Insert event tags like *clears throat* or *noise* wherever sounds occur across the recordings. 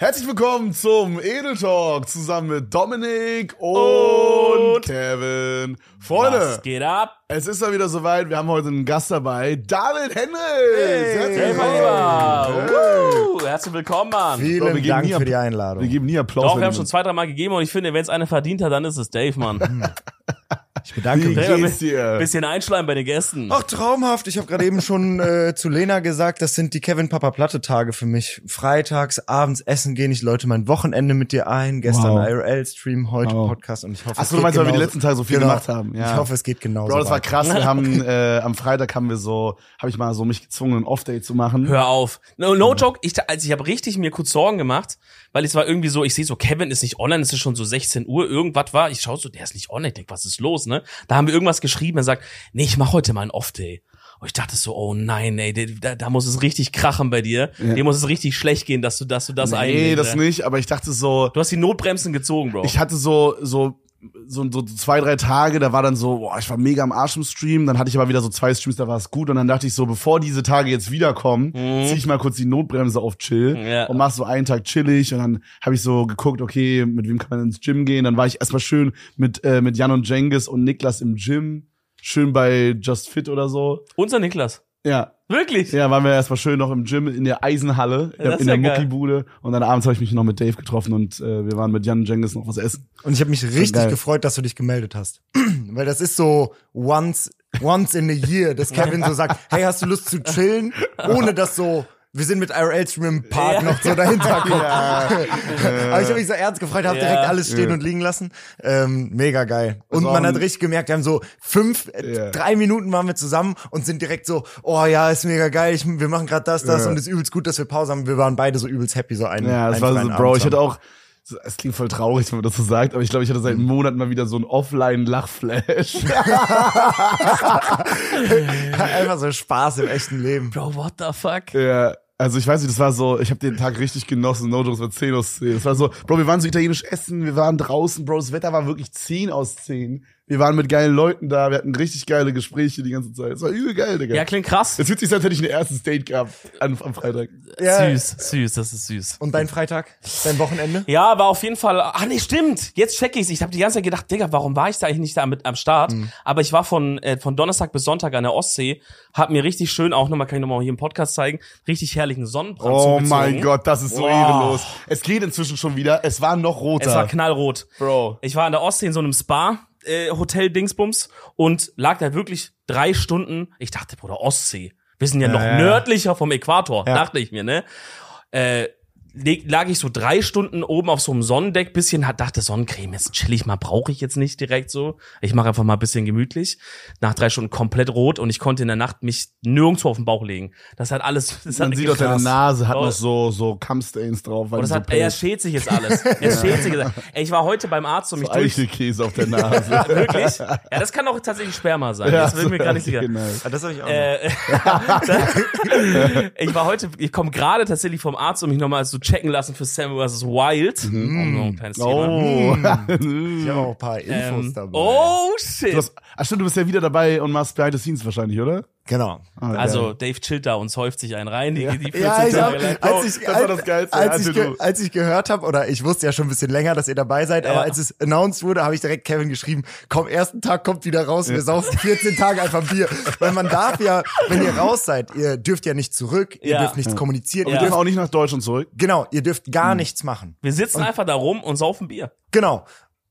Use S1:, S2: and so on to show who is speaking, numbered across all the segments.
S1: Herzlich willkommen zum Edel Talk zusammen mit Dominik und,
S2: Und
S1: Kevin. Freunde,
S2: Was geht ab?
S1: es ist mal wieder soweit. Wir haben heute einen Gast dabei, David Hendricks. Herzlich
S2: Hey, mein
S1: willkommen.
S2: Lieber. Uh, herzlich willkommen, Mann.
S3: Vielen
S1: geben
S3: Dank für die Einladung.
S1: Wir geben nie Applaus.
S2: Doch, wir haben schon zwei, drei Mal gegeben und ich finde, wenn es einer verdient hat, dann ist es Dave, Mann. *laughs*
S3: Ich bedanke
S1: Wie
S3: mich.
S1: Geht's dir?
S2: Bisschen einschleimen bei den Gästen.
S3: Ach, traumhaft. Ich habe gerade eben schon *laughs* äh, zu Lena gesagt, das sind die Kevin Papa Platte Tage für mich. Freitags, abends essen gehen ich Leute mein Wochenende mit dir ein. Gestern
S1: Wow.
S3: IRL-Stream, heute
S1: Wow.
S3: Podcast und ich hoffe,
S1: Ach
S3: es
S1: so, du
S3: geht
S1: meinst, weil wir die letzten Tage so viel
S3: Genau.
S1: gemacht haben. Ja.
S3: Ich hoffe, es geht genauso
S1: Bro, das war krass. Wir *laughs* haben äh, am Freitag haben wir so, habe ich mal so mich gezwungen, ein Off-Day zu machen.
S2: Hör auf. No, no joke, ich, also ich habe richtig mir kurz Sorgen gemacht, weil es war irgendwie so, ich sehe so, Kevin ist nicht online, es ist schon so 16 Uhr, irgendwas war, ich schaue so, der ist nicht online, ich denk, was ist los, ne? Da haben wir irgendwas geschrieben, er sagt, nee, ich mache heute mal ein Off-Day. Und ich dachte so, oh nein, ey, da, da muss es richtig krachen bei dir.
S1: Ja.
S2: Dir muss es richtig schlecht gehen, dass du, dass du das
S1: nee,
S2: einlegst,
S1: das
S2: ne?
S1: nicht, aber ich dachte so,
S2: Du hast die Notbremsen gezogen, Bro.
S1: ich hatte so, so, so, so zwei, drei Tage, da war dann so, boah, ich war mega am Arsch im Stream, dann hatte ich aber wieder so zwei Streams, da war es gut und dann dachte ich so, bevor diese Tage jetzt wiederkommen, zieh ich mal kurz die Notbremse auf Chill
S2: Mhm. Ja.
S1: und mach so einen Tag chillig und dann habe ich so geguckt, okay, mit wem kann man ins Gym gehen, dann war ich erstmal schön mit, äh, mit Jan und Jengis und Niklas im Gym, schön bei Just Fit oder so.
S2: Unser Niklas.
S1: Ja,
S2: Wirklich?
S1: ja, waren wir erstmal schön noch im Gym in der Eisenhalle,
S2: Ja,
S1: in der
S2: ja.
S1: Muckibude und dann abends habe ich mich noch mit Dave getroffen und äh, wir waren mit Jan und Jengis noch was essen.
S3: Und ich habe mich richtig
S1: geil.
S3: gefreut, dass du dich gemeldet hast. *clears throat* Weil das ist so once, once in a year, dass *laughs* Kevin so sagt, hey, hast du Lust zu chillen? Ohne dass so, wir sind mit IRL-Stream im Park
S2: Ja.
S3: noch so dahinter kommt. *laughs* *laughs* Aber ich habe mich so ernst gefreut, habe
S2: Ja.
S3: direkt alles stehen
S1: Ja.
S3: und liegen lassen. Ähm, mega geil. Und man hat richtig gemerkt, wir haben so fünf, äh,
S1: Ja.
S3: drei Minuten waren wir zusammen und sind direkt so, oh ja, ist mega geil, ich, wir machen gerade das, das
S1: Ja.
S3: und es ist übelst gut, dass wir Pause haben. Wir waren beide so übelst happy, so einen
S1: Ja, das
S3: einen
S1: war so, Bro,
S3: Abend
S1: ich hatte auch, so, es klingt voll traurig, wenn man das so sagt, aber ich glaube, ich hatte seit Monaten mal wieder so ein Offline-Lachflash. *laughs*
S3: Einfach so Spaß im echten Leben.
S2: Bro, what the fuck?
S1: ja, also ich weiß nicht, das war so, ich habe den Tag richtig genossen, no jokes, war 10 aus 10. Das war so, Bro, wir waren so italienisch essen, wir waren draußen, Bro, das Wetter war wirklich 10 aus 10. Wir waren mit geilen Leuten da, wir hatten richtig geile Gespräche die ganze Zeit. Es war übel geil, Digga.
S2: Ja, klingt krass.
S1: Es fühlt sich so, als hätte ich ein erstes Date gehabt am, am Freitag.
S3: Ja.
S2: Süß, süß, das ist süß.
S3: Und dein Freitag? Dein Wochenende?
S2: Ja, war auf jeden Fall. Ah, nee, stimmt. Jetzt check ich's. Ich habe die ganze Zeit gedacht, Digga, warum war ich da eigentlich nicht da mit am Start?
S1: Mhm.
S2: Aber ich war von äh, von Donnerstag bis Sonntag an der Ostsee, hab mir richtig schön auch nochmal, kann ich nochmal hier im Podcast zeigen, richtig herrlichen Sonnenbrand
S1: Oh mein Gott, das ist so
S2: Wow.
S1: ehrenlos. Es geht inzwischen schon wieder. Es war noch roter.
S2: Es war knallrot.
S1: Bro.
S2: Ich war an der Ostsee in so einem Spa. Äh, Hotel Dingsbums und lag da wirklich drei Stunden. Ich dachte, Bruder, Ostsee. Wir sind ja, noch
S3: ja.
S2: nördlicher vom Äquator,
S3: Ja.
S2: dachte ich mir, ne? Äh, lag ich so drei Stunden oben auf so einem Sonnendeck, bisschen hat dachte Sonnencreme, jetzt chill ich mal, brauche ich jetzt nicht direkt so. Ich mache einfach mal ein bisschen gemütlich. Nach drei Stunden komplett rot und ich konnte in der Nacht mich nirgendwo auf den Bauch legen. Das hat alles. Das
S1: Man
S2: hat
S1: sieht auch deine
S2: krass.
S1: Nase hat
S2: Oh.
S1: noch so so Cum-Stains drauf, weil
S2: Und das
S1: die
S2: hat,
S1: so
S2: ey, er schält sich jetzt alles. *laughs* Er schält sich jetzt. Ey, ich war heute beim Arzt und mich durch.
S1: Eichelkäse auf der Nase. *laughs*
S2: Wirklich? Ja, das kann auch tatsächlich Sperma sein.
S1: Ja,
S2: das bin ich mir gar nicht sicher.
S1: okay, nice.
S3: das habe ich auch.
S2: Äh, *laughs* ich war heute, ich komme gerade tatsächlich vom Arzt, um mich nochmal zu checken lassen für Sam vs. Wild. Oh, noch ein kleines Thema.
S1: Oh.
S3: ich habe auch ein paar Infos
S2: Ähm,
S3: dabei.
S2: oh shit.
S1: Du hast, ach stimmt, du bist ja wieder dabei und machst Behind the Scenes wahrscheinlich, oder?
S3: Genau.
S1: Ah,
S2: also. Dave chillt da und säuft sich einen rein, die, die 14
S3: Ja, ich hab,
S2: lang.
S3: Als ich,
S1: das war das Geilste,
S3: als,
S1: also
S3: ich ge als ich gehört habe, oder ich wusste ja schon ein bisschen länger, dass ihr dabei seid,
S2: Ja.
S3: aber als es announced wurde, habe ich direkt Kevin geschrieben, komm, ersten Tag kommt wieder raus, wir saufen 14 Tage einfach Bier. Weil man darf ja, wenn ihr raus seid, ihr dürft ja nicht zurück, ihr
S2: Ja.
S3: dürft nichts kommunizieren,
S1: Wir
S3: ihr
S2: Ja.
S1: dürfen
S3: dürft,
S1: auch nicht nach Deutschland zurück.
S3: genau, ihr dürft gar nichts machen.
S2: Wir sitzen einfach da rum und saufen Bier.
S3: Genau.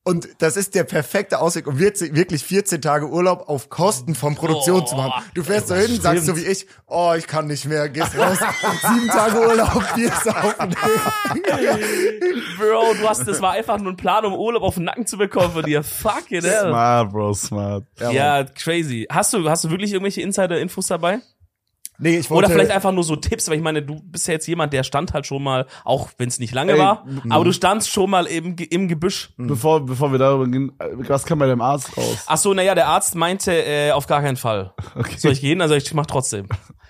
S3: Und das ist der perfekte Ausweg, um wirklich wirklich 14 Tage Urlaub auf Kosten von Produktion
S2: Oh,
S3: zu machen. Du fährst da hin, sagst so wie ich, oh, ich kann nicht mehr, gehst raus, sieben Tage Urlaub, Bier saufen. *laughs*
S2: Bro, du hast, das war einfach nur ein Plan, um Urlaub auf den Nacken zu bekommen von dir. Fuck it, hell.
S1: Smart, Bro, smart.
S2: Ja, crazy. Hast du, hast du wirklich irgendwelche Insider-Infos dabei?
S3: Nee, ich wollte,
S2: Oder vielleicht einfach nur so Tipps, weil ich meine, du bist ja jetzt jemand, der stand halt schon mal, auch wenn es nicht lange
S1: Ey,
S2: war, aber du standst schon mal im, im Gebüsch.
S1: Bevor, bevor wir darüber gehen, äh, was kam bei deinem Arzt raus?
S2: Ach so, naja, der Arzt meinte, äh, auf gar keinen Fall. *laughs*
S1: Okay.
S2: Soll ich gehen? Also ich mach trotzdem.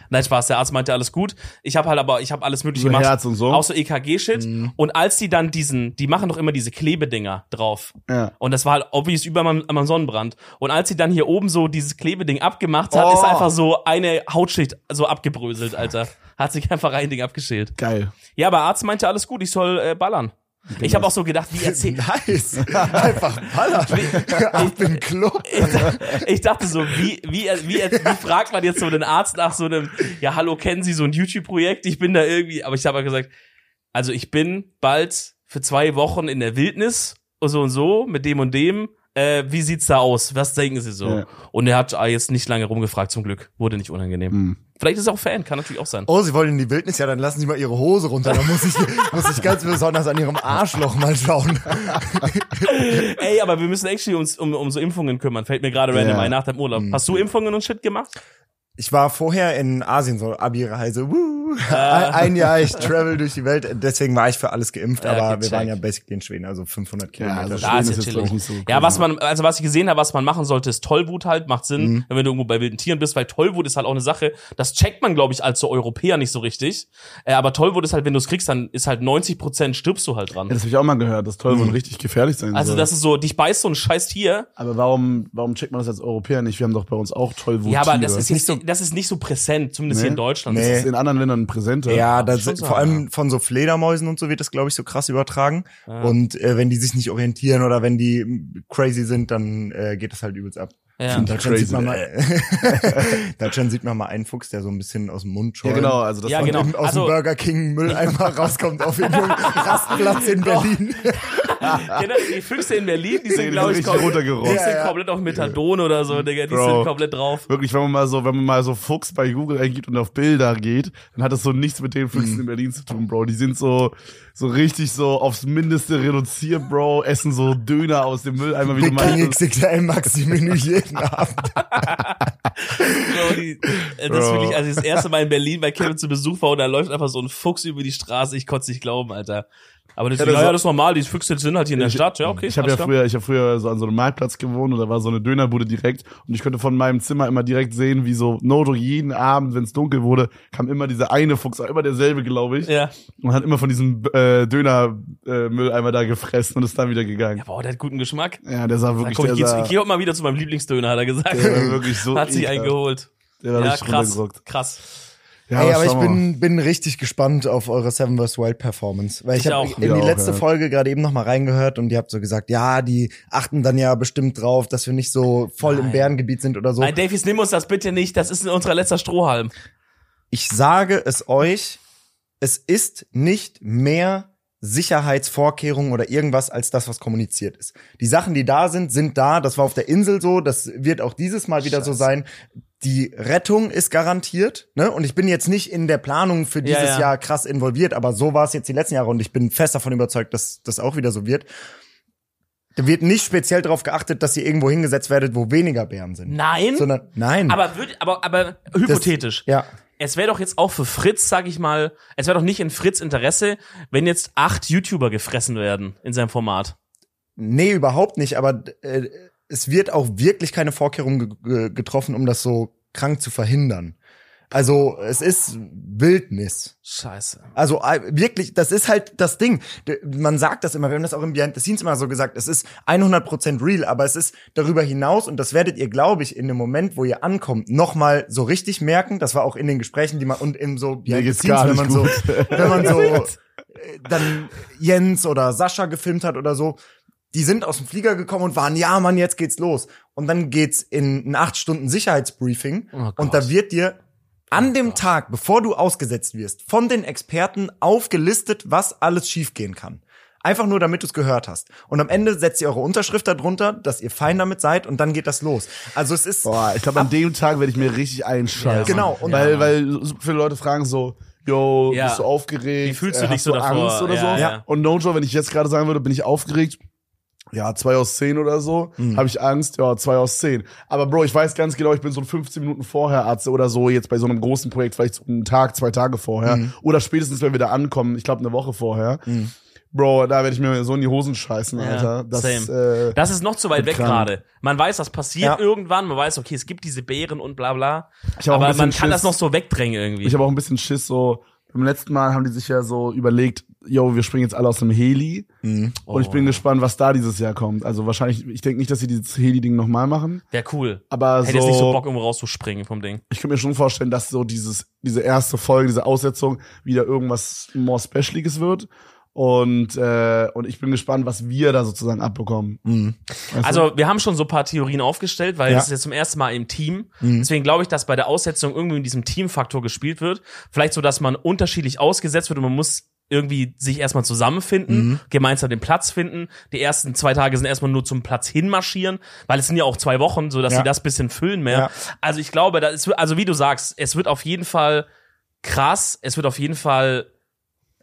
S2: Nein, Spaß, der Arzt meinte alles gut. Ich habe halt aber, ich habe alles mögliche
S1: So
S2: gemacht.
S1: Herz und so?
S2: So EKG-Shit. Und als die dann diesen, die machen doch immer diese Klebedinger drauf.
S1: Ja.
S2: Und das war halt obvious über meinem, meinem Sonnenbrand. Und als sie dann hier oben so dieses Klebeding abgemacht hat,
S1: Oh.
S2: ist einfach so eine Hautschicht so abgebröselt, Alter. Hat sich einfach ein Ding abgeschält.
S1: Geil.
S2: Ja, aber Arzt meinte alles gut, ich soll äh, ballern. Ich habe auch so gedacht, wie *laughs* erzählt.
S3: Nice. *laughs* Einfach ballern. Ab in den Club. *laughs*
S2: Ich dachte so, wie, wie, wie, wie fragt man jetzt so einen Arzt nach so einem, ja, hallo, kennen Sie so ein YouTube-Projekt? Ich bin da irgendwie, aber ich habe gesagt, also ich bin bald für zwei Wochen in der Wildnis und so und so mit dem und dem. Äh, wie sieht's da aus? Was denken Sie so?
S1: Ja.
S2: Und er hat ah, jetzt nicht lange rumgefragt, zum Glück. Wurde nicht unangenehm.
S1: Hm.
S2: Vielleicht ist er auch Fan, kann natürlich auch sein.
S3: Oh, Sie wollen in die Wildnis? Ja, dann lassen Sie mal Ihre Hose runter. Da muss ich, *laughs* muss ich ganz besonders an Ihrem Arschloch mal schauen. *laughs*
S2: Ey, aber wir müssen actually uns um, um so Impfungen kümmern. Fällt mir gerade random
S1: Ja.
S2: ein nach dem Urlaub. Hast du Impfungen und Shit gemacht?
S3: Ich war vorher in Asien, so Abi-Reise. Woo. Ein, Jahr, ich travel durch die Welt. Deswegen war ich für alles geimpft,
S2: Ja,
S3: aber
S2: okay,
S3: wir waren ja basically in Schweden, also 500
S1: Ja,
S3: Kilometer.
S1: also
S2: Da ist
S1: ist
S2: jetzt
S1: nicht so
S2: Ja,
S1: cool.
S2: was man, also was ich gesehen habe, was man machen sollte, ist Tollwut halt, macht Sinn,
S1: Mhm.
S2: wenn du irgendwo bei wilden Tieren bist, weil Tollwut ist halt auch eine Sache, das checkt man, glaube ich, als so Europäer nicht so richtig. Äh, aber Tollwut ist halt, wenn du es kriegst, dann ist halt 90 Prozent stirbst du halt
S1: Ja,
S2: dran.
S1: das habe ich auch mal gehört, dass Tollwut richtig gefährlich sein
S2: Also
S1: soll.
S2: das ist so, dich beißt so ein scheiß Tier.
S1: aber warum, warum checkt man das als Europäer nicht? Wir haben doch bei uns auch Tollwut.
S2: Ja, aber das ist nicht so, das ist nicht so präsent, zumindest hier in
S1: Nee.
S2: Deutschland.
S3: Nee.
S1: Das ist in anderen Ländern präsenter.
S3: Ja, da
S2: schon
S3: sind,
S2: sagen,
S3: vor allem von so Fledermäusen und so wird das, glaube ich, so krass übertragen. Und äh, wenn die sich nicht orientieren oder wenn die crazy sind, dann äh, geht das halt übelst ab.
S2: Ja.
S3: In Deutschland
S1: Crazy,
S3: sieht man mal, Deutschland *laughs* sieht man mal einen Fuchs, der so ein bisschen aus dem Mund
S1: Ja,
S3: schäumt.
S1: genau, also das
S2: Ja, genau.
S3: Und aus
S2: Also-
S3: dem Burger King Mülleimer rauskommt auf den *laughs* Rastplatz in Berlin. *laughs*
S2: Genau, die Füchse in Berlin, die sind, glaube ich,
S1: richtig
S2: kom-
S1: runtergerockt.
S2: die
S3: Ja,
S2: sind
S3: ja.
S2: komplett auf Methadon oder so, Digga, die
S1: Bro.
S2: sind komplett drauf.
S1: Wirklich, wenn man mal so, wenn man mal so Fuchs bei Google eingibt und auf Bilder geht, dann hat das so nichts mit den Füchsen in Berlin zu tun, Bro. Die sind so, so richtig so aufs Mindeste reduziert, Bro, essen so Döner aus dem Mülleimer, wie du
S3: Big
S1: meinst.
S3: XXL Maxi Menü jeden Abend. *laughs*
S2: Bro, die, äh, das
S1: Bro.
S2: will ich, als ich das erste Mal in Berlin bei Kevin zu Besuch war und da läuft einfach so ein Fuchs über die Straße, ich konnte es nicht glauben, Alter. Aber das,
S1: Ja,
S2: ja,
S1: das
S2: ja,
S1: war-
S2: das ist normal, die Füchse sind halt hier in der Stadt, ja, okay.
S1: Ich habe ja früher, ich habe früher so an so einem Marktplatz gewohnt und da war so eine Dönerbude direkt und ich konnte von meinem Zimmer immer direkt sehen, wie so Nodo jeden Abend, wenn es dunkel wurde, kam immer dieser eine Fuchs, auch immer derselbe, glaube ich,
S2: Ja.
S1: und hat immer von diesem äh, Döner äh, da gefressen und ist dann wieder gegangen.
S2: ja, boah, der hat guten Geschmack.
S1: Ja, der sah wirklich,
S2: komm, ich
S1: sah,
S2: ich geh heute mal wieder zu meinem Lieblingsdöner, hat er gesagt.
S1: der war wirklich so *laughs*
S2: hat sich
S1: ekelhaft.
S2: eingeholt.
S1: Der war
S2: Ja, krass, krass.
S1: Ja,
S3: Ey, aber ich bin, bin richtig gespannt auf eure Seven vs. Wild Performance. Weil ich,
S2: Ich
S3: habe
S2: auch.
S3: in die
S1: auch,
S3: letzte
S1: ja.
S3: Folge gerade eben noch mal reingehört und ihr habt so gesagt, ja, die achten dann ja bestimmt drauf, dass wir nicht so voll im
S2: Nein.
S3: Bärengebiet sind oder so.
S2: Nein, Davies, nimm uns das bitte nicht, das ist unser letzter Strohhalm.
S3: Ich sage es euch, es ist nicht mehr Sicherheitsvorkehrungen oder irgendwas als das, was kommuniziert ist. Die Sachen, die da sind, sind da. Das war auf der Insel so. Das wird auch dieses Mal wieder so
S2: Scheiße.
S3: sein. Die Rettung ist garantiert, ne? Und ich bin jetzt nicht in der Planung für
S2: Ja,
S3: dieses
S2: ja.
S3: Jahr krass involviert, aber so war es jetzt die letzten Jahre und ich bin fest davon überzeugt, dass das auch wieder so wird. Da wird nicht speziell darauf geachtet, dass ihr irgendwo hingesetzt werdet, wo weniger Bären sind.
S2: Nein,
S3: Sondern, nein.
S2: aber, würd, aber, aber hypothetisch.
S3: ja.
S2: Es wäre doch jetzt auch für Fritz, sag ich mal, es wäre doch nicht in Fritz Interesse, wenn jetzt acht YouTuber gefressen werden in seinem Format.
S3: Nee, überhaupt nicht, aber äh, es wird auch wirklich keine Vorkehrung ge ge getroffen, um das so krank zu verhindern. Also es ist Wildnis.
S2: Scheiße.
S3: Also wirklich, das ist halt das Ding. Man sagt das immer, wir haben das auch im Behind the Scenes immer so gesagt, es ist 100% real, aber es ist darüber hinaus und das werdet ihr, glaube ich, in dem Moment, wo ihr ankommt, noch mal so richtig merken. Das war auch in den Gesprächen, die man und in so Behind the
S1: geht's
S3: Scenes, wenn man so,
S1: gut. *laughs*
S3: wenn man so dann Jens oder Sascha gefilmt hat oder so, die sind aus dem Flieger gekommen und waren, ja, Mann, jetzt geht's los. Und dann geht's in ein acht Stunden Sicherheitsbriefing
S2: Oh
S3: und da wird dir an dem Tag, bevor du ausgesetzt wirst, von den Experten aufgelistet, was alles schiefgehen kann. Einfach nur, damit du es gehört hast. Und am Ende setzt ihr eure Unterschrift darunter, dass ihr fein damit seid und dann geht das los. Also es ist
S1: Boah, ich glaube, an dem Tag werde ich mir richtig einscheißen.
S2: Ja,
S3: Genau, und-
S1: weil,
S2: Ja,
S1: weil so viele Leute fragen so, yo,
S2: Ja.
S1: bist du aufgeregt?
S2: Wie fühlst du
S1: Äh,
S2: dich
S1: hast
S2: so davor?
S1: Angst oder
S2: Ja,
S1: so?
S2: ja.
S1: Und no joke, wenn ich jetzt gerade sagen würde, bin ich aufgeregt, ja, zwei aus zehn oder so.
S2: Mhm.
S1: Habe ich Angst? Ja, zwei aus zehn. Aber Bro, ich weiß ganz genau, ich bin so 15 Minuten vorher Arzt oder so, jetzt bei so einem großen Projekt, vielleicht so einen Tag, zwei Tage vorher.
S2: Mhm.
S1: Oder spätestens, wenn wir da ankommen, ich glaube eine Woche vorher. Bro, da werde ich mir so in die Hosen scheißen, Alter. Das,
S2: same.
S1: Äh,
S2: Das ist noch zu weit weg gerade. Man weiß, das passiert
S3: Ja.
S2: irgendwann. Man weiß, okay, es gibt diese Bären und bla bla. Aber man kann das
S1: Schiss.
S2: noch so wegdrängen irgendwie.
S1: ich habe auch ein bisschen Schiss, so, beim letzten Mal haben die sich ja so überlegt, yo, wir springen jetzt alle aus dem Heli. Und ich
S2: Oh.
S1: bin gespannt, was da dieses Jahr kommt. Also wahrscheinlich, ich denke nicht, dass sie dieses Heli-Ding nochmal machen.
S2: Wäre cool.
S1: Aber
S2: Hätte jetzt nicht so
S1: so,
S2: Bock, irgendwo rauszuspringen vom Ding.
S1: ich könnte mir schon vorstellen, dass so dieses, diese erste Folge, diese Aussetzung wieder irgendwas more Specialiges wird. Und, äh, und ich bin gespannt, was wir da sozusagen abbekommen. Weißt du?
S2: Also, wir haben schon so ein paar Theorien aufgestellt, weil
S3: Ja.
S2: das ist jetzt zum ersten Mal im Team.
S1: Mhm.
S2: Deswegen glaube ich, dass bei der Aussetzung irgendwie in diesem Teamfaktor gespielt wird. Vielleicht so, dass man unterschiedlich ausgesetzt wird und man muss irgendwie sich erstmal zusammenfinden,
S1: Mhm.
S2: gemeinsam den Platz finden. Die ersten zwei Tage sind erstmal nur zum Platz hinmarschieren, weil es sind ja auch zwei Wochen, so dass
S3: Ja.
S2: sie das bisschen füllen mehr.
S3: Ja.
S2: Also ich glaube, da ist, also wie du sagst, es wird auf jeden Fall krass, es wird auf jeden Fall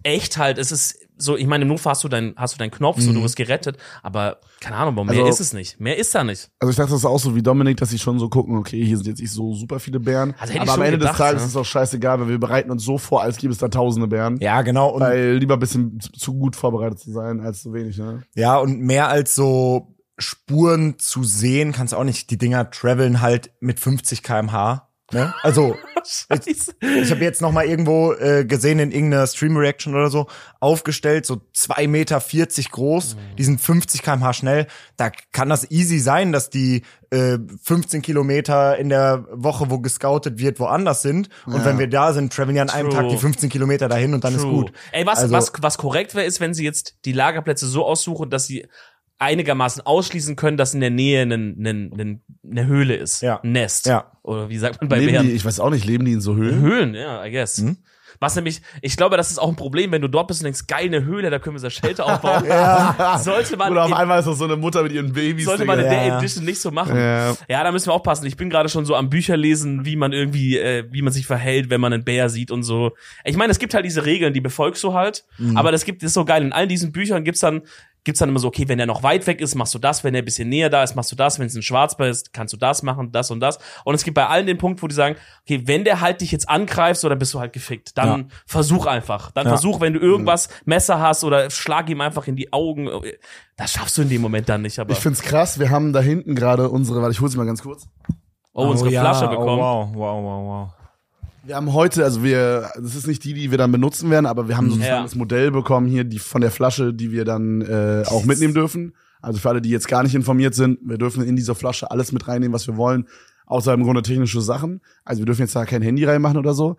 S2: echt halt, es ist so, ich meine, im Notfall hast du deinen, hast du deinen Knopf, so, du wirst gerettet, aber keine Ahnung, aber mehr
S1: Also-
S2: ist es nicht. Mehr ist da nicht.
S1: Also ich dachte, das ist auch so wie Dominik, dass sie schon so gucken, okay, hier sind jetzt nicht so super viele Bären.
S2: Also
S1: aber am Ende
S2: gedacht,
S1: des Tages
S2: ne?
S1: ist es auch scheißegal, weil wir bereiten uns so vor, als gäbe es da tausende Bären.
S3: Ja, genau. Und,
S1: Weil lieber ein bisschen zu- zu gut vorbereitet zu sein, als zu wenig, ne?
S3: ja, und mehr als so Spuren zu sehen, kannst du auch nicht. Die Dinger traveln halt mit 50 kmh. Ne? Also, *laughs*
S2: Scheiße.
S3: ich habe jetzt noch mal irgendwo äh, gesehen in irgendeiner Stream-Reaction oder so, aufgestellt, so 2,40 Meter groß,
S2: Mhm.
S3: die sind 50 kmh schnell. Da kann das easy sein, dass die äh, 15 Kilometer in der Woche, wo gescoutet wird, woanders sind. Und
S1: Ja.
S3: wenn wir da sind, traveln ja an einem
S2: True.
S3: Tag die 15 Kilometer dahin und dann ist
S2: True.
S3: gut.
S2: Ey, was,
S3: Also-
S2: was, was korrekt wäre, ist, wenn sie jetzt die Lagerplätze so aussuchen, dass sie einigermaßen ausschließen können, dass in der Nähe eine, eine, eine, eine Höhle ist.
S3: Ja.
S2: Ein Nest.
S3: Ja.
S2: Oder wie sagt man bei
S1: leben
S2: Bären?
S1: die, ich weiß auch nicht, leben die in so Höhlen?
S2: Höhlen, ja, I guess.
S3: Hm?
S2: Was nämlich, ich glaube, das ist auch ein Problem, wenn du dort bist und denkst, geil, eine Höhle, da können wir so Shelter aufbauen. *laughs* Sollte man,
S1: Oder auf
S2: in,
S1: einmal ist das so eine Mutter mit ihren Babys.
S2: sollte man in
S1: Digga.
S2: der
S3: Ja.
S2: Edition nicht so machen.
S1: Ja.
S2: Ja, da müssen wir aufpassen. Ich bin gerade schon so am Bücher lesen, wie man irgendwie, äh, wie man sich verhält, wenn man einen Bär sieht und so. Ich meine, es gibt halt diese Regeln, die befolgst du halt.
S1: Mhm.
S2: Aber das gibt ist so geil. In all diesen Büchern gibt's dann gibt's dann immer so, okay, wenn er noch weit weg ist, machst du das, wenn er ein bisschen näher da ist, machst du das, wenn es ein Schwarzbär ist, kannst du das machen, das und das. Und es gibt bei allen den Punkt, wo die sagen, okay, wenn der halt dich jetzt angreift, so, dann bist du halt gefickt. Dann
S3: Ja.
S2: versuch einfach. Dann
S3: Ja.
S2: versuch, wenn du irgendwas Messer hast oder schlag ihm einfach in die Augen. Das schaffst du in dem Moment dann nicht, aber
S1: Ich find's krass, wir haben da hinten gerade unsere, warte, ich hol sie mal ganz kurz.
S2: oh, unsere
S3: ja,
S2: Flasche bekommen.
S3: Oh, wow, wow, wow, wow.
S1: Wir haben heute, also wir, das ist nicht die, die wir dann benutzen werden, aber wir haben sozusagen
S2: Ja.
S1: das Modell bekommen hier, die von der Flasche, die wir dann äh, auch mitnehmen dürfen. Also für alle, die jetzt gar nicht informiert sind, wir dürfen in dieser Flasche alles mit reinnehmen, was wir wollen, außer im Grunde technische Sachen. Also wir dürfen jetzt da kein Handy reinmachen oder so.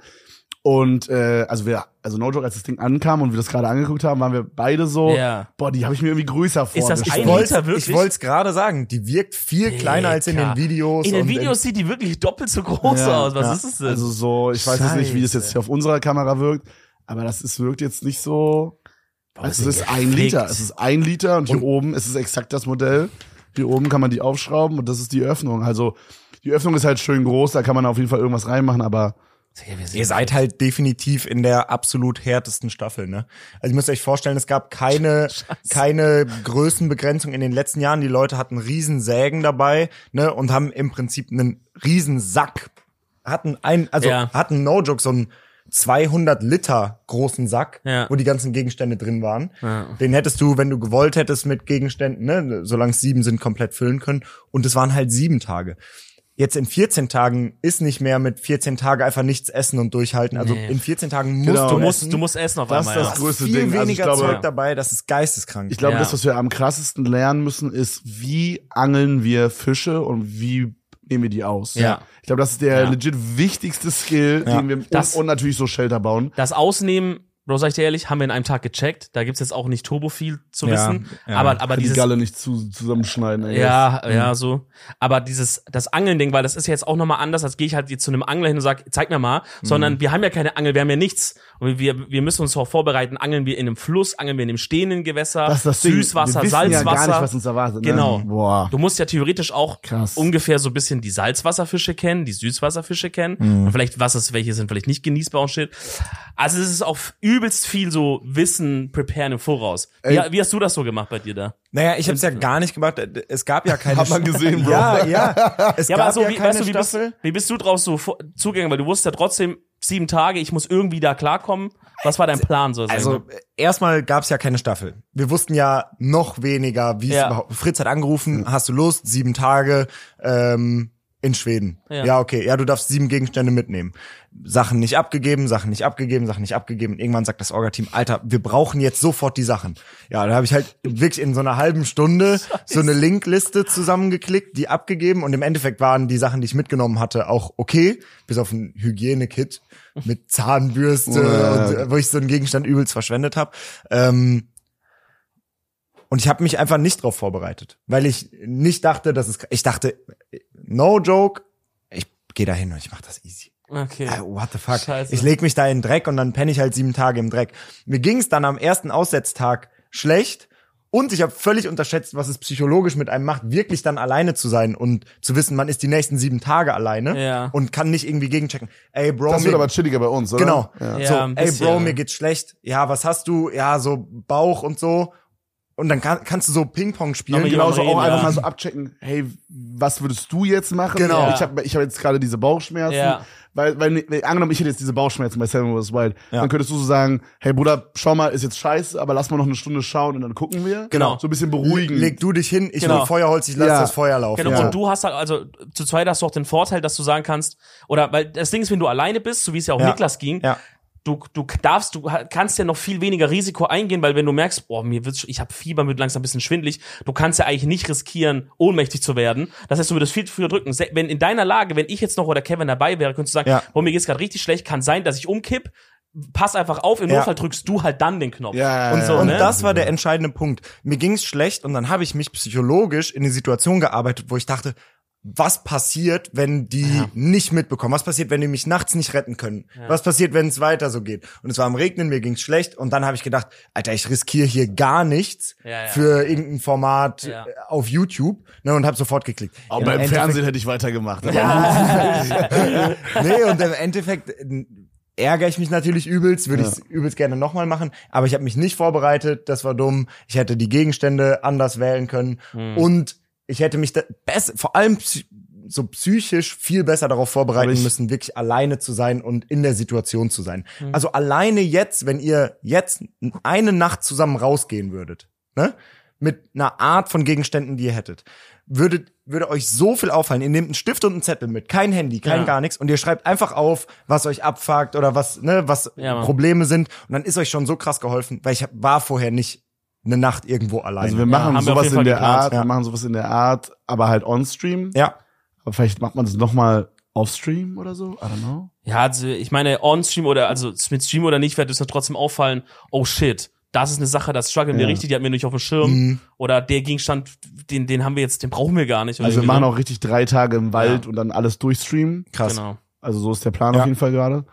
S1: Und äh, also wir, also no joke, als das Ding ankam und wir das gerade angeguckt haben, waren wir beide so,
S2: Ja.
S1: boah, die habe ich mir irgendwie größer
S2: Ist das
S1: vorgestellt.
S2: ein
S3: Ich wollte
S2: Liter wirklich?
S3: ich wollt's gerade sagen, die wirkt viel kleiner als in den Videos.
S2: In den
S3: und
S2: Videos sieht die wirklich doppelt so groß
S1: Ja,
S2: aus. Was
S3: ja.
S2: ist es denn?
S1: Also so, ich weiß jetzt nicht, wie das jetzt hier auf unserer Kamera wirkt, aber das ist, wirkt jetzt nicht so. Also es ist
S2: Digga,
S1: ein. Liter. Es ist ein Liter und hier oben ist es exakt das Modell. Hier oben kann man die aufschrauben und das ist die Öffnung. Also die Öffnung ist halt schön groß, da kann man auf jeden Fall irgendwas reinmachen, aber
S3: Ihr seid halt definitiv in der absolut härtesten Staffel, ne? Also ihr müsst euch vorstellen, es gab keine, *laughs* keine Größenbegrenzung in den letzten Jahren. Die Leute hatten riesen Sägen dabei, ne? Und haben im Prinzip einen riesen Sack. Hatten ein, also
S2: Ja.
S3: hatten no joke so einen 200 Liter großen Sack,
S2: Ja.
S3: wo die ganzen Gegenstände drin waren. Den hättest du, wenn du gewollt hättest, mit Gegenständen, ne, solange es sieben sind, komplett füllen können. Und es waren halt sieben Tage. Jetzt in 14 Tagen ist nicht mehr mit 14 Tagen einfach nichts essen und durchhalten. Also
S2: Nee.
S3: in 14 Tagen musst
S1: Genau.
S3: du,
S2: du musst,
S3: essen.
S2: du musst essen auf
S1: Das
S2: einmal.
S1: ist
S2: ja.
S1: das größte
S3: viel
S1: Ding. Also ich
S3: weniger
S1: glaube-
S3: Zeug dabei, das ist geisteskrank.
S1: ich glaube,
S2: Ja.
S1: das, was wir am krassesten lernen müssen, ist, wie angeln wir Fische und wie nehmen wir die aus.
S2: Ja.
S1: Ich glaube, das ist der
S2: Ja.
S1: legit wichtigste Skill,
S3: Ja.
S1: den wir
S2: Das-
S1: und, und natürlich so Shelter bauen.
S2: Das Ausnehmen, Bro, sag ich dir ehrlich, haben wir in einem Tag gecheckt. Da gibt's jetzt auch nicht turbo viel zu
S3: Ja,
S2: wissen.
S3: ja.
S2: Aber, aber
S1: die
S2: dieses,
S1: Galle nicht zu, zusammenschneiden. Guess.
S2: Ja, ja, so. Aber dieses, das Angeln-Ding, weil das ist ja jetzt auch nochmal anders, als gehe ich halt jetzt zu einem Angler hin und sag, zeig mir mal,
S1: Mhm.
S2: sondern wir haben ja keine Angel, wir haben ja nichts. Und wir, wir müssen uns darauf vorbereiten, angeln wir in einem Fluss, angeln wir in einem stehenden Gewässer,
S1: Das ist das.
S2: Süßwasser,
S1: wir
S2: Salzwasser.
S1: ja gar nicht, was uns erwartet. Ne?
S2: Genau.
S1: Boah.
S2: Du musst ja theoretisch auch
S1: Krass.
S2: ungefähr so ein bisschen die Salzwasserfische kennen, die Süßwasserfische kennen
S1: Mhm.
S2: und vielleicht was es, welche sind vielleicht nicht genießbar und shit. Also es ist auch übelst viel so Wissen preparen im Voraus. Wie,
S1: Ey.
S2: wie hast du das so gemacht bei dir da?
S3: naja, ich habe es ja gar nicht gemacht. Es gab ja keine.
S1: Hat man gesehen, Bro.
S3: Ja, ja. Es
S2: Ja,
S3: gab
S2: aber so,
S3: ja
S2: wie,
S3: keine
S2: weißt du, wie bist,
S3: Staffel.
S2: wie bist du draus so zugegangen? Weil du wusstest ja trotzdem sieben Tage, ich muss irgendwie da klarkommen. Was war dein Plan so?
S3: Also
S2: mal?
S3: äh, erstmal gab's ja keine Staffel. Wir wussten ja noch weniger, wie es
S2: Ja.
S3: überhaupt. Fritz hat angerufen, hast du Lust? Sieben Tage ähm, in Schweden.
S2: Ja.
S3: Ja. okay. Ja, du darfst sieben Gegenstände mitnehmen. Sachen nicht abgegeben, Sachen nicht abgegeben, Sachen nicht abgegeben. Irgendwann sagt das Orga-Team, Alter, wir brauchen jetzt sofort die Sachen. Ja, da habe ich halt wirklich in so einer halben Stunde so eine Linkliste zusammengeklickt, die abgegeben und im Endeffekt waren die Sachen, die ich mitgenommen hatte, auch okay, bis auf ein Hygienekit mit Zahnbürste
S1: Ja.
S3: und äh, wo ich so einen Gegenstand übelst verschwendet habe. Ähm, und ich habe mich einfach nicht drauf vorbereitet, weil ich nicht dachte, dass es. Ich dachte, no joke, ich gehe da hin und ich mach das easy.
S2: Okay.
S3: Ah, What the fuck?
S2: Scheiße.
S3: Ich leg mich da in den Dreck und dann penne ich halt sieben Tage im Dreck. Mir ging es dann am ersten Aussetztag schlecht und ich habe völlig unterschätzt, was es psychologisch mit einem macht, wirklich dann alleine zu sein und zu wissen, man ist die nächsten sieben Tage alleine
S2: Ja.
S3: und kann nicht irgendwie gegenchecken. Ey, Bro,
S1: Das wird aber chilliger bei uns, oder?
S3: Genau.
S1: Ja.
S2: Ja,
S3: so, ey Bro, mir geht's schlecht. Ja, was hast du? Ja, so Bauch und so. Und dann kann, kannst du so Ping-Pong spielen.
S2: Aber
S1: Genauso
S2: Reden,
S1: auch einfach
S2: ja.
S1: mal so abchecken, hey, was würdest du jetzt machen?
S3: Genau.
S1: Ich habe ich hab jetzt gerade diese Bauchschmerzen.
S2: Ja.
S1: Weil, weil, weil, angenommen, ich hätte jetzt diese Bauchschmerzen bei Seven vs. Wild,
S3: Ja.
S1: dann könntest du so sagen, hey Bruder, schau mal, ist jetzt scheiße, aber lass mal noch eine Stunde schauen und dann gucken wir.
S3: Genau.
S1: So ein bisschen beruhigen.
S3: Leg du dich hin, ich
S2: Genau.
S3: hol Feuerholz, ich lass
S1: Ja.
S3: das Feuer laufen.
S2: Genau,
S1: Ja.
S2: und du hast halt, also zu zweit hast du auch den Vorteil, dass du sagen kannst, oder weil das Ding ist, wenn du alleine bist, so wie es ja auch
S3: Ja.
S2: Niklas ging,
S3: Ja.
S2: Du, du darfst, du kannst ja noch viel weniger Risiko eingehen, weil wenn du merkst, boah, mir wird's, ich habe Fieber, mir wird langsam ein bisschen schwindlig, du kannst ja eigentlich nicht riskieren, ohnmächtig zu werden. Das heißt, du würdest viel früher drücken. Wenn in deiner Lage, wenn ich jetzt noch oder Kevin dabei wäre, könntest du sagen,
S3: Ja.
S2: boah, mir geht's gerade richtig schlecht, kann sein, dass ich umkipp. Pass einfach auf, im
S3: Ja.
S2: Notfall drückst du halt dann den Knopf.
S1: Ja, ja,
S2: und so.
S3: Und
S2: ne?
S3: das war der entscheidende Punkt. Mir ging's schlecht und dann habe ich mich psychologisch in die Situation gearbeitet, wo ich dachte, was passiert, wenn die nicht mitbekommen? Was passiert, wenn die mich nachts nicht retten können? Was passiert, wenn es weiter so geht? Und es war am Regnen, mir ging's schlecht und dann habe ich gedacht, Alter, ich riskiere hier gar nichts
S2: Ja, ja.
S3: für irgendein Format
S2: Ja.
S3: äh, auf YouTube ne, und habe sofort geklickt.
S1: Aber
S3: Im
S1: beim
S3: Endeffekt-
S1: Fernsehen hätte ich weitergemacht. Aber *laughs*
S3: nee, und im Endeffekt ärgere ich mich natürlich übelst, würde ich übelst gerne nochmal machen, aber ich habe mich nicht vorbereitet, das war dumm. Ich hätte die Gegenstände anders wählen können
S2: Hm.
S3: und ich hätte mich da besser, vor allem so psychisch viel besser darauf vorbereiten
S1: ich-
S3: müssen, wirklich alleine zu sein und in der Situation zu sein.
S2: Hm.
S3: Also alleine jetzt, wenn ihr jetzt eine Nacht zusammen rausgehen würdet, ne? Mit einer Art von Gegenständen, die ihr hättet, würdet, würde euch so viel auffallen. Ihr nehmt einen Stift und einen Zettel mit, kein Handy, kein
S2: Ja.
S3: gar nichts und ihr schreibt einfach auf, was euch abfuckt oder was, ne, was
S2: Ja.
S3: Probleme sind und dann ist euch schon so krass geholfen, weil ich war vorher nicht eine Nacht irgendwo alleine.
S1: Also wir machen
S2: wir auf
S1: sowas in der
S2: geplant,
S1: Art,
S3: ja.
S1: wir machen sowas in der Art, aber halt on-stream.
S3: ja.
S1: Aber vielleicht macht man das nochmal off-stream oder so. I don't know.
S2: Ja, also ich meine, on-stream oder also mit Stream oder nicht, wird es dann trotzdem auffallen, oh shit, das ist eine Sache, das strugglen wir
S1: Ja.
S2: richtig, die hatten wir nicht auf dem Schirm.
S3: Mhm.
S2: Oder der Gegenstand, den, den haben wir jetzt, den brauchen wir gar nicht. oder
S1: Also wir machen
S2: so.
S1: auch richtig drei Tage im Wald
S2: Ja.
S1: und dann alles durchstreamen.
S3: Krass.
S2: Genau.
S1: Also so ist der Plan
S3: Ja.
S1: auf jeden Fall gerade.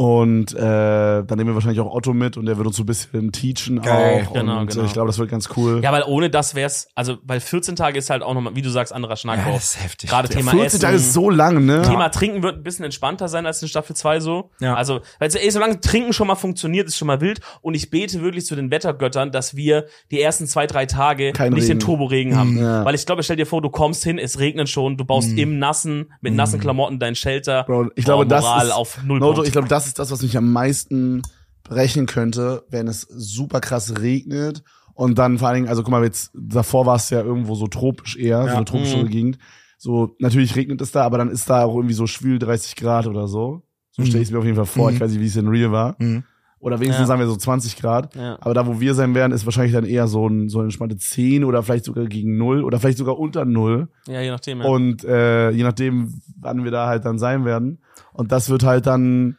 S1: Und äh, dann nehmen wir wahrscheinlich auch Otto mit und der wird uns so ein bisschen teachen
S3: Geil.
S1: auch.
S2: Genau,
S1: und
S2: genau.
S1: Äh, ich glaube, das wird ganz cool.
S2: Ja, weil ohne das wär's, also weil 14 Tage ist halt auch nochmal, wie du sagst, anderer Schnack
S3: Ja,
S2: auch.
S3: das ist heftig.
S2: Gerade Thema
S1: 14
S2: Essen.
S1: Tage ist so lang, ne?
S2: Thema Trinken wird ein bisschen entspannter sein als in Staffel 2 so.
S3: Ja.
S2: Also, weil ey, solange Trinken schon mal funktioniert, ist schon mal wild. Und ich bete wirklich zu den Wettergöttern, dass wir die ersten zwei, drei Tage
S1: Kein
S2: nicht
S1: Regen.
S2: den Turboregen haben.
S1: Ja.
S2: Weil ich glaube, stell dir vor, du kommst hin, es regnet schon, du baust im Nassen, mit nassen Klamotten dein Shelter.
S1: Bro, ich glaube, das
S2: Moral
S1: ist,
S2: auf null
S1: no, ich glaube, das ist das, was mich am meisten brechen könnte, wenn es super krass regnet und dann vor allen Dingen, also guck mal, jetzt davor war es ja irgendwo so tropisch eher, so
S3: Ja.
S1: eine tropische
S2: Mhm.
S1: Gegend. So, natürlich regnet es da, aber dann ist da auch irgendwie so schwül 30 Grad oder so. So stelle ich es mir auf jeden Fall vor.
S3: Mhm.
S1: Ich weiß nicht, wie es in Real war.
S3: Mhm.
S1: Oder wenigstens
S2: Ja.
S1: sagen wir so 20 Grad.
S2: Ja.
S1: Aber da, wo wir sein werden, ist wahrscheinlich dann eher so ein, so eine entspannte 10 oder vielleicht sogar gegen null oder vielleicht sogar unter null.
S2: Ja, je nachdem. Ja.
S1: Und äh, je nachdem, wann wir da halt dann sein werden. Und das wird halt dann,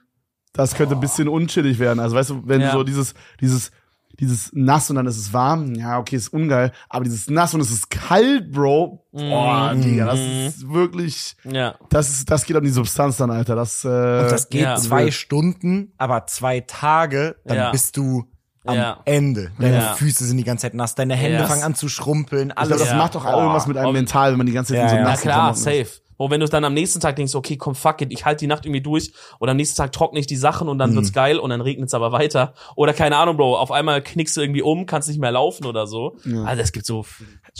S1: das könnte ein bisschen unchillig werden. Also weißt du, wenn
S2: Ja.
S1: so dieses, dieses, dieses nass und dann ist es warm, ja, okay, ist ungeil. Aber dieses nass und es ist kalt, Bro. Boah,
S2: Mhm.
S1: Digga, das ist wirklich,
S2: ja.
S1: das ist, das geht an die Substanz dann, Alter. Das, äh,
S3: Und das geht
S2: ja.
S3: zwei Stunden, aber zwei Tage, dann
S2: Ja.
S3: bist du am
S2: Ja.
S3: Ende. Deine
S2: Ja.
S3: Füße sind die ganze Zeit nass, deine Hände
S2: Ja.
S3: fangen an zu schrumpeln,
S1: ich
S3: alles.
S1: glaub, das
S2: Ja.
S1: macht doch
S3: Boah.
S1: irgendwas mit einem
S2: Ob-
S1: mental, wenn man die ganze Zeit
S3: Ja,
S1: in so
S3: ja.
S2: Ja
S1: nassen
S2: klar,
S1: ist.
S2: safe. Wo wenn du dann am nächsten Tag denkst, okay, komm, fuck it, ich halte die Nacht irgendwie durch oder am nächsten Tag trockne ich die Sachen und dann
S3: Mhm.
S2: wird's geil und dann regnet's aber weiter. Oder keine Ahnung, Bro, auf einmal knickst du irgendwie um, kannst nicht mehr laufen oder so.
S1: Ja.
S2: Also es gibt so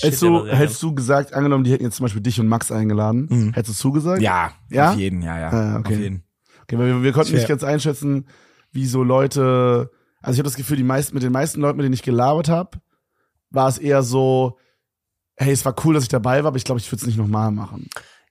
S1: Hättest du, hättest du gesagt, angenommen, die hätten jetzt zum Beispiel dich und Max eingeladen,
S3: Mhm.
S1: hättest du zugesagt?
S3: Ja,
S1: Ja?
S3: auf jeden, ja, ja.
S1: Ah, okay.
S3: Auf jeden.
S1: Okay, weil wir, wir konnten
S3: Schwer.
S1: nicht ganz einschätzen, wie so Leute, also ich habe das Gefühl, die meisten, mit den meisten Leuten, mit denen ich gelabert habe, war es eher so, hey, es war cool, dass ich dabei war, aber ich glaube, ich würde es nicht nochmal machen.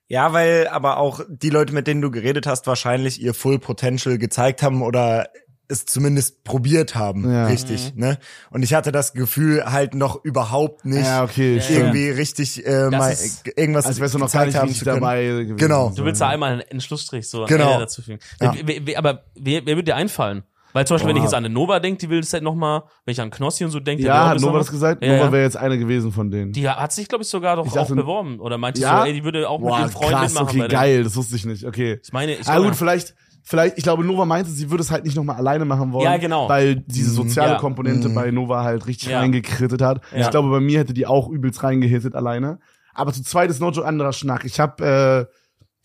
S3: Ja, weil aber auch die Leute, mit denen du geredet hast, wahrscheinlich ihr Full Potential gezeigt haben oder es zumindest probiert haben,
S1: Ja.
S3: richtig, ne? Und ich hatte das Gefühl halt noch überhaupt nicht
S1: Ja, okay,
S2: Ja,
S3: irgendwie richtig äh, mal
S2: ist-
S3: irgendwas
S1: Als wärst du noch gar nicht
S3: haben
S1: richtig
S3: zu können.
S1: dabei gewesen.
S3: Genau.
S2: Du willst da einmal einen, Schlussstrich so
S3: Genau.
S2: Ende dazu fügen.
S3: Ja.
S2: Wer, wer, wer, aber wer, wer würde dir einfallen? Weil zum Beispiel, wenn ich
S1: Boah.
S2: jetzt an eine Nova denke, die will das halt noch mal, wenn ich an Knossi und so denke,
S1: Ja, hat Nova das gesagt?
S2: Ja,
S1: Nova wäre jetzt eine gewesen von denen.
S2: Die hat sich, glaube ich, sogar doch
S1: Ich
S2: auch
S1: dachte-
S2: beworben. Oder meinte
S1: Ja?
S2: so, ey, die würde auch mit
S1: Boah,
S2: ihren Freunden
S1: krass,
S2: mitmachen.
S1: okay, geil, das wusste ich nicht, okay.
S2: Ich meine, ich
S1: ah, gut, vielleicht, vielleicht, ich glaube, Nova meinte, sie würde es halt nicht nochmal alleine machen wollen.
S2: Ja, genau.
S1: Weil diese soziale
S2: Ja.
S1: Komponente bei Nova halt richtig
S2: Ja.
S1: reingekrittet hat.
S2: Ja.
S1: Ich glaube, bei mir hätte die auch übelst reingehittet alleine. Aber zu zweit ist no joke anderer Schnack. Ich habe, äh,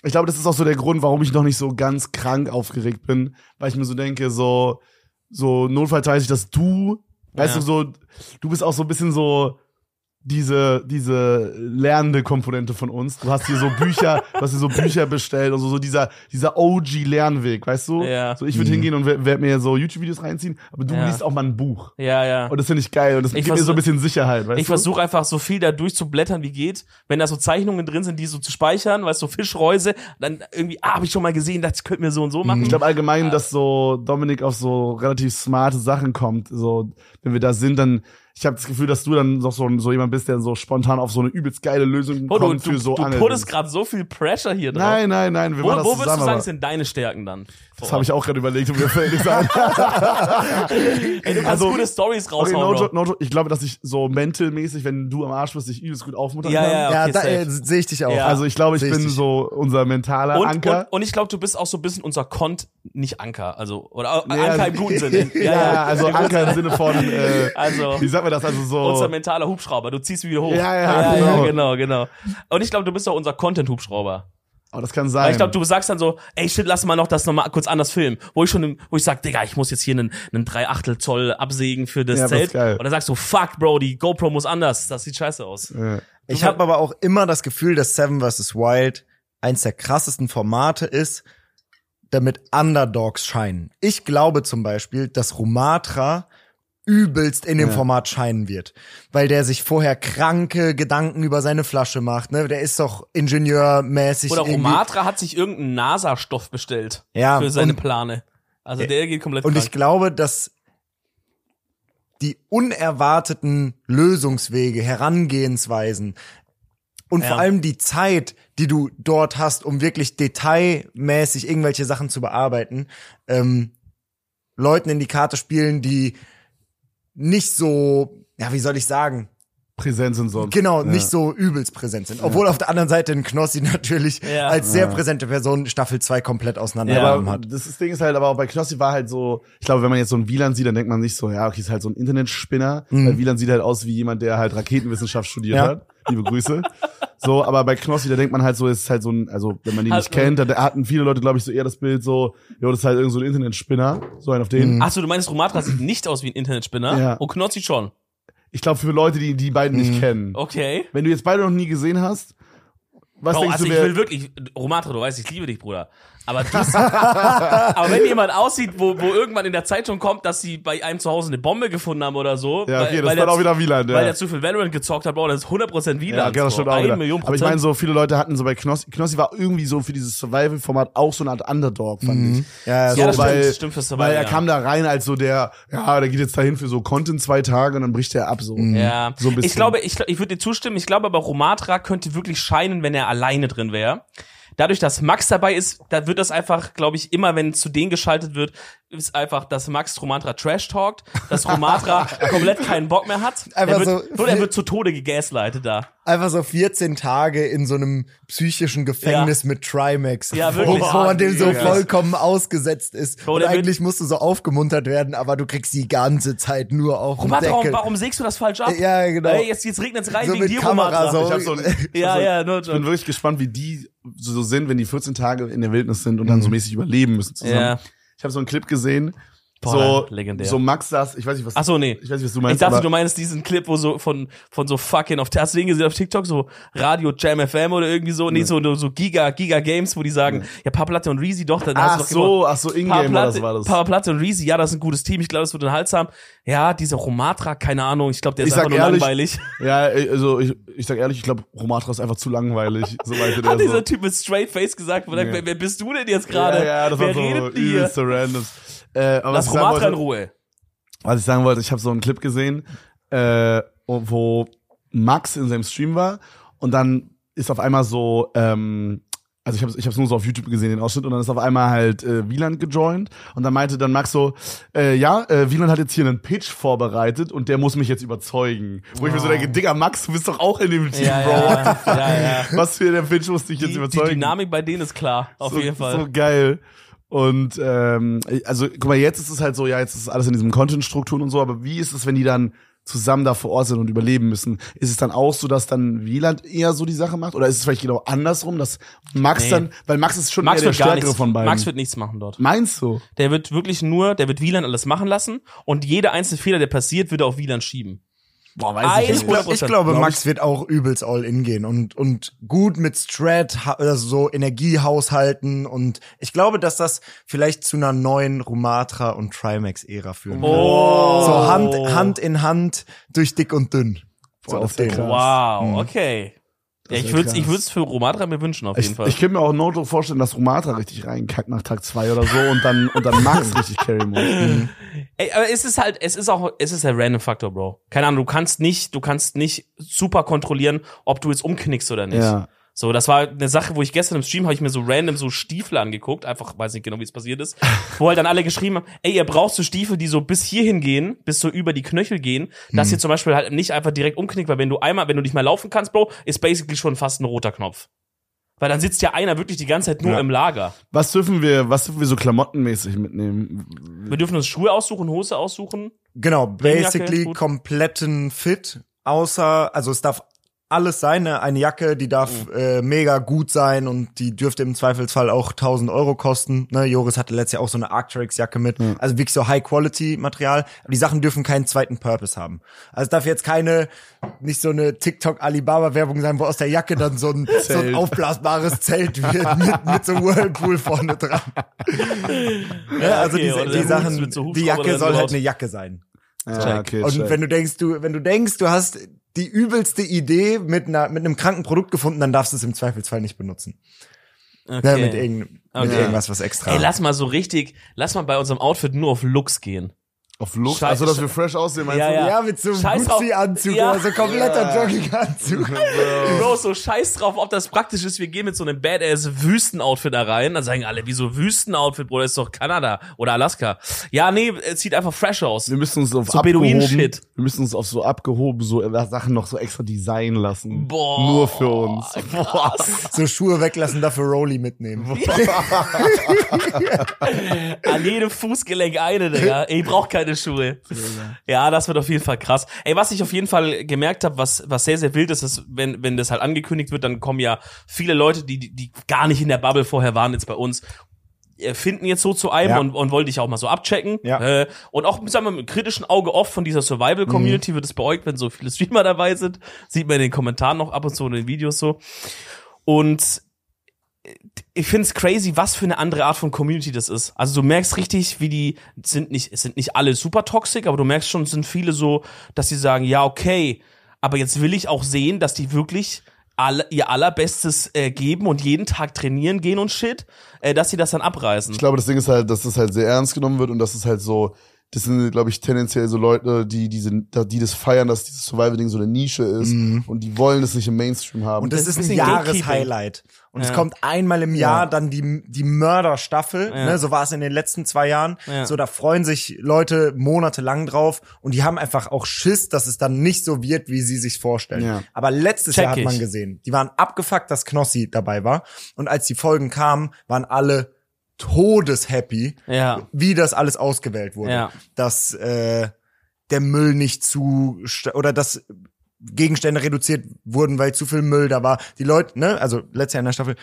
S1: ich glaube, das ist auch so der Grund, warum ich noch nicht so ganz krank aufgeregt bin, weil ich mir so denke, so, so notfallsmäßig, dass du, weißt
S2: Ja.
S1: du, so, du bist auch so ein bisschen so, diese, diese lernende Komponente von uns. Du hast hier so Bücher, du hast hier so Bücher bestellt und so, so dieser, dieser OG-Lernweg, weißt du?
S2: Ja.
S1: So, ich würde hingehen und werde werd mir so YouTube-Videos reinziehen, aber du
S2: Ja.
S1: liest auch mal ein Buch.
S2: Ja, ja.
S1: Und das finde ich geil und das
S2: Ich
S1: gibt mir so ein bisschen Sicherheit, weißt
S2: Ich
S1: du?
S2: versuche einfach so viel da durchzublättern, wie geht. Wenn da so Zeichnungen drin sind, die so zu speichern, weißt du, so Fischreuse, dann irgendwie, ah, habe ich schon mal gesehen, das könnten wir so und so machen.
S1: Ich glaube allgemein, dass so Dominik auf so relativ smarte Sachen kommt. So, wenn wir da sind, dann ich habe das Gefühl, dass du dann noch so, so jemand bist, der so spontan auf so eine übelst geile Lösung
S2: du,
S1: kommt
S2: du,
S1: für so
S2: du
S1: Angeln.
S2: puttest gerade so viel Pressure hier drauf.
S1: Nein, nein, nein, wir
S2: Wo,
S1: machen das
S2: wo würdest
S1: zusammen.
S2: du sagen, sind deine Stärken dann?
S1: Das habe ich auch gerade überlegt und mir fällt nichts ein. *laughs*
S2: Ey, du kannst
S1: Also,
S2: gute Stories
S1: Okay,
S2: raushauen,
S1: no
S2: Bro.
S1: joke, no joke. Ich glaube, dass ich so mentalmäßig, wenn du am Arsch bist, dich übelst gut aufmuttern
S2: Ja,
S1: kann.
S2: ja,
S3: Ja,
S2: okay,
S3: da
S2: safe.
S3: äh, sehe ich dich auch.
S2: Ja.
S1: Also ich glaube, ich
S3: ich
S1: bin
S3: dich.
S1: so unser mentaler
S2: Und,
S1: Anker.
S2: und, und ich glaube, du bist auch so ein bisschen unser Kont, nicht Anker, also oder
S1: Ja,
S2: Anker im guten Sinne. *laughs*
S1: ja, also Anker im Sinne von, äh, *laughs*
S2: Also
S1: wie sagt man das, also so,
S2: unser mentaler Hubschrauber. Du ziehst wieder hoch.
S1: Ja, ja,
S2: ja,
S1: genau.
S2: ja genau, genau. Und ich glaube, du bist auch unser Content-Hubschrauber.
S1: Oh, das kann
S2: Weil
S1: sein.
S2: ich glaube, du sagst dann so, ey shit, lass mal noch das nochmal kurz anders filmen. Wo ich schon, wo ich sag, Digga, ich muss jetzt hier einen, einen 3 Achtel Zoll absägen für das
S1: Ja, das ist
S2: Zelt.
S1: geil.
S2: Und dann sagst du, fuck, Bro, die GoPro muss anders. Das sieht scheiße aus.
S1: ja.
S3: Ich habe aber auch immer das Gefühl, dass Seven vs. Wild eins der krassesten Formate ist, damit Underdogs scheinen. Ich glaube zum Beispiel, dass Rumatra übelst in dem
S1: Ja.
S3: Format scheinen wird, weil der sich vorher kranke Gedanken über seine Flasche macht. Ne, der ist doch ingenieurmäßig.
S2: Oder Romatra hat sich irgendeinen NASA-Stoff bestellt.
S3: Ja,
S2: Für seine
S3: und-
S2: Plane. Also der geht komplett
S3: Und
S2: krank.
S3: ich glaube, dass die unerwarteten Lösungswege, Herangehensweisen und
S2: Ja.
S3: vor allem die Zeit, die du dort hast, um wirklich detailmäßig irgendwelche Sachen zu bearbeiten, ähm, Leuten in die Karte spielen, die nicht so, ja, wie soll ich sagen,
S1: Präsenz und so.
S3: genau,
S1: Ja.
S3: nicht so übelst präsent sind. Obwohl auf der anderen Seite ein Knossi *laughs* natürlich
S2: Ja.
S3: als sehr präsente Person Staffel 2 komplett
S1: Ja,
S3: auseinandergenommen hat.
S1: das, Ding ist halt, aber auch bei Knossi war halt so, ich glaube, wenn man jetzt so einen Wieland sieht, dann denkt man nicht so, ja, okay, ist halt so ein Internetspinner, weil Wieland sieht halt aus wie jemand, der halt Raketenwissenschaft studiert
S3: Mhm. Ja.
S1: hat. Liebe Grüße. So, aber bei Knossi, da denkt man halt so, ist halt so ein, also, wenn man ihn nicht kennt, da hatten viele Leute, glaube ich, so eher das Bild so, jo, das ist halt irgend so ein Internetspinner, so ein auf den.
S2: Ach so, du meinst, Romatra sieht nicht aus wie ein Internetspinner?
S1: Ja.
S2: Und Knozzi schon.
S1: Ich glaube, für Leute, die die beiden
S3: Mhm.
S1: nicht kennen.
S2: Okay.
S1: Wenn du jetzt beide noch nie gesehen hast, was
S2: Bro,
S1: denkst
S2: also
S1: du,
S2: ich will wirklich, Romatra, du weißt, ich liebe dich, Bruder. Aber, das, *laughs* aber wenn jemand aussieht, wo, wo irgendwann in der Zeitung kommt, dass sie bei einem zu Hause eine Bombe gefunden haben oder so,
S1: ja, okay, das
S2: weil
S1: war
S2: der
S1: auch wieder Wieland, ja.
S2: weil der zu viel Valorant gezockt hat, Bro, das ist 100%
S1: Ja,
S2: Wieland.
S1: okay, das stimmt
S2: Bro.
S1: auch wieder.
S2: Million
S1: Aber ich meine, so viele Leute hatten so bei Knossi, Knossi war irgendwie so für dieses Survival-Format auch so eine Art Underdog, fand ich.
S3: Ja,
S1: So,
S2: Ja, das
S1: weil,
S2: stimmt, stimmt für Survival,
S1: weil er
S2: ja.
S1: kam da rein als so der, ja, der geht jetzt dahin für so Content zwei Tage und dann bricht er ab so.
S2: Ja,
S1: So ein bisschen.
S2: ich glaube, ich, ich würde dir zustimmen. Ich glaube aber, Romatra könnte wirklich scheinen, wenn er alleine drin wäre. Dadurch, dass Max dabei ist, da wird das einfach, glaube ich, immer, wenn zu denen geschaltet wird, ist einfach, dass Max Romatra trash talkt, dass Romatra *laughs* komplett keinen Bock mehr hat.
S3: Einfach
S2: er wird,
S3: so-
S2: Bro, er wird zu Tode gegaslightet da.
S3: Einfach so 14 Tage in so einem psychischen Gefängnis mit Trimax.
S2: Ja,
S3: wo,
S2: wirklich.
S3: wo man dem so vollkommen ausgesetzt ist.
S2: Bro,
S3: Und eigentlich musst du so aufgemuntert werden, aber du kriegst die ganze Zeit nur auf den
S2: Romatra, warum,
S3: Deckel.
S2: warum sägst du das falsch ab?
S3: Ja, genau.
S2: Ey, jetzt, jetzt regnet es rein
S3: So
S2: wegen
S3: mit
S2: dir,
S3: Kamera
S2: Romatra.
S3: so.
S1: Ich hab so ein, ich
S2: Ja, ja, no
S1: Ich bin wirklich gespannt, wie die so, sind, wenn die 14 Tage in der Wildnis sind und dann so mäßig überleben müssen zusammen.
S2: Ja.
S1: Ich habe so einen Clip gesehen, so,
S2: legendär.
S1: so Max saß, ich weiß nicht, was,
S2: Ach so, nee.
S1: ich weiß nicht, was du
S2: Ich
S1: meinst,
S2: dachte,
S1: aber
S2: du meinst diesen Clip, wo so von, von so fucking auf, hast du den gesehen auf TikTok, so Radio Jam FM oder irgendwie so, nee, so, so Giga, Giga Games, wo die sagen, ja, Papa Platte und Reezy, doch, dann hast
S1: ach
S2: du doch
S1: so, ach so, Ingame, das war das.
S2: Papa Platte und Reezy, ja, das ist ein gutes Team, ich glaube, das wird den Hals haben. Ja, dieser Romatra, keine Ahnung, ich glaube, der ist
S1: Ich
S2: einfach nur
S1: ehrlich,
S2: langweilig.
S1: Ja, also ich, ich sag ehrlich, ich glaube, Romatra ist einfach zu langweilig. So *laughs* meinte der
S2: Hat dieser
S1: so.
S2: Typ mit Straight Face gesagt,
S1: Ja.
S2: wer, wer bist du denn jetzt gerade?
S1: Ja, ja, das
S2: wer
S1: war so
S2: redet
S1: so random. Äh,
S2: Lass Romatra in Ruhe.
S1: was ich sagen wollte, ich habe so einen Clip gesehen, äh, wo Max in seinem Stream war und dann ist auf einmal so, ähm, also ich habe ich hab's nur so auf YouTube gesehen, den Ausschnitt, und dann ist auf einmal halt äh, Wieland gejoint und dann meinte dann Max so, äh, ja, äh, Wieland hat jetzt hier einen Pitch vorbereitet und der muss mich jetzt überzeugen. Wo ich mir so denke, Digga, Max, du bist doch auch in dem Team,
S2: Ja,
S1: Bro.
S2: ja, ja. *laughs*
S1: Was für der Pitch musste ich jetzt
S2: Die, die
S1: überzeugen?
S2: Dynamik bei denen ist klar, auf
S1: so,
S2: jeden Fall.
S1: So geil. Und ähm, also guck mal, jetzt ist es halt so, ja, jetzt ist alles in diesen Content-Strukturen und so, aber wie ist es, wenn die dann zusammen da vor Ort sind und überleben müssen? Ist es dann auch so, dass dann Wieland eher so die Sache macht? Oder ist es vielleicht genau andersrum, dass Max
S2: Nee.
S1: dann, weil Max ist schon
S2: Max
S1: eher der Stärkere
S2: nichts,
S1: von beiden.
S2: Max wird nichts machen dort.
S1: Meinst du?
S2: Der wird wirklich nur, der wird Wieland alles machen lassen und jeder einzelne Fehler, der passiert, wird er auf Wieland schieben.
S1: Boah, weiß
S3: Ich, glaub, ich
S2: 100%,
S3: glaube,
S1: glaub
S3: Max wird auch übelst all in gehen und, und gut mit Strat, also so Energie haushalten und ich glaube, dass das vielleicht zu einer neuen Rumatra und Trimax-Ära führen wird.
S2: Oh.
S3: So Hand, Hand in Hand durch dick und dünn. So
S1: Boah, das
S3: auf den.
S1: krass.
S2: Wow, okay. Ja, ich würde
S1: krass.
S2: ich würd's für Romatra mir wünschen, auf jeden
S1: Ich,
S2: Fall.
S1: ich könnte mir auch Notdruck vorstellen, dass Romatra richtig reinkackt nach Tag zwei oder so und dann, und dann Max *laughs* richtig carry muss.
S2: Mhm. Ey, aber es ist halt, es ist auch, es ist ein random Faktor, Bro. Keine Ahnung, du kannst nicht, du kannst nicht super kontrollieren, ob du jetzt umknickst oder nicht.
S1: Ja.
S2: So, das war eine Sache, wo ich gestern im Stream habe ich mir so random so Stiefel angeguckt, einfach weiß nicht genau, wie es passiert ist, *laughs* wo halt dann alle geschrieben haben, ey, ihr braucht so Stiefel, die so bis hierhin gehen, bis so über die Knöchel gehen, dass ihr zum Beispiel halt nicht einfach direkt umknickt, weil wenn du einmal, wenn du nicht mehr laufen kannst, Bro, ist basically schon fast ein roter Knopf. Weil dann sitzt ja einer wirklich die ganze Zeit nur
S1: Ja.
S2: im Lager.
S1: Was dürfen wir, was dürfen wir so klamottenmäßig mitnehmen?
S2: Wir dürfen uns Schuhe aussuchen, Hose aussuchen.
S3: Genau, basically kompletten Fit, außer, also es darf alles sein, ne? eine Jacke, die darf
S2: Mhm.
S3: äh, mega gut sein und die dürfte im Zweifelsfall auch 1000 Euro kosten. Ne? Joris hatte letztes Jahr auch so eine Arcteryx-Jacke mit, also wirklich so High-Quality-Material. Aber die Sachen dürfen keinen zweiten Purpose haben. Also es darf jetzt keine, nicht so eine TikTok-Alibaba-Werbung sein, wo aus der Jacke dann so ein, *laughs* so ein aufblasbares Zelt wird mit, mit so Whirlpool vorne dran. *laughs* ja, also
S2: okay,
S3: die, die Sachen,
S2: so
S3: die Jacke soll halt eine Jacke sein.
S1: Ja, okay,
S3: Und
S1: check.
S3: wenn du denkst, du, wenn du denkst, du hast die übelste Idee mit einer, mit einem kranken Produkt gefunden, dann darfst du es im Zweifelsfall nicht benutzen.
S2: Okay.
S3: Ja, mit, irgend, mit
S2: Okay.
S3: irgendwas, was extra.
S2: Ey, lass mal so richtig, lass mal bei unserem Outfit nur auf Looks gehen.
S1: Auf Look,
S2: Scheiß-
S1: also dass wir fresh aussehen, meinst
S2: Ja,
S1: du?
S2: ja.
S3: ja, mit so einem. Gucci-Anzug
S2: Ja.
S3: oder so kompletter
S1: Ja.
S3: Jogginganzug. *laughs*
S2: Bro, so scheiß drauf, ob das praktisch ist. Wir gehen mit so einem badass Wüstenoutfit da rein. Dann sagen alle, wieso Wüstenoutfit, Bro, das ist doch Kanada oder Alaska. Ja, nee, es sieht einfach fresh aus.
S1: Wir müssen uns auf
S2: So
S1: abgehoben, wir müssen uns auf so abgehoben so äh, Sachen noch so extra designen lassen.
S2: Boah.
S1: Nur für uns. Boah.
S3: So Schuhe weglassen, dafür Rolli mitnehmen. *laughs*
S2: An jedem Fußgelenk eine, Digga. Ich brauch keine Schuhe. Ja, das wird auf jeden Fall krass. Ey, was ich auf jeden Fall gemerkt habe, was, was sehr, sehr wild ist, ist, wenn, wenn das halt angekündigt wird, dann kommen ja viele Leute, die, die die gar nicht in der Bubble vorher waren, jetzt bei uns, äh, finden jetzt so zu einem
S3: Ja.
S2: und, und wollen dich auch mal so abchecken.
S3: Ja.
S2: Äh, und auch, sagen wir, mit kritischen Auge oft von dieser Survival-Community wird es beäugt, wenn so viele Streamer dabei sind. Sieht man in den Kommentaren noch ab und zu in den Videos so. Und ich find's crazy, was für eine andere Art von Community das ist. Also du merkst richtig, wie die sind nicht, es sind nicht alle super toxic, aber du merkst schon, es sind viele so, dass sie sagen, ja okay, aber jetzt will ich auch sehen, dass die wirklich alle, ihr allerbestes äh, geben und jeden Tag trainieren gehen und shit, äh, dass sie das dann abreißen.
S1: Ich glaube, das Ding ist halt, dass das halt sehr ernst genommen wird und das ist halt so, das sind, glaube ich, tendenziell so Leute, die, die, sind, die das feiern, dass dieses Survival-Ding so eine Nische ist und die wollen das nicht im Mainstream haben.
S3: Und das,
S2: Das
S3: ist ein. Jahreshighlight. Und es
S2: Ja.
S3: kommt einmal im Jahr
S1: Ja.
S3: dann die, die Mörderstaffel.
S2: Ja.
S3: Ne, so war es in den letzten zwei Jahren.
S2: Ja.
S3: So, da freuen sich Leute monatelang drauf. Und die haben einfach auch Schiss, dass es dann nicht so wird, wie sie sich vorstellen.
S1: Ja.
S3: Aber letztes
S2: Check
S3: Jahr hat man
S2: ich.
S3: gesehen, die waren abgefuckt, dass Knossi dabei war. Und als die Folgen kamen, waren alle todeshappy,
S2: ja.
S3: wie das alles ausgewählt wurde.
S2: Ja.
S3: Dass äh, der Müll nicht zu oder dass Gegenstände reduziert wurden, weil zu viel Müll da war. Die Leute, ne, also letztes Jahr in der Staffel,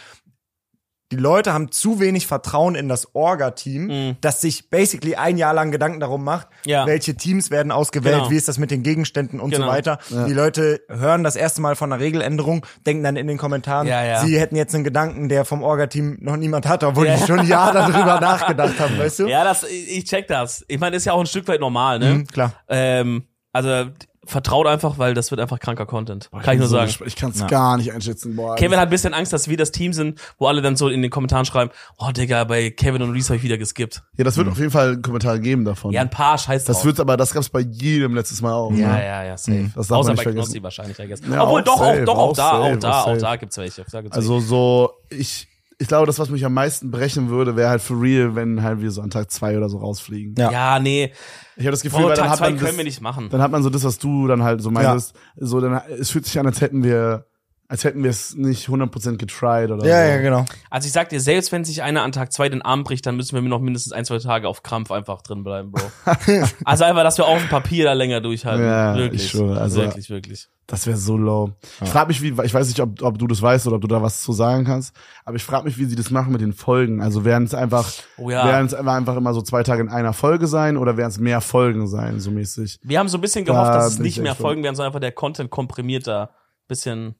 S3: Die Leute haben zu wenig Vertrauen in das Orga-Team, das sich basically ein Jahr lang Gedanken darum macht,
S2: Mhm. Ja.
S3: welche Teams werden ausgewählt,
S2: Genau.
S3: wie ist das mit den Gegenständen und
S2: Genau.
S3: so weiter. Die Leute hören das erste Mal von einer Regeländerung, denken dann in den Kommentaren,
S2: Ja, ja.
S3: sie hätten jetzt einen Gedanken, der vom Orga-Team noch niemand hat, obwohl
S2: Ja.
S3: die schon ein Jahr *laughs* darüber nachgedacht haben, weißt du?
S2: Ja, das, ich ich check das. Ich meine, ist ja auch ein Stück weit normal, ne?
S3: Mhm, klar.
S2: Ähm, also vertraut einfach, weil das wird einfach kranker Content. Kann ich nur
S1: so
S2: sagen.
S1: Ich kann es gar nicht einschätzen. Boah,
S2: Kevin hat ein bisschen Angst, dass wir das Team sind, wo alle dann so in den Kommentaren schreiben, oh Digga, bei Kevin und Reese habe ich wieder geskippt.
S1: ja, das wird auf jeden Fall Kommentare geben davon.
S2: Ja, ein paar scheiß
S1: das wird aber, das gab's bei jedem letztes Mal auch.
S2: ja,
S1: ne?
S2: ja, ja, safe.
S1: Das darf man
S2: Außer bei
S1: vergessen.
S2: Knossi wahrscheinlich, I guess.
S1: Ja,
S2: Obwohl,
S1: auch
S2: doch,
S1: safe,
S2: auch, doch, auch
S1: auch
S2: da, auch
S1: safe,
S2: da,
S1: auch
S2: auch
S1: safe.
S2: da gibt's welche. Da gibt's
S1: Also so, ich, ich glaube, das, was mich am meisten brechen würde, wäre halt for real, wenn halt wir so an Tag zwei oder so rausfliegen.
S3: Ja.
S2: ja, nee.
S1: Ich habe das Gefühl,
S2: Oh,
S1: weil dann
S2: Tag
S1: hat
S2: zwei
S1: man
S2: können
S1: das,
S2: wir nicht machen.
S1: dann hat man so das, was du dann halt so meintest, so dann, es fühlt sich an, als hätten wir, als hätten wir es nicht 100% getried oder
S3: Ja,
S1: so.
S3: ja, genau.
S2: Also ich sag dir, selbst wenn sich einer an Tag zwei den Arm bricht, dann müssen wir noch mindestens ein, zwei Tage auf Krampf einfach drin bleiben, Bro. *laughs* also einfach, dass wir auf dem Papier da länger durchhalten.
S1: Ja,
S2: wirklich.
S1: ich schwöre, also-
S2: wirklich, wirklich.
S1: Das wäre so low. Ich frage mich, wie, ich weiß nicht, ob, ob du das weißt oder ob du da was zu sagen kannst, aber ich frage mich, wie sie das machen mit den Folgen. Also werden es einfach,
S2: Oh ja.
S1: werden es einfach, immer so zwei Tage in einer Folge sein oder werden es mehr Folgen sein, so mäßig?
S2: Wir haben so ein bisschen gehofft,
S1: Da
S2: dass es nicht mehr Folgen werden, sondern einfach der Content komprimierter. Bisschen.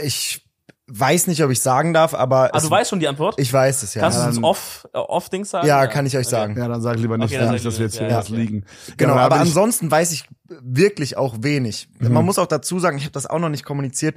S3: Ich weiß nicht, ob ich sagen darf, aber
S2: Ah, du weißt schon die Antwort?
S3: ich weiß es ja.
S2: Kannst du es uns
S1: dann-
S2: off, off Dings sagen?
S3: ja, kann ich euch sagen.
S1: Ja, dann sag lieber nicht,
S2: Okay, dann
S1: nicht
S2: sag
S1: dass wir jetzt hier
S2: ja,
S1: was
S2: okay.
S1: liegen.
S3: Genau,
S1: da
S3: aber
S1: bin ich-
S3: ansonsten weiß ich wirklich auch wenig.
S1: Mhm.
S3: Man muss auch dazu sagen, ich habe das auch noch nicht kommuniziert.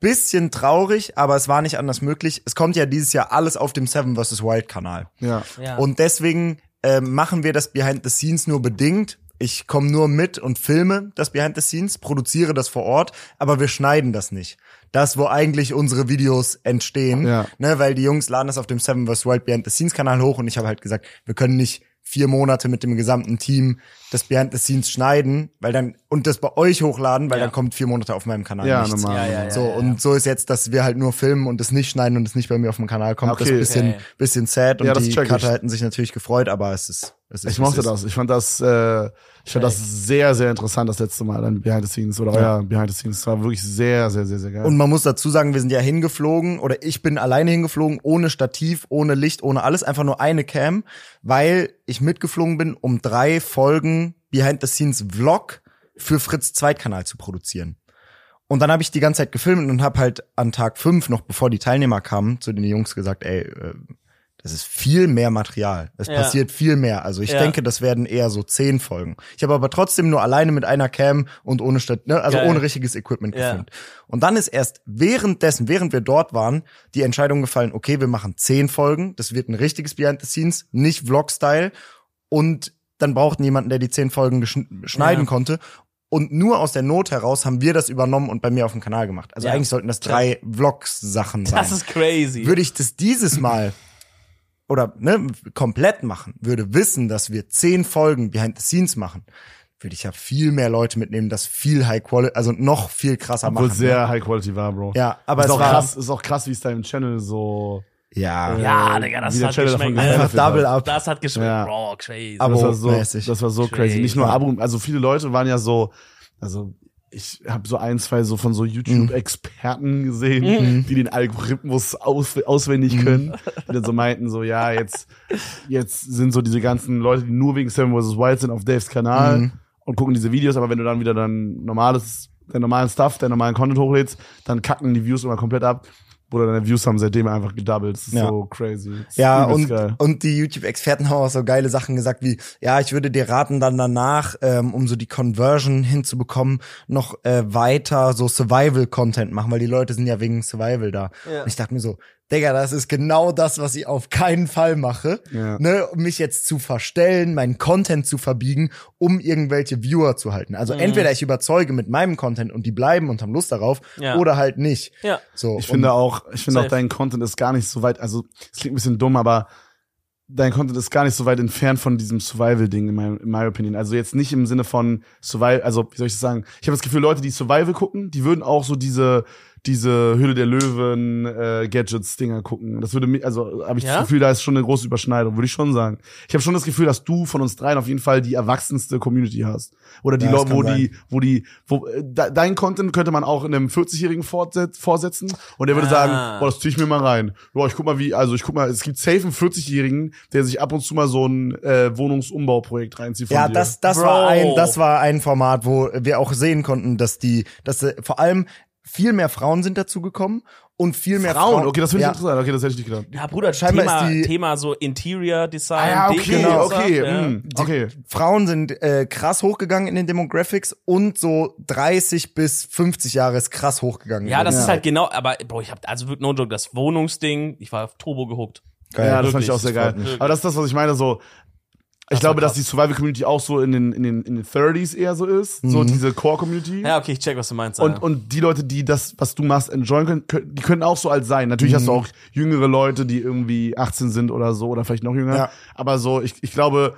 S3: Bisschen traurig, aber es war nicht anders möglich. Es kommt ja dieses Jahr alles auf dem Seven vs. Wild Kanal.
S1: Ja.
S2: Ja.
S3: Und deswegen äh, machen wir das Behind the Scenes nur bedingt. Ich komme nur mit und filme das Behind the Scenes, produziere das vor Ort, aber wir schneiden das nicht. Das, wo eigentlich unsere Videos entstehen,
S1: Ja.
S3: ne, weil die Jungs laden das auf dem Seven vs. Wild Behind the Scenes Kanal hoch und ich habe halt gesagt, wir können nicht vier Monate mit dem gesamten Team das Behind the Scenes schneiden, weil dann und das bei euch hochladen, weil
S2: Ja.
S3: dann kommt vier Monate auf meinem Kanal
S1: Ja,
S3: nichts.
S1: normal.
S2: Ja, ja, ja.
S3: So, und so ist jetzt, dass wir halt nur filmen und es nicht schneiden und es nicht bei mir auf dem Kanal kommt.
S1: Okay.
S3: Das ist ein bisschen,
S2: Okay.
S3: bisschen sad und die. Cutter hätten sich natürlich gefreut, aber es ist, ist
S1: Ich mochte
S3: es ist.
S1: das. Ich fand das, äh, ich fand das sehr, sehr interessant, das letzte Mal, dein Behind the Scenes oder euer Behind the Scenes. Das war wirklich sehr, sehr, sehr, sehr geil.
S3: Und man muss dazu sagen, wir sind ja hingeflogen oder ich bin alleine hingeflogen, ohne Stativ, ohne Licht, ohne alles, einfach nur eine Cam, weil ich mitgeflogen bin, um drei Folgen Behind the Scenes Vlog für Fritz Zweitkanal zu produzieren. Und dann habe ich die ganze Zeit gefilmt und habe halt an Tag fünf, noch bevor die Teilnehmer kamen, zu den Jungs gesagt, ey, äh, das ist viel mehr Material. Es
S2: Ja.
S3: passiert viel mehr. Also ich
S2: Ja.
S3: denke, das werden eher so zehn Folgen. Ich habe aber trotzdem nur alleine mit einer Cam und ohne Stat ne, also
S2: Geil.
S3: ohne richtiges Equipment
S2: Ja.
S3: gefilmt. Und dann ist erst währenddessen, während wir dort waren, die Entscheidung gefallen, okay, wir machen zehn Folgen. Das wird ein richtiges Behind the Scenes, nicht Vlog-Style. Und dann brauchten jemanden, der die zehn Folgen schneiden konnte. Und nur aus der Not heraus haben wir das übernommen und bei mir auf dem Kanal gemacht. Also eigentlich sollten das drei Vlogs-Sachen sein.
S2: das ist crazy.
S3: Würde ich das dieses Mal *laughs* oder ne, komplett machen, würde wissen, dass wir zehn Folgen Behind the Scenes machen, würde ich ja viel mehr Leute mitnehmen, das viel High Quality, also noch viel krasser
S1: Obwohl
S3: machen.
S1: es sehr
S3: ne?
S1: High Quality war, Bro.
S3: Ja, aber
S1: ist
S3: es
S1: auch
S3: war
S1: krass, ist auch krass, wie es deinem Channel so.
S3: ja,
S2: ja,
S1: äh,
S2: Digga, das hat
S1: Channel
S2: geschmeckt.
S3: einfach. Double Up.
S2: Das hat geschmeckt.
S1: Ja.
S2: Bro, crazy.
S3: Aber-
S1: Das war so, das war so
S2: Crazy.
S1: crazy. Nicht nur
S3: Ja.
S1: Abo, also viele Leute waren ja so, also ich habe so ein, zwei so von so YouTube-Experten gesehen, die den Algorithmus aus, auswendig können, die dann so meinten, so ja, jetzt, jetzt sind so diese ganzen Leute, die nur wegen Seven vs. Wild sind auf Daves Kanal
S3: Mhm.
S1: und gucken diese Videos, aber wenn du dann wieder dann normales, deinen normalen Stuff, deinen normalen Content hochlädst, dann kacken die Views immer komplett ab. Bruder, deine Views haben seitdem einfach gedoubled. Das ist
S3: Ja.
S1: so crazy. Das
S3: Ja, und,
S1: geil.
S3: und die YouTube-Experten haben auch so geile Sachen gesagt wie, ja, ich würde dir raten, dann danach, ähm, um so die Conversion hinzubekommen, noch äh, weiter so Survival-Content machen, weil die Leute sind ja wegen Survival da.
S2: Ja.
S3: Und ich dachte mir so, Digga, das ist genau das, was ich auf keinen Fall mache.
S1: Ja.
S3: Ne, um mich jetzt zu verstellen, meinen Content zu verbiegen, um irgendwelche Viewer zu halten. Also
S2: Mhm.
S3: entweder ich überzeuge mit meinem Content und die bleiben und haben Lust darauf,
S2: Ja.
S3: oder halt nicht.
S2: Ja.
S3: So,
S1: Ich finde auch, ich finde auch dein Content ist gar nicht so weit, also es klingt ein bisschen dumm, aber dein Content ist gar nicht so weit entfernt von diesem Survival-Ding, in, my, in my opinion. Also jetzt nicht im Sinne von Survival, also wie soll ich das sagen? Ich habe das Gefühl, Leute, die Survival gucken, die würden auch so diese, diese Hülle der Löwen äh, Gadgets Dinger gucken. Das würde mir, also habe ich
S2: Ja?
S1: das Gefühl, da ist schon eine große Überschneidung, würde ich schon sagen. Ich habe schon das Gefühl, dass du von uns dreien auf jeden Fall die erwachsenste Community hast. Oder die
S3: Ja,
S1: Leute, wo die, wo die, wo äh, de- dein Content könnte man auch in einem 40-jährigen fortset- vorsetzen und der würde
S2: Ah.
S1: sagen, boah, das zieh ich mir mal rein. Boah, ich guck mal wie, also ich guck mal, es gibt safe einen 40-jährigen, der sich ab und zu mal so ein äh, Wohnungsumbauprojekt reinzieht von
S3: Ja,
S1: dir.
S3: das, das
S2: Bro.
S3: war ein, das war ein Format, wo wir auch sehen konnten, dass die, dass äh, vor allem viel mehr Frauen sind dazu gekommen und viel mehr
S1: Frauen,
S3: Frauen.
S1: okay, das finde ich
S3: ja,
S1: interessant. Okay, das hätte ich nicht gedacht.
S2: Ja, Bruder,
S3: Scheinbar
S2: Thema,
S3: ist die-
S2: Thema so Interior Design.
S1: Ah, ja, okay,
S2: Deko,
S1: okay,
S2: ja.
S1: mm, okay.
S3: Frauen sind äh, krass hochgegangen in den Demographics und so 30 bis 50 Jahre ist krass hochgegangen.
S2: Ja, das
S1: Ja.
S2: ist halt genau, aber Bro, ich hab also wirklich no joke, das Wohnungsding, ich war auf Turbo gehuckt.
S3: Geil.
S1: ja, das fand ich auch sehr geil. Aber das ist das, was ich meine, so, ich
S2: Das
S1: glaube, dass die Survival Community auch so in den, in den, in den 30s eher so ist. So diese Core Community.
S2: Ja, okay, ich check, was du meinst.
S1: Und,
S2: ja.
S1: und die Leute, die das, was du machst, enjoyen können, können die können auch so alt sein. Natürlich hast du auch jüngere Leute, die irgendwie 18 sind oder so, oder vielleicht noch jünger.
S3: Ja.
S1: Aber so, ich, ich glaube,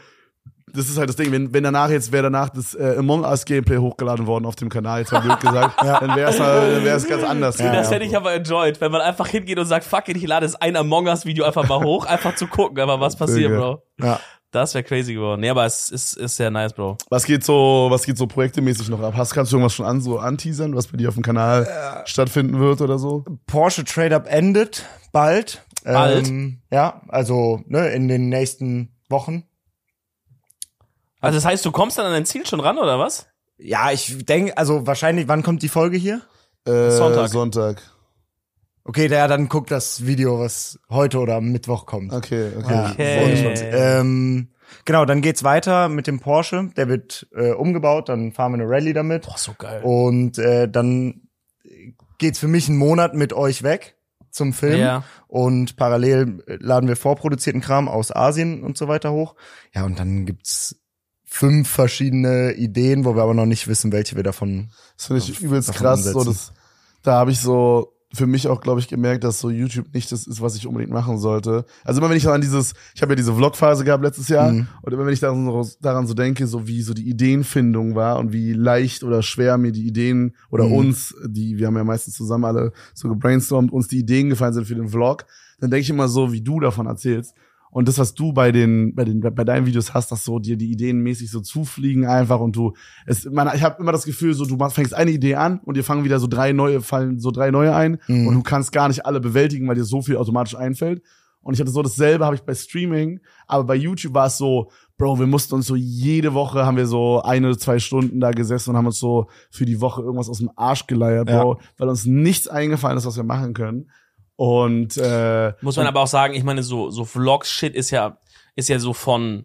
S1: das ist halt das Ding, wenn, wenn danach jetzt wäre danach das äh, Among Us Gameplay hochgeladen worden auf dem Kanal, jetzt mal blöd gesagt, *laughs* dann wäre es dann wär's ganz anders.
S2: das hätte ich aber enjoyed, wenn man einfach hingeht und sagt, fuck it, ich lade jetzt ein Among Us Video einfach mal hoch, einfach zu gucken, aber was passiert. Bro.
S3: Ja.
S2: Das wäre crazy geworden. Nee, aber es ist, ist sehr nice, Bro.
S1: Was geht so, was geht so projektemäßig noch ab? Hast, kannst du irgendwas schon an, so anteasern, was bei dir auf dem Kanal stattfinden wird oder so?
S3: Porsche Trade Up endet bald.
S2: Bald?
S3: Ähm, ja, also ne, in den nächsten Wochen.
S2: Also das heißt, du kommst dann an dein Ziel schon ran, oder was?
S3: Ja, ich denke, also wahrscheinlich, wann kommt die Folge hier?
S1: Äh,
S2: Sonntag.
S1: Sonntag.
S3: Okay, der dann guckt das Video, was heute oder am Mittwoch kommt.
S1: Okay, okay.
S2: Okay.
S3: Ähm, genau, dann geht's weiter mit dem Porsche. Der wird äh, umgebaut, dann fahren wir eine Rallye damit.
S2: Boah, so geil.
S3: Und äh, dann geht's für mich einen Monat mit euch weg zum Film.
S2: Ja.
S3: Und parallel äh, laden wir vorproduzierten Kram aus Asien und so weiter hoch. Ja, und dann gibt's fünf verschiedene Ideen, wo wir aber noch nicht wissen, welche wir davon.
S1: Das finde ich übelst krass. So, das, da habe ich so für mich auch, glaube ich, gemerkt, dass so YouTube nicht das ist, was ich unbedingt machen sollte. Also immer wenn ich so an dieses, ich habe ja diese Vlog-Phase gehabt letztes Jahr
S3: Mhm.
S1: und immer wenn ich daran so, daran so denke, so wie so die Ideenfindung war und wie leicht oder schwer mir die Ideen oder
S3: Mhm.
S1: uns, die, wir haben ja meistens zusammen alle so gebrainstormt, uns die Ideen gefallen sind für den Vlog, dann denke ich immer so, wie du davon erzählst. Und das, was du bei den, bei den, bei deinen Videos hast, dass so dir die Ideen mäßig so zufliegen einfach und du, es, man, ich habe immer das Gefühl, so du fängst eine Idee an und dir fangen wieder so drei neue, fallen so drei neue ein
S3: Mhm.
S1: und du kannst gar nicht alle bewältigen, weil dir so viel automatisch einfällt. Und ich hatte so dasselbe habe ich bei Streaming, aber bei YouTube war es so, Bro, wir mussten uns so jede Woche haben wir so eine, zwei Stunden da gesessen und haben uns so für die Woche irgendwas aus dem Arsch geleiert, Bro, weil uns nichts eingefallen ist, was wir machen können. Und äh,
S2: Muss man aber auch sagen, ich meine, so, so Vlog-Shit ist ja, ist ja so von,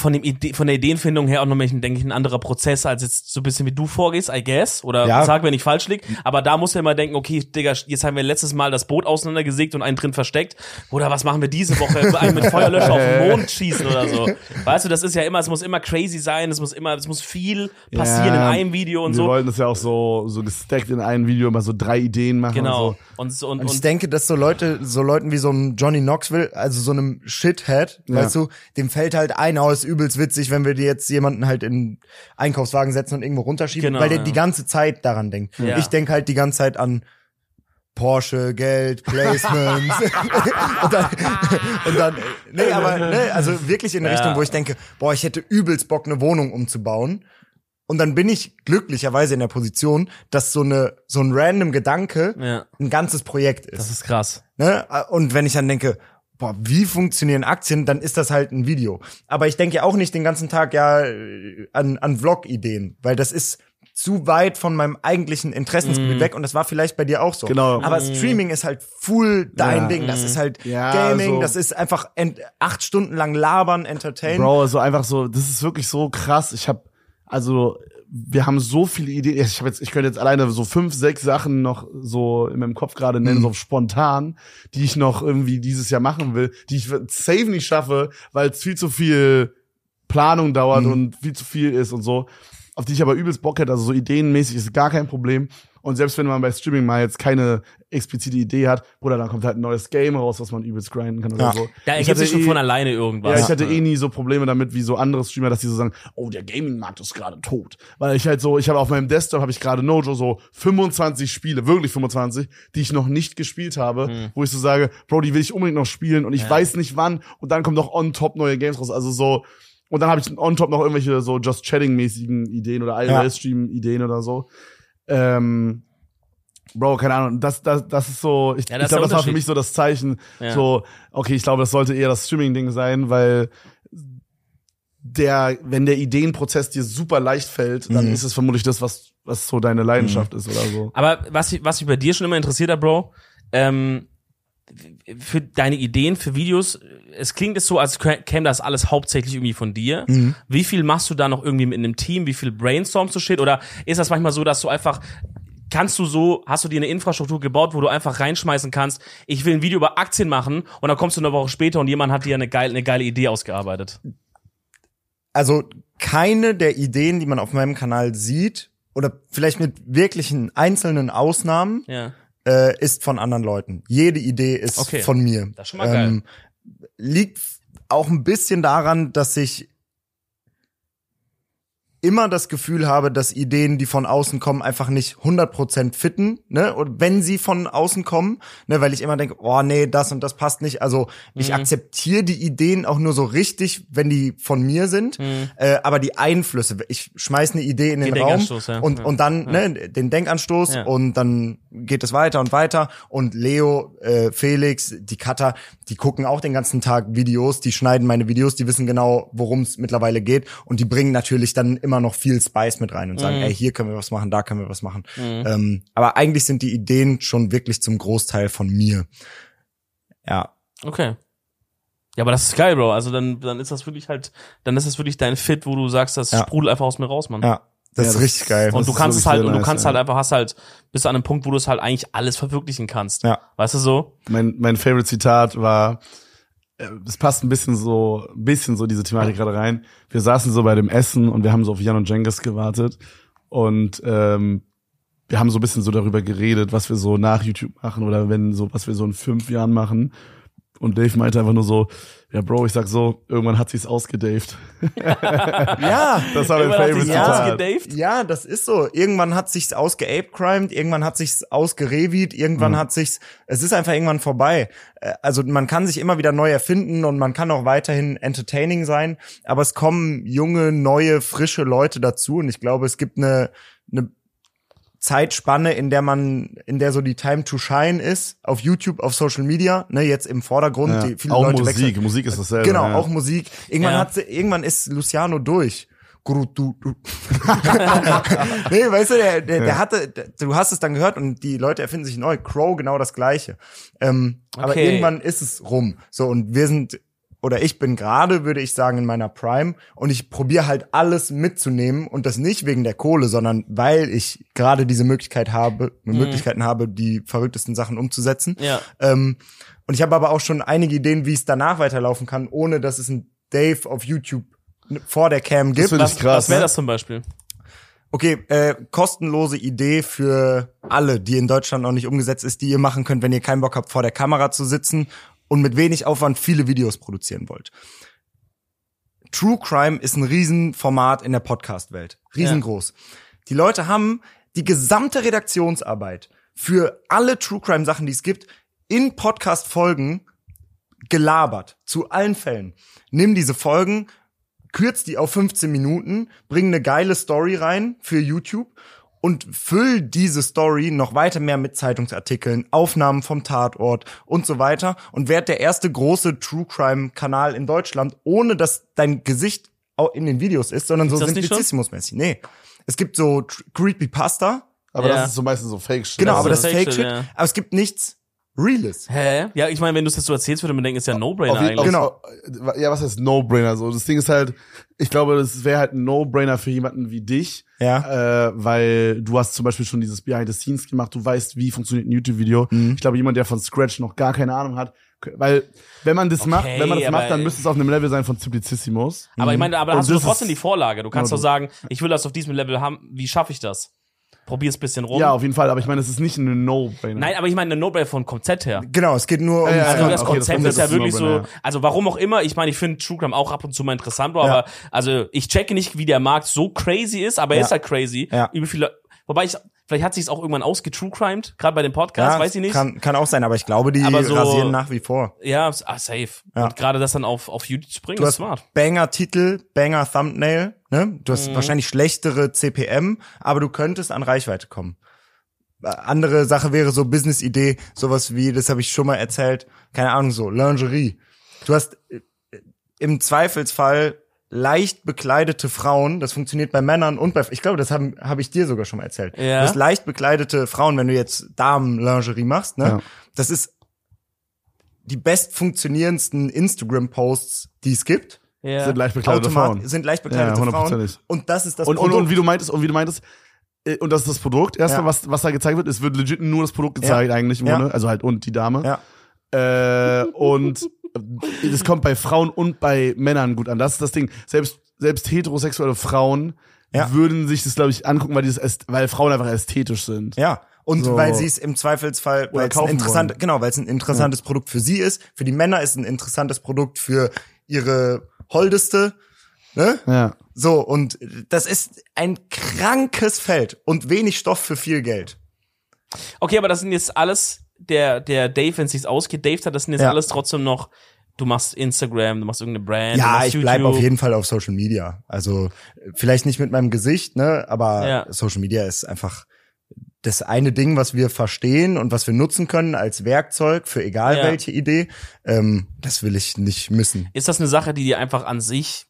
S2: von dem Ide von der Ideenfindung her auch noch, denke ich, ein anderer Prozess, als jetzt so ein bisschen wie du vorgehst, I guess. Oder
S3: Ja.
S2: sag, wenn ich falsch lieg. Aber da muss man immer denken, okay, Digga, jetzt haben wir letztes Mal das Boot auseinandergesägt und einen drin versteckt. Oder was machen wir diese Woche? einen mit Feuerlöscher auf den Mond schießen oder so. *laughs* Weißt du, das ist ja immer, es muss immer crazy sein, es muss immer, es muss viel passieren
S1: Ja,
S2: in einem Video und
S1: wir
S2: so.
S1: wollten das ja auch so, so gestackt in einem Video immer so drei Ideen machen
S2: Genau.
S1: und so.
S2: Und, und,
S3: Und ich
S2: und
S3: denke, dass so Leute, so Leuten wie so einem Johnny Knoxville, also so einem Shithead,
S1: Ja.
S3: weißt du, dem fällt halt ein, ist übelst witzig, wenn wir dir jetzt jemanden halt in Einkaufswagen setzen und irgendwo runterschieben,
S2: Genau,
S3: weil der
S2: ja.
S3: die ganze Zeit daran denkt.
S2: Ja.
S3: Ich denke halt die ganze Zeit an Porsche, Geld, Placements *laughs* und dann, und dann, nee, aber, ne, also wirklich in eine
S2: Ja.
S3: Richtung, wo ich denke, boah, ich hätte übelst Bock, eine Wohnung umzubauen. Und dann bin ich glücklicherweise in der Position, dass so eine, so ein random Gedanke
S2: ja,
S3: ein ganzes Projekt ist.
S2: das ist krass.
S3: Ne? Und wenn ich dann denke, boah, wie funktionieren Aktien, dann ist das halt ein Video. Aber ich denke ja auch nicht den ganzen Tag ja an, an Vlog-Ideen, weil das ist zu weit von meinem eigentlichen Interessensgebiet
S2: Mhm.
S3: weg und das war vielleicht bei dir auch so.
S1: Genau.
S3: Aber Streaming ist halt full dein
S1: Ja.
S3: Ding. Das ist halt
S1: Ja,
S3: Gaming,
S1: so.
S3: das ist einfach acht Stunden lang labern, entertainen.
S1: Bro, so einfach so, das ist wirklich so krass. Ich habe also wir haben so viele Ideen. Ich habe jetzt, ich könnte jetzt alleine so fünf, sechs Sachen noch so in meinem Kopf gerade nennen,
S3: Mhm.
S1: so spontan, die ich noch irgendwie dieses Jahr machen will, die ich safe nicht schaffe, weil es viel zu viel Planung dauert
S3: Mhm.
S1: und viel zu viel ist und so, auf die ich aber übelst Bock hätte. Also so ideenmäßig ist gar kein Problem. Und selbst wenn man bei Streaming mal jetzt keine explizite Idee hat, Bruder, dann kommt halt ein neues Game raus, was man übelst grinden kann oder
S3: Ja.
S1: so.
S2: Da
S1: Ich
S2: ergibt
S1: hatte
S2: sich schon
S1: eh-
S2: von alleine irgendwas.
S1: ja, ich hatte eh nie so Probleme damit wie so andere Streamer, dass die so sagen, oh, der Gaming-Markt ist gerade tot. Weil ich halt so, ich habe auf meinem Desktop habe ich gerade Nojo so 25 Spiele, wirklich 25, die ich noch nicht gespielt habe, wo ich so sage, Bro, die will ich unbedingt noch spielen und ich weiß nicht wann und dann kommen noch on top neue Games raus. Also so und dann habe ich on top noch irgendwelche so just chatting mäßigen Ideen oder
S3: Ja.
S1: iOS Stream Ideen oder so. Ähm, Bro, keine Ahnung, das, das, das ist so, ich,
S2: Ja,
S1: ich glaube, das war für mich so das Zeichen,
S2: Ja.
S1: so, okay, ich glaube, das sollte eher das Streaming-Ding sein, weil der, wenn der Ideenprozess dir super leicht fällt, dann
S3: Mhm.
S1: ist es vermutlich das, was, was so deine Leidenschaft ist oder so.
S2: Aber was, was mich bei dir schon immer interessiert hat, Bro, ähm, für deine Ideen, für Videos, es klingt es so, als kä- käme das alles hauptsächlich irgendwie von dir.
S3: Mhm.
S2: Wie viel machst du da noch irgendwie mit einem Team? Wie viel brainstormst du shit? Oder ist das manchmal so, dass du einfach Kannst du so, hast du dir eine Infrastruktur gebaut, wo du einfach reinschmeißen kannst, ich will ein Video über Aktien machen und dann kommst du eine Woche später und jemand hat dir eine geile, eine geile Idee ausgearbeitet.
S3: also keine der Ideen, die man auf meinem Kanal sieht, oder vielleicht mit wirklichen einzelnen Ausnahmen,
S2: Ja.
S3: Äh, ist von anderen Leuten. Jede Idee ist
S2: Okay.
S3: von mir. Ähm,
S2: Das ist schon mal geil.
S3: Liegt auch ein bisschen daran, dass ich immer das Gefühl habe, dass Ideen, die von außen kommen, einfach nicht 100% fitten, ne? Und wenn sie von außen kommen, ne, weil ich immer denke, oh nee, das und das passt nicht. Also ich
S2: Mhm.
S3: akzeptiere die Ideen auch nur so richtig, wenn die von mir sind. Äh, aber die Einflüsse, ich schmeiß eine Idee in den,
S2: Den
S3: Raum
S2: Denkanstoß, ja.
S3: und,
S2: Ja.
S3: und dann ne, den Denkanstoß
S2: Ja.
S3: und dann geht es weiter und weiter. Und Leo, äh, Felix, die Cutter, die gucken auch den ganzen Tag Videos, die schneiden meine Videos, die wissen genau, worum es mittlerweile geht. Und die bringen natürlich dann immer noch viel Spice mit rein und sagen,
S2: Mhm.
S3: ey, hier können wir was machen, da können wir was machen. Ähm, aber eigentlich sind die Ideen schon wirklich zum Großteil von mir. Ja.
S2: Okay. Ja, aber das ist geil, Bro. Also dann, dann ist das wirklich halt, dann ist das wirklich dein Fit, wo du sagst, das
S3: Ja.
S2: sprudelt einfach aus mir raus, Mann.
S3: Ja. Das
S1: Ja,
S3: ist
S1: das-
S3: richtig geil.
S2: Und
S1: Das
S2: du
S1: ist
S2: kannst es halt, und du kannst
S1: ja.
S2: halt einfach, hast halt, bist an einem Punkt, wo du es halt eigentlich alles verwirklichen kannst.
S3: Ja.
S2: Weißt du so?
S1: Mein, mein Favorite Zitat war, es passt ein bisschen so, ein bisschen so diese Thematik gerade rein. Wir saßen so bei dem Essen und wir haben so auf Jan und Jengis gewartet und ähm, wir haben so ein bisschen so darüber geredet, was wir so nach YouTube machen oder wenn so, was wir so in fünf Jahren machen. Und Dave meinte einfach nur so, ja Bro, ich sag so, irgendwann hat sie's ausgedaved. *laughs*
S3: Ja.
S1: Das war mein Favorite
S2: ausgedaved.
S3: Ja, das ist so. Irgendwann hat sich's ausgeapecrimed, irgendwann hat sich's ausgerevied, irgendwann hat sich's, es ist einfach irgendwann vorbei. Äh, Also man kann sich immer wieder neu erfinden und man kann auch weiterhin entertaining sein, aber es kommen junge, neue, frische Leute dazu und ich glaube, es gibt eine, eine Zeitspanne, in der man, in der so die Time to Shine ist, auf YouTube, auf Social Media, ne, jetzt im Vordergrund,
S1: Ja.
S3: die viele
S1: Auch
S3: Leute
S1: Musik,
S3: wechseln.
S1: Musik ist dasselbe.
S3: Genau,
S1: ja.
S3: auch Musik. Irgendwann
S2: Ja.
S3: hat sie, irgendwann ist Luciano durch. Du. *laughs* nee, weißt du, der, der, der hatte, der, du hast es dann gehört und die Leute erfinden sich neu. Crow genau das gleiche. Ähm, Aber
S2: Okay.
S3: irgendwann ist es rum. So und wir sind oder ich bin gerade, würde ich sagen, in meiner Prime und ich probiere halt alles mitzunehmen und das nicht wegen der Kohle, sondern weil ich gerade diese Möglichkeit habe, Möglichkeiten habe, die verrücktesten Sachen umzusetzen.
S2: Ja.
S3: Ähm, und ich habe aber auch schon einige Ideen, wie es danach weiterlaufen kann, ohne dass es ein Dave auf YouTube vor der Cam gibt.
S1: finde ich
S2: Was,
S1: krass,
S2: was wäre
S1: ne?
S2: das zum Beispiel?
S3: Okay, äh, kostenlose Idee für alle, die in Deutschland noch nicht umgesetzt ist, die ihr machen könnt, wenn ihr keinen Bock habt, vor der Kamera zu sitzen und mit wenig Aufwand viele Videos produzieren wollt. True Crime ist ein Riesenformat in der Podcast-Welt. Riesengroß. Die Leute haben die gesamte Redaktionsarbeit für alle True Crime Sachen, die es gibt, in Podcast-Folgen gelabert. Zu allen Fällen. Nimm diese Folgen, kürz die auf 15 Minuten, bring eine geile Story rein für YouTube und füll diese Story noch weiter mehr mit Zeitungsartikeln, Aufnahmen vom Tatort und so weiter und werd der erste große True Crime Kanal in Deutschland, ohne dass dein Gesicht auch in den Videos ist, sondern
S2: Gibt's
S3: so
S2: das?
S3: Simplicissimus-mäßig. Nee. Es gibt so Creepypasta,
S1: Aber
S2: Ja.
S1: das ist so meistens so Fake-Shit.
S3: genau,
S2: Das
S3: aber
S2: ist
S3: das ist
S2: Fake
S3: Fake
S2: Shit,
S3: Shit,
S2: ja.
S3: aber es gibt nichts Reales.
S2: Hä? Ja, ich meine, wenn du es jetzt so erzählst, würde man denken, ist ja ein No-Brainer
S1: Auf
S2: eigentlich.
S3: Genau.
S1: Ja, was heißt No-Brainer? So, das Ding ist halt, ich glaube, das wäre halt ein No-Brainer für jemanden wie dich,
S3: Ja.
S1: äh, weil du hast zum Beispiel schon dieses Behind the Scenes gemacht, du weißt, wie funktioniert ein YouTube-Video.
S2: Mhm.
S1: Ich glaube, jemand, der von Scratch noch gar keine Ahnung hat, weil wenn man das
S2: Okay,
S1: macht, wenn man das macht, dann müsste es auf einem Level sein von Simplicissimus.
S2: Aber ich meine, aber
S1: Und
S2: hast du trotzdem die Vorlage. Du kannst doch sagen, ich will das auf diesem Level haben. Wie schaffe ich das? Probier's bisschen rum.
S1: Ja, auf jeden Fall, aber ich meine, es ist nicht eine No-Brainer.
S2: Nein, aber ich meine, eine No-Brainer von Konzept her.
S3: Genau, es geht nur um.
S1: Ja, ja,
S2: Also
S1: ja,
S2: das
S1: okay, das
S2: Konzept
S1: Konzept
S2: ist ja wirklich so, also warum auch immer, ich meine, ich finde True Crime auch ab und zu mal interessant,
S3: Ja.
S2: aber also ich checke nicht, wie der Markt so crazy ist, aber er
S3: Ja.
S2: ist halt crazy.
S3: Ja.
S2: Über viele, wobei ich, vielleicht hat sich auch irgendwann ausgetrue-crimed, gerade bei dem Podcast, weiß ich nicht.
S3: Kann, kann auch sein, aber ich glaube, die
S2: Aber so-
S3: rasieren nach wie vor.
S2: Ja, ah, safe.
S3: Ja.
S2: Und gerade das dann auf, auf YouTube zu bringen,
S3: Du
S2: ist
S3: hast
S2: smart.
S3: Banger-Titel, Banger-Thumbnail, ne? Du
S2: Mhm.
S3: hast wahrscheinlich schlechtere CPM, aber du könntest an Reichweite kommen. Äh, Andere Sache wäre so Business-Idee, sowas wie, das habe ich schon mal erzählt, keine Ahnung, so Lingerie. Du hast äh, im Zweifelsfall leicht bekleidete Frauen, das funktioniert bei Männern und bei, ich glaube, das habe hab ich dir sogar schon mal erzählt.
S2: Ja.
S3: Du hast leicht bekleidete Frauen, wenn du jetzt Damen-Lingerie machst, ne?
S1: Ja.
S3: Das ist die bestfunktionierendsten Instagram-Posts, die es gibt.
S2: Ja.
S1: Sind leicht bekleidete
S3: Automat-
S1: Frauen.
S3: sind leicht bekleidete
S1: Ja,
S3: Frauen. Und das ist das
S1: Und, und,
S3: Produkt.
S1: und wie du meintest, und wie du meintest, äh, und das ist das Produkt. Erstmal,
S3: Ja.
S1: was, was da gezeigt wird, es wird legit nur das Produkt gezeigt,
S3: Ja.
S1: eigentlich
S3: Ja.
S1: Grunde. Also halt und die Dame.
S3: ja.
S1: Äh, und äh, es kommt bei Frauen und bei Männern gut an. Das ist das Ding. Selbst, selbst heterosexuelle Frauen
S3: Ja.
S1: würden sich das, glaube ich, angucken, weil, die das, äst- weil Frauen einfach ästhetisch sind.
S3: Ja. Und
S1: So.
S3: weil sie es im Zweifelsfall, weil es ein
S1: kaufen
S3: interessant,
S1: wollen.
S3: genau, weil es ein interessantes Produkt für sie ist. Für die Männer ist ein interessantes Produkt für ihre Holdeste. Ne?
S1: Ja.
S3: So, und das ist ein krankes Feld und wenig Stoff für viel Geld.
S2: Okay, aber das sind jetzt alles, der, der Dave, wenn es sich ausgeht, Dave hat, das sind jetzt
S3: Ja.
S2: alles trotzdem noch, du machst Instagram, du machst irgendeine Brand,
S3: Ja, ich bleib
S2: YouTube.
S3: auf jeden Fall auf Social Media. Also vielleicht nicht mit meinem Gesicht, ne, aber
S2: Ja.
S3: Social Media ist einfach das eine Ding, was wir verstehen und was wir nutzen können als Werkzeug für egal
S2: Ja.
S3: welche Idee. Ähm, das will ich nicht missen.
S2: Ist das eine Sache, die dir einfach an sich,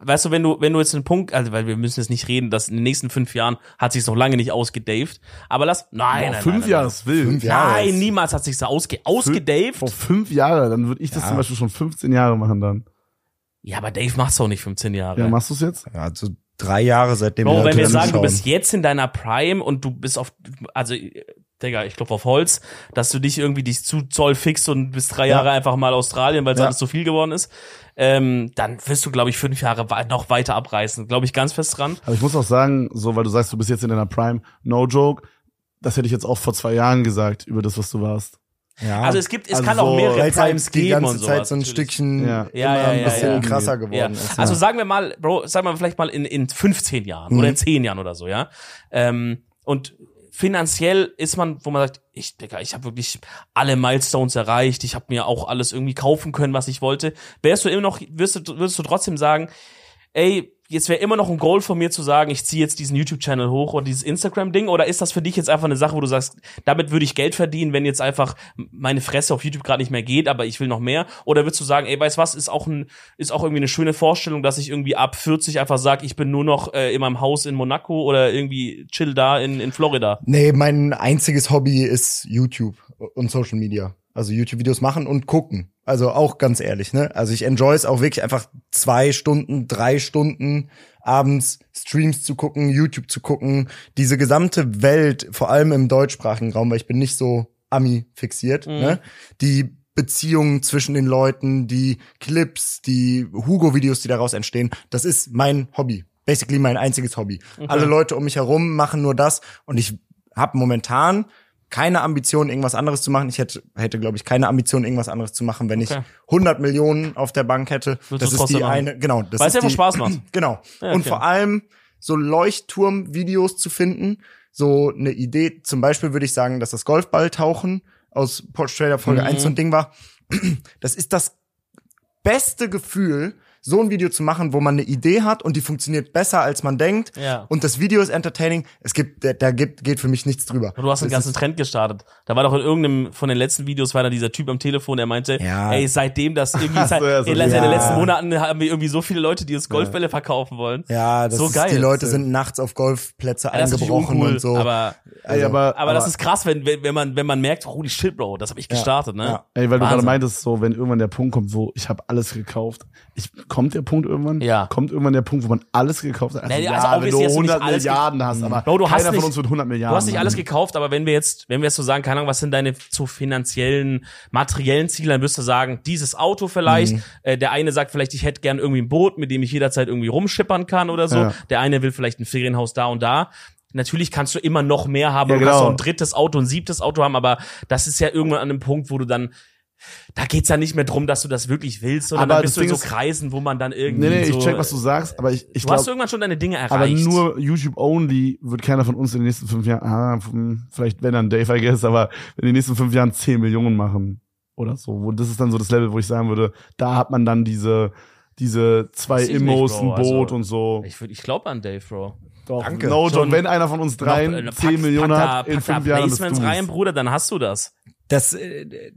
S2: weißt du, wenn du, wenn du jetzt einen Punkt, also weil wir müssen jetzt nicht reden, dass in den nächsten fünf Jahren hat sich noch lange nicht ausgedaved, aber lass, nein,
S1: Boah,
S2: nein,
S1: fünf
S2: nein,
S1: Jahre ist wild.
S3: Fünf Jahre.
S2: Nein, niemals hat sich so ausge, ausgedaved.
S1: Vor fünf Jahre, dann würde ich das
S3: Ja.
S1: zum Beispiel schon 15 Jahre machen dann.
S2: Ja, aber Dave macht's auch nicht 15 Jahre.
S1: Ja, machst du es jetzt?
S3: Ja, so drei Jahre seitdem
S2: Bro, wenn wir sagen, du
S3: zuschauen.
S2: bist jetzt in deiner Prime und du bist auf, also, Digga, ich klopf auf Holz, dass du dich irgendwie dich zu Zoll fixst und bis drei
S3: Ja.
S2: Jahre einfach mal Australien, weil es
S3: Ja.
S2: alles zu viel geworden ist, ähm, dann wirst du, glaube ich, fünf Jahre noch weiter abreißen. Glaube ich ganz fest dran.
S1: Aber ich muss auch sagen, so, weil du sagst, du bist jetzt in deiner Prime, no joke, das hätte ich jetzt auch vor zwei Jahren gesagt, über das, was du warst.
S3: Ja.
S2: Also es gibt, es
S1: Also
S2: kann
S1: so,
S2: auch mehrere Primes
S3: halt die
S2: geben
S3: ganze
S2: und sowas.
S3: Zeit so ein
S2: natürlich.
S3: Stückchen
S1: Ja.
S2: Ja,
S3: immer
S2: ja,
S3: ein bisschen
S2: ja.
S3: krasser
S2: Ja.
S3: geworden ist.
S2: Also sagen wir mal, Bro, sagen wir vielleicht mal in, in 15 Jahren oder in 10 Jahren oder so, ja. Ähm, und finanziell ist man, wo man sagt, ich, Digga, ich habe wirklich alle Milestones erreicht, ich habe mir auch alles irgendwie kaufen können, was ich wollte. Wärst du immer noch, wirst du, würdest du trotzdem sagen, ey, jetzt wäre immer noch ein Goal von mir zu sagen, ich ziehe jetzt diesen YouTube-Channel hoch oder dieses Instagram-Ding? Oder ist das für dich jetzt einfach eine Sache, wo du sagst, damit würde ich Geld verdienen, wenn jetzt einfach meine Fresse auf YouTube gerade nicht mehr geht, aber ich will noch mehr? Oder würdest du sagen, ey, weißt was, ist auch ein, ist auch irgendwie eine schöne Vorstellung, dass ich irgendwie ab 40 einfach sage, ich bin nur noch äh, in meinem Haus in Monaco oder irgendwie chill da in, in Florida?
S3: Nee, mein einziges Hobby ist YouTube und Social Media. Also YouTube-Videos machen und gucken. Also auch ganz ehrlich, ne? Also ich enjoy es auch wirklich einfach zwei Stunden, drei Stunden abends Streams zu gucken, YouTube zu gucken. Diese gesamte Welt, vor allem im deutschsprachigen Raum, weil ich bin nicht so Ami fixiert, ne? Die Beziehungen zwischen den Leuten, die Clips, die Hugo-Videos, die daraus entstehen, das ist mein Hobby. Basically mein einziges Hobby. Alle Leute um mich herum machen nur das und ich habe momentan keine Ambition, irgendwas anderes zu machen. Ich hätte, hätte glaube ich, keine Ambition, irgendwas anderes zu machen, wenn
S2: Okay.
S3: ich 100 Millionen auf der Bank hätte.
S2: Du
S3: das ist die
S2: machen?
S3: eine, genau. Das
S2: Weil
S3: ist
S2: es einfach Spaß macht. *clears throat*
S3: Genau.
S2: Ja,
S3: Und
S2: okay.
S3: vor allem so Leuchtturm-Videos zu finden. So eine Idee, zum Beispiel würde ich sagen, dass das Golfballtauchen aus Porsche Trader Folge
S2: Mhm.
S3: 1 so ein Ding war. *clears throat* Das ist das beste Gefühl, so ein Video zu machen, wo man eine Idee hat und die funktioniert besser, als man denkt.
S2: Ja.
S3: Und das Video ist entertaining. Es gibt, da, da gibt, geht für mich nichts drüber.
S2: Du hast einen
S3: Das
S2: ganzen Trend gestartet. Da war doch in irgendeinem von den letzten Videos war da dieser Typ am Telefon, der meinte,
S3: Ja.
S2: ey, seitdem das irgendwie seit,
S1: ja, so
S2: in den letzten Monaten haben wir irgendwie so viele Leute, die uns Golfbälle verkaufen wollen.
S3: Ja, das
S2: So
S3: ist,
S2: geil.
S3: die Leute sind nachts auf Golfplätze eingebrochen
S2: uncool,
S3: und so.
S2: aber
S1: Ey, aber,
S2: aber das ist krass, wenn wenn wenn man wenn man merkt, holy shit, Bro, das habe ich gestartet, ne?
S3: Ja.
S1: Ey, weil du gerade
S2: Wahnsinn.
S1: meintest, so, wenn irgendwann der Punkt kommt, wo ich habe alles gekauft. Ich, kommt der Punkt irgendwann?
S2: Ja.
S1: Kommt irgendwann der Punkt, wo man alles gekauft hat? Also,
S2: Nee,
S1: ja,
S2: also
S1: wenn
S2: obviously
S1: du
S2: hast du nicht
S1: 100
S2: alles ge-
S1: Milliarden hast, aber
S2: Bro, du hast
S1: keiner
S2: nicht-
S1: von uns wird 100 Milliarden
S2: Du hast nicht alles gekauft, aber wenn wir jetzt, wenn wir jetzt so sagen, keine Ahnung, was sind deine zu finanziellen, materiellen Ziele, dann wirst du sagen, dieses Auto vielleicht.
S1: Mhm.
S2: Äh, der eine sagt vielleicht, ich hätte gern irgendwie ein Boot, mit dem ich jederzeit irgendwie rumschippern kann oder so.
S1: Ja.
S2: Der eine will vielleicht ein Ferienhaus da und da. Natürlich kannst du immer noch mehr haben,
S1: Ja,
S2: du kannst
S1: genau.
S2: auch ein drittes Auto, ein siebtes Auto haben, aber das ist ja irgendwann an einem Punkt, wo du dann, da geht's ja nicht mehr drum, dass du das wirklich willst, sondern
S1: Aber
S2: dann bist du in so Kreisen, wo man dann irgendwie
S1: Nee, nee,
S2: so,
S1: ich check, was du sagst, aber ich, ich
S2: du hast
S1: glaube,
S2: irgendwann schon deine Dinge erreicht.
S1: aber nur YouTube only wird keiner von uns in den nächsten fünf Jahren, ah, hm, vielleicht wenn dann Dave, I guess, aber in den nächsten fünf Jahren 10 Millionen machen oder so. Wo, das ist dann so das Level, wo ich sagen würde, da hat man dann diese, diese zwei Immos, ein Boot
S2: also-
S1: und so.
S2: ich, ich glaube an Dave, Bro.
S1: Doch,
S3: Danke.
S1: no
S2: Schon
S1: wenn einer von uns dreien
S2: äh,
S1: 10
S2: pack-
S1: Millionen
S2: pack da-
S1: hat, in
S2: pack da
S1: fünf Jahren
S2: Placements
S1: du's.
S2: rein, Bruder, dann hast du das.
S3: Das äh,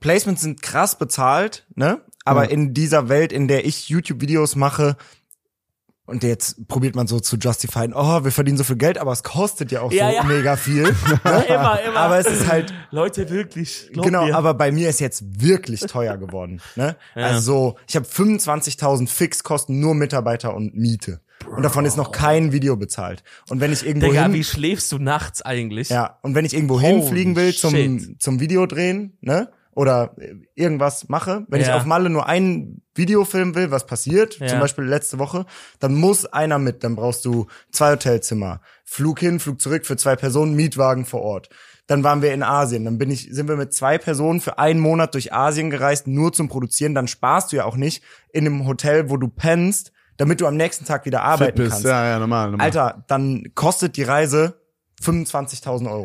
S3: Placements sind krass bezahlt, ne? Aber
S1: Ja.
S3: in dieser Welt, in der ich YouTube-Videos mache, und jetzt probiert man so zu justifieren, oh, wir verdienen so viel Geld, aber es kostet ja auch
S2: Ja,
S3: so
S2: ja.
S3: mega viel. *laughs*
S2: immer, immer.
S3: aber es ist halt, *laughs*
S2: Leute, wirklich.
S3: genau,
S2: mir.
S3: aber bei mir ist jetzt wirklich teuer geworden. Ne?
S2: Ja.
S3: Also so, ich habe 25.000 Fixkosten, nur Mitarbeiter und Miete. Und davon ist noch kein Video bezahlt. Und wenn ich irgendwo
S2: Digga,
S3: hin,
S2: wie schläfst du nachts eigentlich?
S3: ja, und wenn ich irgendwo
S2: Holy
S3: hinfliegen will zum,
S2: shit.
S3: zum Video drehen, ne? Oder äh, irgendwas mache, wenn ich
S2: Ja.
S3: auf Malle nur ein Video filmen will, was passiert,
S2: Ja.
S3: zum Beispiel letzte Woche, dann muss einer mit, dann brauchst du zwei Hotelzimmer, Flug hin, Flug zurück für zwei Personen, Mietwagen vor Ort. Dann waren wir in Asien, dann bin ich, sind wir mit zwei Personen für einen Monat durch Asien gereist, nur zum Produzieren, dann sparst du ja auch nicht in einem Hotel, wo du pennst, damit du am nächsten Tag wieder arbeiten
S1: bist.
S3: kannst.
S1: Ja, ja, normal, normal.
S3: Alter, dann kostet die Reise 25.000 Euro.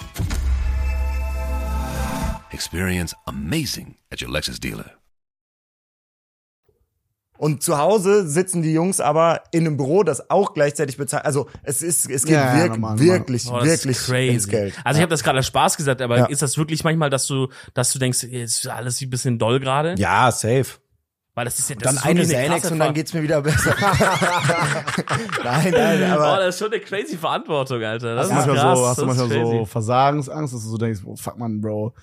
S4: Experience amazing at your Lexus dealer.
S3: Und zu Hause sitzen die Jungs aber in einem Büro, das auch gleichzeitig bezahlt. Also es ist, es geht
S1: Ja, ja,
S3: wirk
S1: normal, normal.
S3: wirklich,
S2: Boah, das
S3: wirklich
S2: crazy.
S3: ins Geld.
S2: Also ich habe das gerade als Spaß gesagt, aber
S3: Ja.
S2: ist das wirklich manchmal, dass du, dass du denkst, jetzt ist alles ein bisschen doll gerade?
S3: ja, safe.
S2: Weil das ist ja das
S3: Dann
S2: ist
S3: eine Xanax und dann geht's mir wieder besser. *laughs* nein, nein,
S2: Oh,
S3: aber
S2: das ist schon eine crazy Verantwortung, Alter. Das
S1: hast du
S2: ist
S1: manchmal
S2: krass.
S1: so, hast du manchmal so. Versagensangst, dass du so denkst, oh, fuck man, Bro.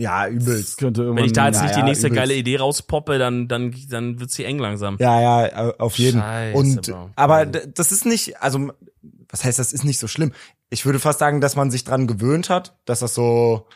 S3: Ja, übelst.
S1: könnte irgendwann.
S2: Wenn ich da jetzt
S3: Ja,
S2: nicht
S3: ja,
S2: die nächste
S3: übelst.
S2: geile Idee rauspoppe, dann, dann, dann wird's hier eng langsam.
S3: Ja, ja, auf jeden.
S2: Scheiße,
S3: und
S2: Bro.
S3: aber das ist nicht, also was heißt, das ist nicht so schlimm. Ich würde fast sagen, dass man sich dran gewöhnt hat, dass das so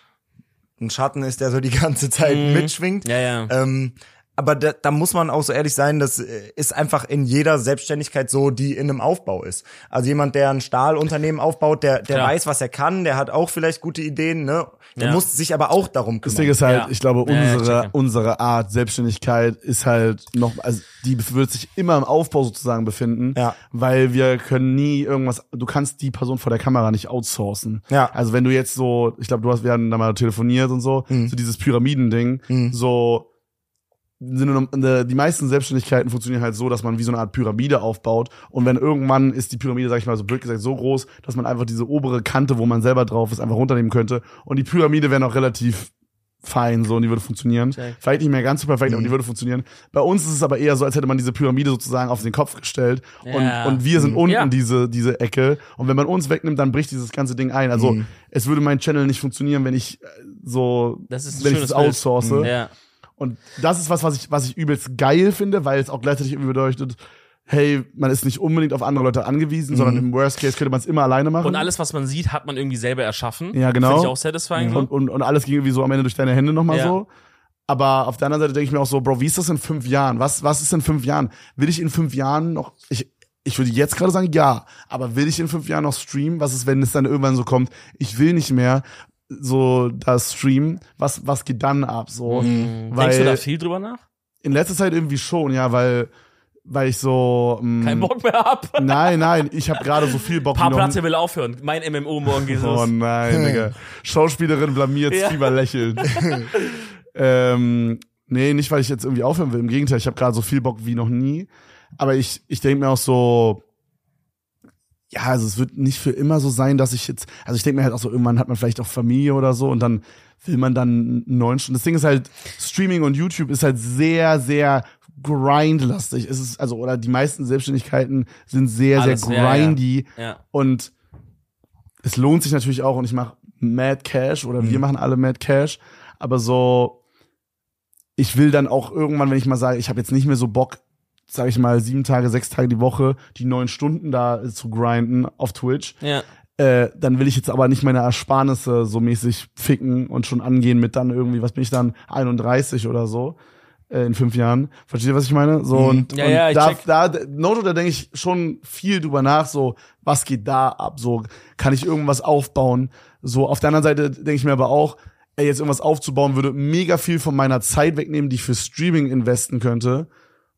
S3: ein Schatten ist, der so die ganze Zeit mitschwingt.
S2: Mhm. Ja, ja.
S3: Ähm, aber da, da muss man auch so ehrlich sein, das äh, ist einfach in jeder Selbstständigkeit so, die in einem Aufbau ist. Also jemand, der ein Stahlunternehmen aufbaut, der, der
S2: Klar.
S3: weiß, was er kann, der hat auch vielleicht gute Ideen, ne? Der
S2: Ja.
S3: muss sich aber auch darum
S1: Das
S3: kümmern.
S1: Ding ist halt,
S2: Ja.
S1: ich glaube,
S2: Ja, ja,
S1: unsere, unsere Art Selbstständigkeit ist halt noch, also die wird sich immer im Aufbau sozusagen befinden,
S3: Ja.
S1: weil wir können nie irgendwas, du kannst die Person vor der Kamera nicht outsourcen.
S3: Ja.
S1: Also wenn du jetzt so, ich glaube, du hast, wir hatten da mal telefoniert und so,
S3: Mhm.
S1: so dieses Pyramidending, so, sind nur- die meisten Selbstständigkeiten funktionieren halt so, dass man wie so eine Art Pyramide aufbaut und wenn irgendwann ist die Pyramide, sag ich mal so blöd gesagt, so groß, dass man einfach diese obere Kante, wo man selber drauf ist, einfach runternehmen könnte und die Pyramide wäre noch relativ fein so und die würde funktionieren.
S2: Check.
S1: Vielleicht nicht mehr ganz so perfekt, aber
S3: Mhm.
S1: die würde funktionieren. Bei uns ist es aber eher so, als hätte man diese Pyramide sozusagen auf den Kopf gestellt und,
S2: Ja.
S1: und wir sind unten
S2: Ja.
S1: diese, diese Ecke und wenn man uns wegnimmt, dann bricht dieses ganze Ding ein. Also
S3: Mhm.
S1: es würde mein Channel nicht funktionieren, wenn ich äh, so, wenn ich das outsource.
S2: Ja.
S1: Und das ist was, was ich, was ich übelst geil finde, weil es auch gleichzeitig irgendwie bedeutet, hey, man ist nicht unbedingt auf andere Leute angewiesen, sondern im Worst Case könnte man es immer alleine machen.
S2: Und alles, was man sieht, hat man irgendwie selber erschaffen.
S1: Ja, genau.
S2: Finde ich auch satisfying. so.
S1: und, und, und alles ging irgendwie so am Ende durch deine Hände nochmal
S2: Ja.
S1: so. Aber auf der anderen Seite denke ich mir auch so, Bro, wie ist das in fünf Jahren? Was, was ist in fünf Jahren? Will ich in fünf Jahren noch, ich, ich würde jetzt gerade sagen, ja, aber will ich in fünf Jahren noch streamen? Was ist, wenn es dann irgendwann so kommt? Ich will nicht mehr so das streamen. Was, was geht dann ab? So, weil
S2: Mhm. Denkst du da viel drüber nach?
S1: in letzter Zeit irgendwie schon, ja, weil weil ich so. mh,
S2: Kein Bock mehr hab. *laughs*
S1: Nein, nein, ich habe gerade so viel Bock wie noch
S2: Paarplatz will aufhören. Mein MMO morgen geht
S1: Oh nein, Digga. *laughs* Schauspielerin blamiert,
S2: Ja.
S1: Streamer lächelt. *laughs* ähm, nee, nicht, weil ich jetzt irgendwie aufhören will. Im Gegenteil, ich habe gerade so viel Bock wie noch nie. Aber ich, ich denke mir auch so, ja, also es wird nicht für immer so sein, dass ich jetzt, also ich denke mir halt auch so, irgendwann hat man vielleicht auch Familie oder so und dann will man dann neun Stunden. Das Ding ist halt, Streaming und YouTube ist halt sehr, sehr grindlastig. Es ist, also, oder die meisten Selbstständigkeiten sind sehr,
S2: Alles,
S1: sehr
S2: ja, ja.
S1: grindy.
S2: Ja.
S1: Und es lohnt sich natürlich auch und ich mache Mad Cash oder wir machen alle Mad Cash, aber so ich will dann auch irgendwann, wenn ich mal sage, ich habe jetzt nicht mehr so Bock, sage ich mal sieben Tage, sechs Tage die Woche die neun Stunden da zu grinden auf Twitch,
S2: Ja.
S1: äh, dann will ich jetzt aber nicht meine Ersparnisse so mäßig ficken und schon angehen mit dann irgendwie, was bin ich dann 31 oder so äh, in fünf Jahren. Versteht ihr, was ich meine? So und,
S2: Mhm. Ja,
S1: und
S2: ja,
S1: da,
S2: check.
S1: da Noto, da denke ich schon viel drüber nach, so was geht da ab, so kann ich irgendwas aufbauen. So auf der anderen Seite denke ich mir aber auch, ey, jetzt irgendwas aufzubauen würde mega viel von meiner Zeit wegnehmen, die ich für Streaming investen könnte.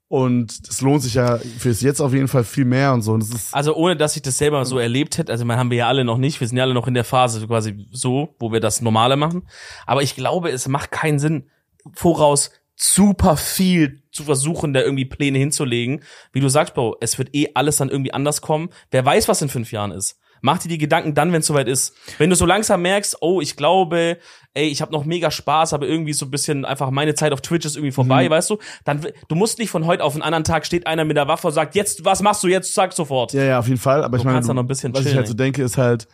S1: Und das lohnt sich ja fürs jetzt auf jeden Fall viel mehr und so. Und das ist
S2: Also ohne, dass ich das selber so erlebt hätte, also man haben wir ja alle noch nicht, wir sind ja alle noch in der Phase quasi so, wo wir das Normale machen. Aber ich glaube, es macht keinen Sinn, voraus super viel zu versuchen, da irgendwie Pläne hinzulegen. Wie du sagst, Bro, es wird eh alles dann irgendwie anders kommen. Wer weiß, was in fünf Jahren ist. Mach dir die Gedanken dann, wenn es soweit ist. Wenn du so langsam merkst, oh, ich glaube, ey, ich habe noch mega Spaß, aber irgendwie so ein bisschen einfach meine Zeit auf Twitch ist irgendwie vorbei, weißt du? Dann du musst nicht von heute auf den anderen Tag steht einer mit der Waffe und sagt, jetzt was machst du jetzt? Sag sofort.
S1: Ja, ja, auf jeden Fall. Aber ich
S2: Du
S1: meine,
S2: kannst da noch ein bisschen
S1: was ich
S2: chillen,
S1: halt so denke, ist halt,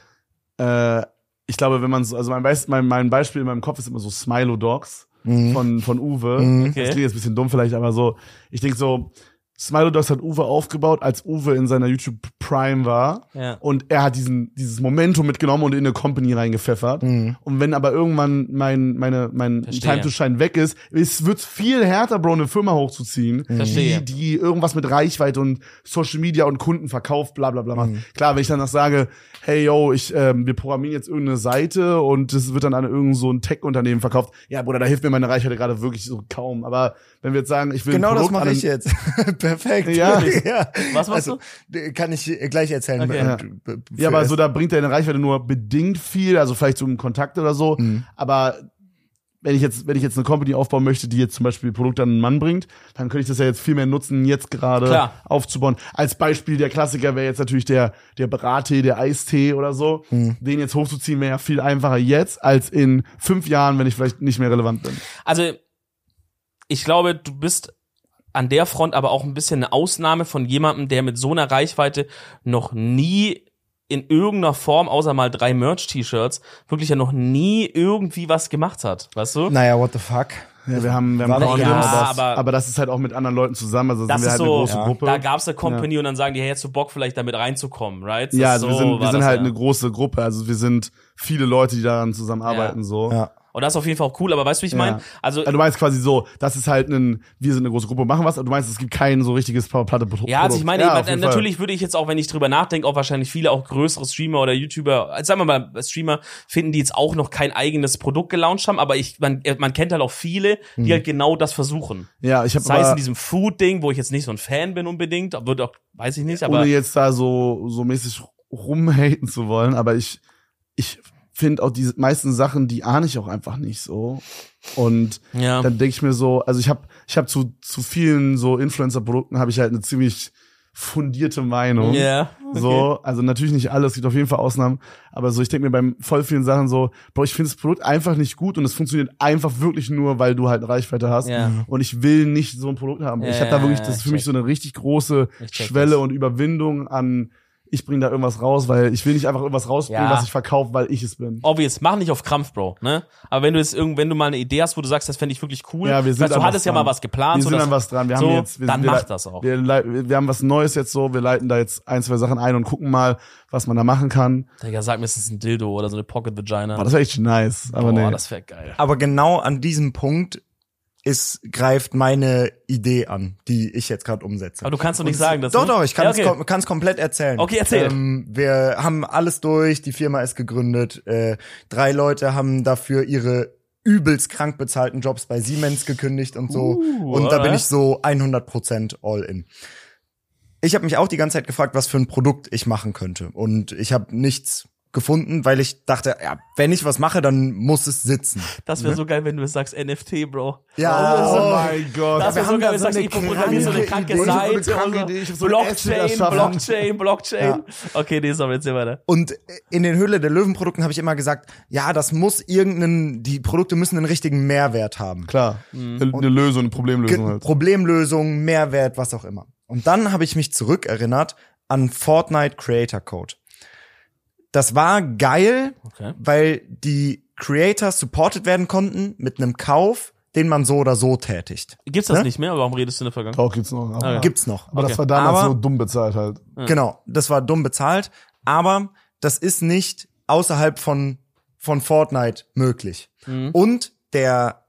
S1: äh, ich glaube, wenn man so, also mein, mein, mein Beispiel in meinem Kopf ist immer so Smilo Dogs von, von Uwe.
S2: Okay.
S1: Das klingt jetzt ein bisschen dumm vielleicht, aber so, ich denke so, Smilo Dogs hat Uwe aufgebaut, als Uwe in seiner YouTube Prime war.
S2: Ja.
S1: Und er hat diesen, dieses Momentum mitgenommen und in eine Company reingepfeffert. Und wenn aber irgendwann mein, meine, mein
S2: Verstehe.
S1: Time to Shine weg ist, es wird viel härter, Bro, eine Firma hochzuziehen,
S2: Verstehe.
S1: die, die irgendwas mit Reichweite und Social Media und Kunden verkauft, bla bla bla macht. Klar, wenn ich dann noch sage, hey yo, ich, ähm, wir programmieren jetzt irgendeine Seite und das wird dann an irgend so ein Tech-Unternehmen verkauft, ja, Bruder, da hilft mir meine Reichweite gerade wirklich so kaum. Aber wenn wir jetzt sagen, ich will
S3: Genau
S1: ein
S3: das mache ich jetzt. *laughs* Perfekt.
S1: Ja. *laughs*
S3: ja.
S2: Was machst
S3: also, d- Kann ich gleich erzählen.
S2: Okay.
S3: Äh,
S1: Ja. Ja, aber so, da bringt deine Reichweite nur bedingt viel, also vielleicht so im Kontakt oder so.
S3: Mhm.
S1: Aber wenn ich jetzt, wenn ich jetzt eine Company aufbauen möchte, die jetzt zum Beispiel Produkte an einen Mann bringt, dann könnte ich das ja jetzt viel mehr nutzen, jetzt gerade
S2: Klar.
S1: aufzubauen. Als Beispiel, der Klassiker wäre jetzt natürlich der, der Brattee, der Eistee oder so.
S3: Mhm.
S1: Den jetzt hochzuziehen wäre ja viel einfacher jetzt, als in fünf Jahren, wenn ich vielleicht nicht mehr relevant bin.
S2: Also, ich glaube, du bist an der Front aber auch ein bisschen eine Ausnahme von jemandem, der mit so einer Reichweite noch nie in irgendeiner Form, außer mal drei Merch-T-Shirts, wirklich ja noch nie irgendwie was gemacht hat, weißt du?
S3: Naja, what the fuck?
S1: Ja, wir haben, wir haben Frauen,
S2: ja,
S1: das,
S2: aber-
S1: aber, das ist halt auch mit anderen Leuten zusammen, also
S2: Das
S1: sind wir
S2: ist
S1: halt
S2: so,
S1: eine große
S3: ja.
S1: Gruppe.
S2: Da gab's eine Company und dann sagen die, hey, hättest du Bock vielleicht damit reinzukommen, right? Das
S1: ja, also wir
S2: so
S1: sind, wir sind halt
S2: ja.
S1: eine große Gruppe, also wir sind viele Leute, die daran zusammenarbeiten,
S2: Ja.
S1: so.
S3: Ja.
S2: Und das ist auf jeden Fall auch cool, aber weißt du, wie ich meine?
S1: Ja.
S2: Also,
S1: Also du meinst quasi so, das ist halt ein, wir sind eine große Gruppe, machen was, aber du meinst, es gibt kein so richtiges platte Produkt.
S2: Ja, also ich meine,
S1: ja,
S2: ich- natürlich würde ich jetzt auch, wenn ich drüber nachdenke, auch wahrscheinlich viele auch größere Streamer oder YouTuber, also sagen wir mal Streamer, finden, die jetzt auch noch kein eigenes Produkt gelauncht haben, aber ich, man, man kennt halt auch viele, die halt genau das versuchen.
S1: Ja, ich habe
S2: Sei es in diesem Food-Ding, wo ich jetzt nicht so ein Fan bin unbedingt, wird auch, weiß ich nicht, aber
S1: ohne jetzt da so, so mäßig rumhaten zu wollen, aber ich, ich finde auch diese meisten Sachen, die ahne ich auch einfach nicht so. Und
S2: ja.
S1: dann denke ich mir so, also ich habe ich hab zu, zu vielen so Influencer-Produkten habe ich halt eine ziemlich fundierte Meinung.
S2: Ja.
S1: So, also natürlich nicht alles, es gibt auf jeden Fall Ausnahmen, aber so, ich denke mir beim voll vielen Sachen so, boah, ich finde das Produkt einfach nicht gut und es funktioniert einfach wirklich nur, weil du halt eine Reichweite hast
S2: Ja.
S1: und ich will nicht so ein Produkt haben.
S2: Ja,
S1: ich habe da wirklich, das ist für mich
S2: check.
S1: so eine richtig große Schwelle
S2: das.
S1: und Überwindung an, ich bringe da irgendwas raus, weil ich will nicht einfach irgendwas rausbringen,
S2: Ja.
S1: was ich verkaufe, weil ich es bin.
S2: Obvious, mach nicht auf Krampf, Bro, ne? Aber wenn du jetzt irgend, wenn du mal eine Idee hast, wo du sagst, das fände ich wirklich cool,
S1: Ja, wir sind
S2: weißt, du hattest ja
S1: dran.
S2: mal was geplant,
S1: Wir
S2: so
S1: sind an was dran. Wir
S2: so,
S1: haben jetzt, wir,
S2: dann
S1: wir,
S2: mach das auch.
S1: Wir, wir haben was Neues jetzt so. Wir leiten da jetzt ein, zwei Sachen ein und gucken mal, was man da machen kann.
S2: Digga, sag mir, es ist ein Dildo oder so eine Pocket Vagina.
S1: Boah, das wäre echt nice. Aber
S2: Boah,
S1: nee.
S2: das wäre geil.
S3: Aber genau an diesem Punkt ist, greift meine Idee an, die ich jetzt gerade umsetze.
S2: Aber du kannst doch nicht sagen, dass
S3: Doch,
S2: nicht-
S3: doch, ich kann
S2: Ja,
S3: es
S2: okay.
S3: kann's komplett erzählen.
S2: Okay, erzähl.
S3: Ähm, wir haben alles durch, die Firma ist gegründet, äh, drei Leute haben dafür ihre übelst krank bezahlten Jobs bei Siemens gekündigt und so.
S2: Uh,
S3: und da bin
S2: alright.
S3: ich so 100% all in. Ich habe mich auch die ganze Zeit gefragt, was für ein Produkt ich machen könnte. Und ich habe nichts gefunden, weil ich dachte, ja, wenn ich was mache, dann muss es sitzen.
S2: Das wäre so geil, wenn du sagst NFT, Bro.
S3: Ja,
S1: Oh mein Gott.
S2: Das wäre
S3: wir
S2: so geil, wenn du sagst,
S3: eine
S2: ich programmiere so eine
S3: kranke Idee.
S2: Seite.
S1: Ich so eine kranke. Idee, ich so
S2: Blockchain. Blockchain, Blockchain.
S3: Ja.
S2: Okay, nee, sorry, jetzt weiter.
S3: Und in den Höhle der Löwen-Produkten habe ich immer gesagt, ja, das muss irgendeinen, die Produkte müssen einen richtigen Mehrwert haben.
S1: Klar.
S2: Mhm.
S1: Eine, Lösung, eine Problemlösung halt.
S3: Problemlösung, Mehrwert, was auch immer. Und dann habe ich mich zurückerinnert an Fortnite Creator Code. Das war geil,
S2: Okay.
S3: weil die Creators supported werden konnten mit einem Kauf, den man so oder so tätigt.
S2: Gibt's das
S3: Ne?
S2: nicht mehr? Warum redest du in der Vergangenheit?
S1: Doch, gibt's noch. Aber,
S2: Ah, ja.
S3: Gibt's noch.
S1: aber das
S2: Okay.
S1: war damals
S3: Aber-
S1: so dumm bezahlt halt.
S3: Genau, das war dumm bezahlt, aber das ist nicht außerhalb von, von Fortnite möglich. Und der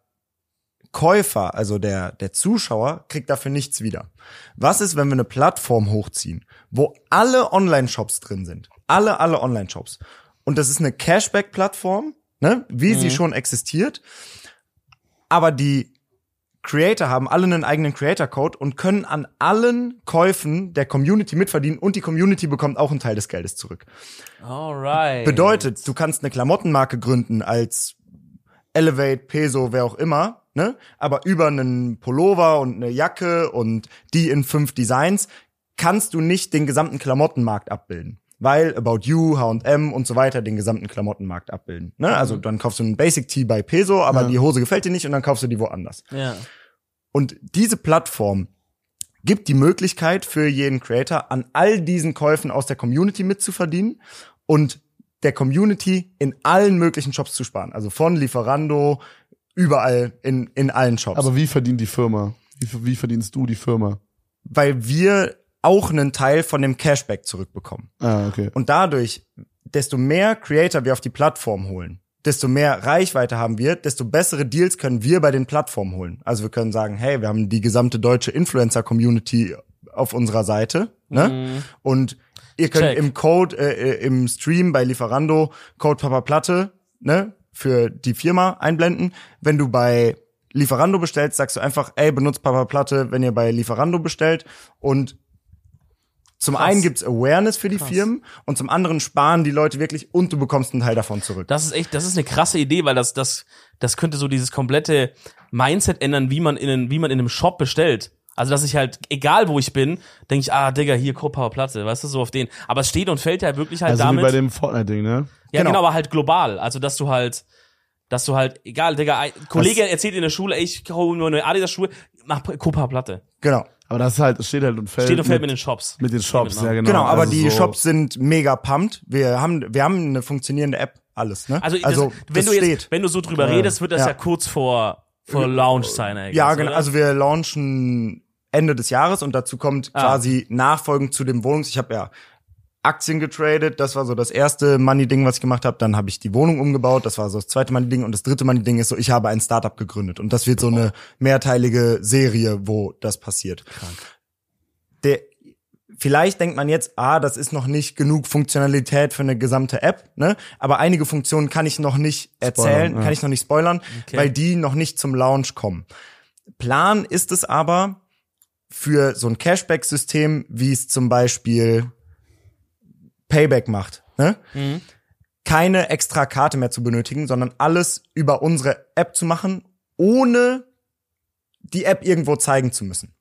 S3: Käufer, also der, der Zuschauer, kriegt dafür nichts wieder. Was ist, wenn wir eine Plattform hochziehen, wo alle Online-Shops drin sind? Alle, alle Online-Shops. Und das ist eine Cashback-Plattform, ne, wie sie schon existiert. Aber die Creator haben alle einen eigenen Creator-Code und können an allen Käufen der Community mitverdienen und die Community bekommt auch einen Teil des Geldes zurück.
S2: Alright.
S3: Bedeutet, du kannst eine Klamottenmarke gründen als Elevate, Peso, wer auch immer, ne? Aber über einen Pullover und eine Jacke und die in fünf Designs kannst du nicht den gesamten Klamottenmarkt abbilden. Weil About You, H&M und so weiter den gesamten Klamottenmarkt abbilden. Ne? Also dann kaufst du einen Basic Tee bei Peso, aber die Hose gefällt dir nicht und dann kaufst du die woanders.
S2: Ja.
S3: Und diese Plattform gibt die Möglichkeit für jeden Creator an all diesen Käufen aus der Community mitzuverdienen und der Community in allen möglichen Shops zu sparen. Also von Lieferando, überall in, in allen Shops.
S1: Aber wie verdient die Firma? Wie, wie verdienst du die Firma?
S3: weil wir auch einen Teil von dem Cashback zurückbekommen.
S1: Ah, okay.
S3: Und dadurch, desto mehr Creator wir auf die Plattform holen, desto mehr Reichweite haben wir, desto bessere Deals können wir bei den Plattformen holen. Also wir können sagen, hey, wir haben die gesamte deutsche Influencer-Community auf unserer Seite, ne? Und ihr könnt
S2: Check.
S3: im Code, äh, äh, im Stream bei Lieferando Code Papa Platte, ne, für die Firma einblenden. Wenn du bei Lieferando bestellst, sagst du einfach, ey, benutzt Papa Platte, wenn ihr bei Lieferando bestellt und zum
S2: Krass.
S3: einen gibt's Awareness für die Firmen und zum anderen sparen die Leute wirklich und du bekommst einen Teil davon zurück.
S2: Das ist echt, das ist eine krasse Idee, weil das, das, das könnte so dieses komplette Mindset ändern, wie man in, einen- wie man in einem Shop bestellt. Also, dass ich halt, egal wo ich bin, denke ich, ah, Digga, hier Coppower Platte, weißt du, so auf den. Aber es steht und fällt ja wirklich halt
S1: Also wie
S2: damit.
S1: bei dem Fortnite-Ding, ne?
S2: ja,
S3: genau.
S2: genau. aber halt global. Also, dass du halt, dass du halt, egal, Digga, ein Kollege erzählt in der Schule, ey, ich hole mir eine Adidas-Schuhe, mach Coppower Platte.
S3: Genau.
S1: Aber das ist halt, steht halt und fällt.
S2: Steht und fällt mit
S1: mit,
S2: den Shops.
S1: mit den Shops, ja genau.
S3: Genau, aber
S1: Also
S3: die
S1: so-
S3: Shops sind mega pumped. Wir haben wir haben eine funktionierende App, alles, ne?
S2: Also, das, wenn
S3: das
S2: du jetzt,
S3: steht.
S2: wenn du so drüber redest, wird das ja,
S3: Ja.
S2: kurz vor, vor Launch sein, ey.
S3: Ja,
S2: oder?
S3: genau. Also wir launchen Ende des Jahres und dazu kommt
S2: Ah.
S3: quasi nachfolgend zu dem Wohnungs. Ich habe ja Aktien getradet, das war so das erste Money-Ding, was ich gemacht habe. Dann habe ich die Wohnung umgebaut, das war so das zweite Money-Ding. Und das dritte Money-Ding ist so, ich habe ein Startup gegründet. Und das wird so eine mehrteilige Serie, wo das passiert. Der, vielleicht denkt man jetzt, ah, das ist noch nicht genug Funktionalität für eine gesamte App, ne? Aber einige Funktionen kann ich noch nicht erzählen,
S1: Spoilern, ja.
S3: kann ich noch nicht spoilern, weil die noch nicht zum Launch kommen. Plan ist es aber für so ein Cashback-System, wie es zum Beispiel Payback macht, ne? keine extra Karte mehr zu benötigen, sondern alles über unsere App zu machen, ohne die App irgendwo zeigen zu müssen.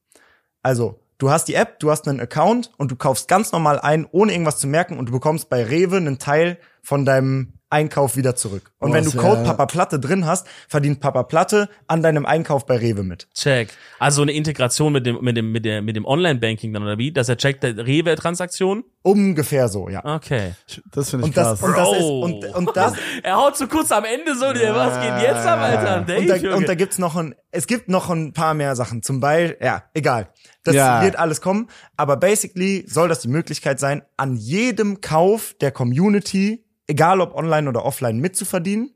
S3: Also, du hast die App, du hast einen Account und du kaufst ganz normal ein, ohne irgendwas zu merken und du bekommst bei Rewe einen Teil von deinem Einkauf wieder zurück. Und
S1: Oh,
S3: wenn du
S1: ja-
S3: Code Papa Platte drin hast, verdient Papa Platte an deinem Einkauf bei Rewe mit.
S2: Check. Also eine Integration mit dem, mit dem, mit der, mit dem Online-Banking dann, oder wie? Dass er checkt der Rewe-Transaktion?
S3: Ungefähr so, ja.
S2: Okay.
S1: Das finde ich
S3: Und das,
S1: krass.
S3: und das ist, und, und das, *laughs*
S2: Er haut so kurz am Ende so, der, was geht jetzt ab, Alter? Dave,
S3: und da,
S2: Junge.
S3: und da gibt's noch ein, es gibt noch ein paar mehr Sachen. Zum Beispiel, ja, egal. Das
S1: Ja.
S3: wird alles kommen. Aber basically soll das die Möglichkeit sein, an jedem Kauf der Community, egal ob online oder offline, mitzuverdienen.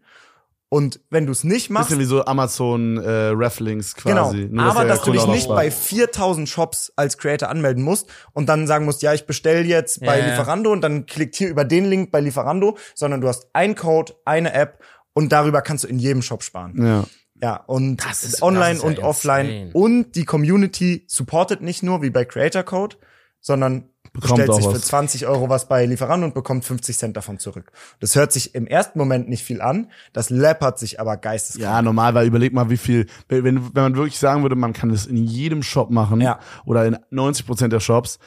S3: Und wenn du es nicht machst,
S1: Bisschen wie so Amazon äh, Reflinks
S3: Genau,
S1: quasi. Nur,
S3: aber
S1: der
S3: dass du dich nicht bei 4000 Shops als Creator anmelden musst und dann sagen musst, ja, ich bestell jetzt bei
S2: ja.
S3: Lieferando und dann klickt hier über den Link bei Lieferando, sondern du hast einen Code, eine App Und darüber kannst du in jedem Shop sparen.
S1: Ja.
S3: Ja, und
S2: Das ist-
S3: online
S2: das ist ja
S3: und offline.
S2: insane.
S3: Und die Community supportet nicht nur wie bei Creator Code, sondern bestellt sich für
S1: was.
S3: 20 Euro was bei Lieferant und bekommt 50 Cent davon zurück. Das hört sich im ersten Moment nicht viel an, das läppert sich aber geisteskrank.
S1: Ja, normal, weil überleg mal, wie viel, wenn, wenn man wirklich sagen würde, man kann das in jedem Shop machen
S3: Ja.
S1: oder in 90 Prozent der Shops,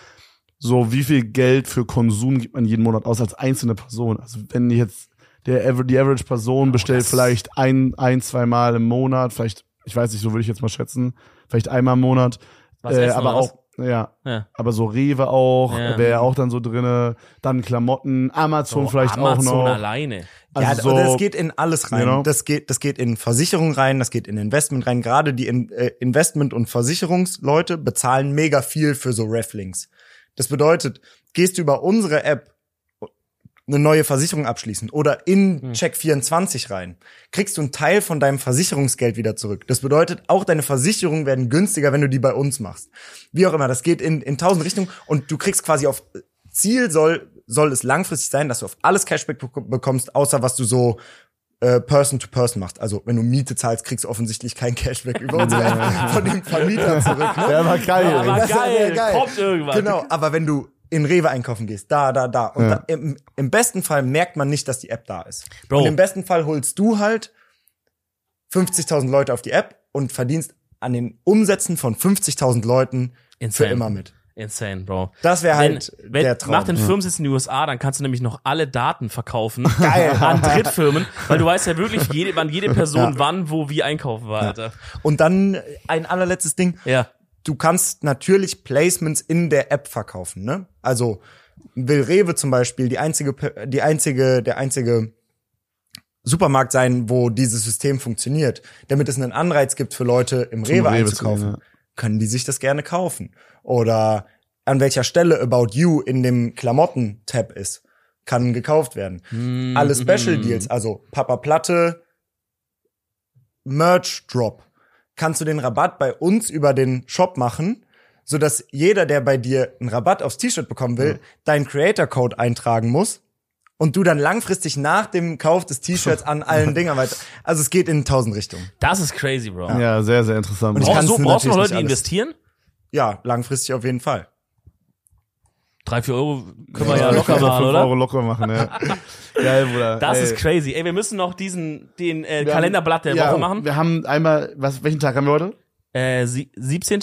S1: so wie viel Geld für Konsum gibt man jeden Monat aus als einzelne Person? Also wenn jetzt der die Average Person bestellt vielleicht ein, ein, zwei Mal im Monat, vielleicht, ich weiß nicht, so würde ich jetzt mal schätzen, vielleicht einmal im Monat,
S2: Was
S1: äh, aber auch, ja,
S2: Ja.
S1: aber so Rewe auch,
S2: Ja.
S1: wäre auch dann so drinne, dann Klamotten, Amazon
S2: So,
S1: vielleicht
S2: Amazon
S1: auch noch.
S2: alleine.
S1: Also
S3: ja,
S1: so,
S3: das geht in alles rein.
S1: Genau.
S3: Das geht, das geht in Versicherung rein, das geht in Investment rein. Gerade die in, äh, Investment- und Versicherungsleute bezahlen mega viel für so Reflinks. Das bedeutet, gehst du über unsere App eine neue Versicherung abschließen oder in Check24 rein, kriegst du einen Teil von deinem Versicherungsgeld wieder zurück. Das bedeutet, auch deine Versicherungen werden günstiger, wenn du die bei uns machst. Wie auch immer, das geht in, in tausend Richtungen und du kriegst quasi auf Ziel soll, soll es langfristig sein, dass du auf alles Cashback bek- bekommst, außer was du so äh, Person to Person machst. Also wenn du Miete zahlst, kriegst du offensichtlich kein Cashback *laughs* über App von dem Vermieter zurück. Ne?
S1: der war geil.
S3: Ist ja
S2: geil,
S3: sehr
S2: kommt irgendwann.
S3: Genau, aber wenn du in Rewe einkaufen gehst, da, da, da. Und
S1: Ja.
S3: da, im, im besten Fall merkt man nicht, dass die App da ist.
S2: Bro.
S3: Und im besten Fall holst du halt 50.000 Leute auf die App und verdienst an den Umsätzen von 50.000 Leuten
S2: Insane.
S3: für immer mit.
S2: Insane, Bro.
S3: Das wäre halt
S2: wenn,
S3: der Traum.
S2: Nach den Firmensitz in den USA, dann kannst du nämlich noch alle Daten verkaufen *laughs*
S3: Geil.
S2: an Drittfirmen, weil du weißt ja wirklich, jede, wann jede *laughs* Person wann, wo, wie einkaufen war, Alter.
S3: Und dann ein allerletztes Ding.
S2: Ja.
S3: Du kannst natürlich Placements in der App verkaufen, ne? Also will Rewe zum Beispiel die einzige, die einzige, der einzige Supermarkt sein, wo dieses System funktioniert, damit es einen Anreiz gibt für Leute im Rewe,
S1: Rewe zu
S3: einzukaufen,
S1: ja.
S3: können die sich das gerne kaufen. Oder an welcher Stelle About You in dem Klamotten-Tab ist, kann gekauft werden.
S2: Mhm.
S3: Alle Special Deals, also Papa Platte, Merch Drop, kannst du den Rabatt bei uns über den Shop machen, so dass jeder, der bei dir einen Rabatt aufs T-Shirt bekommen will, deinen Creator Code eintragen muss und du dann langfristig nach dem Kauf des T-Shirts an allen *laughs* Dingern weiter. Also es geht in tausend Richtungen.
S2: Das ist crazy, Bro.
S1: Ja, sehr, sehr interessant.
S3: Und ich
S2: Brauchst, du, brauchst du noch Leute, die investieren?
S3: Ja, langfristig auf jeden Fall.
S2: Drei, vier Euro können wir ja locker machen,
S1: fünf
S2: oder?
S1: Euro locker machen, ja. *laughs* Geil, Bruder.
S2: Das
S1: Ey.
S2: ist crazy. Ey, wir müssen noch diesen, den äh,
S1: Wir haben-
S2: Kalenderblatt der
S1: ja,
S2: Woche machen.
S1: Wir haben einmal, was, welchen Tag haben wir heute?
S2: Äh, sie, 17.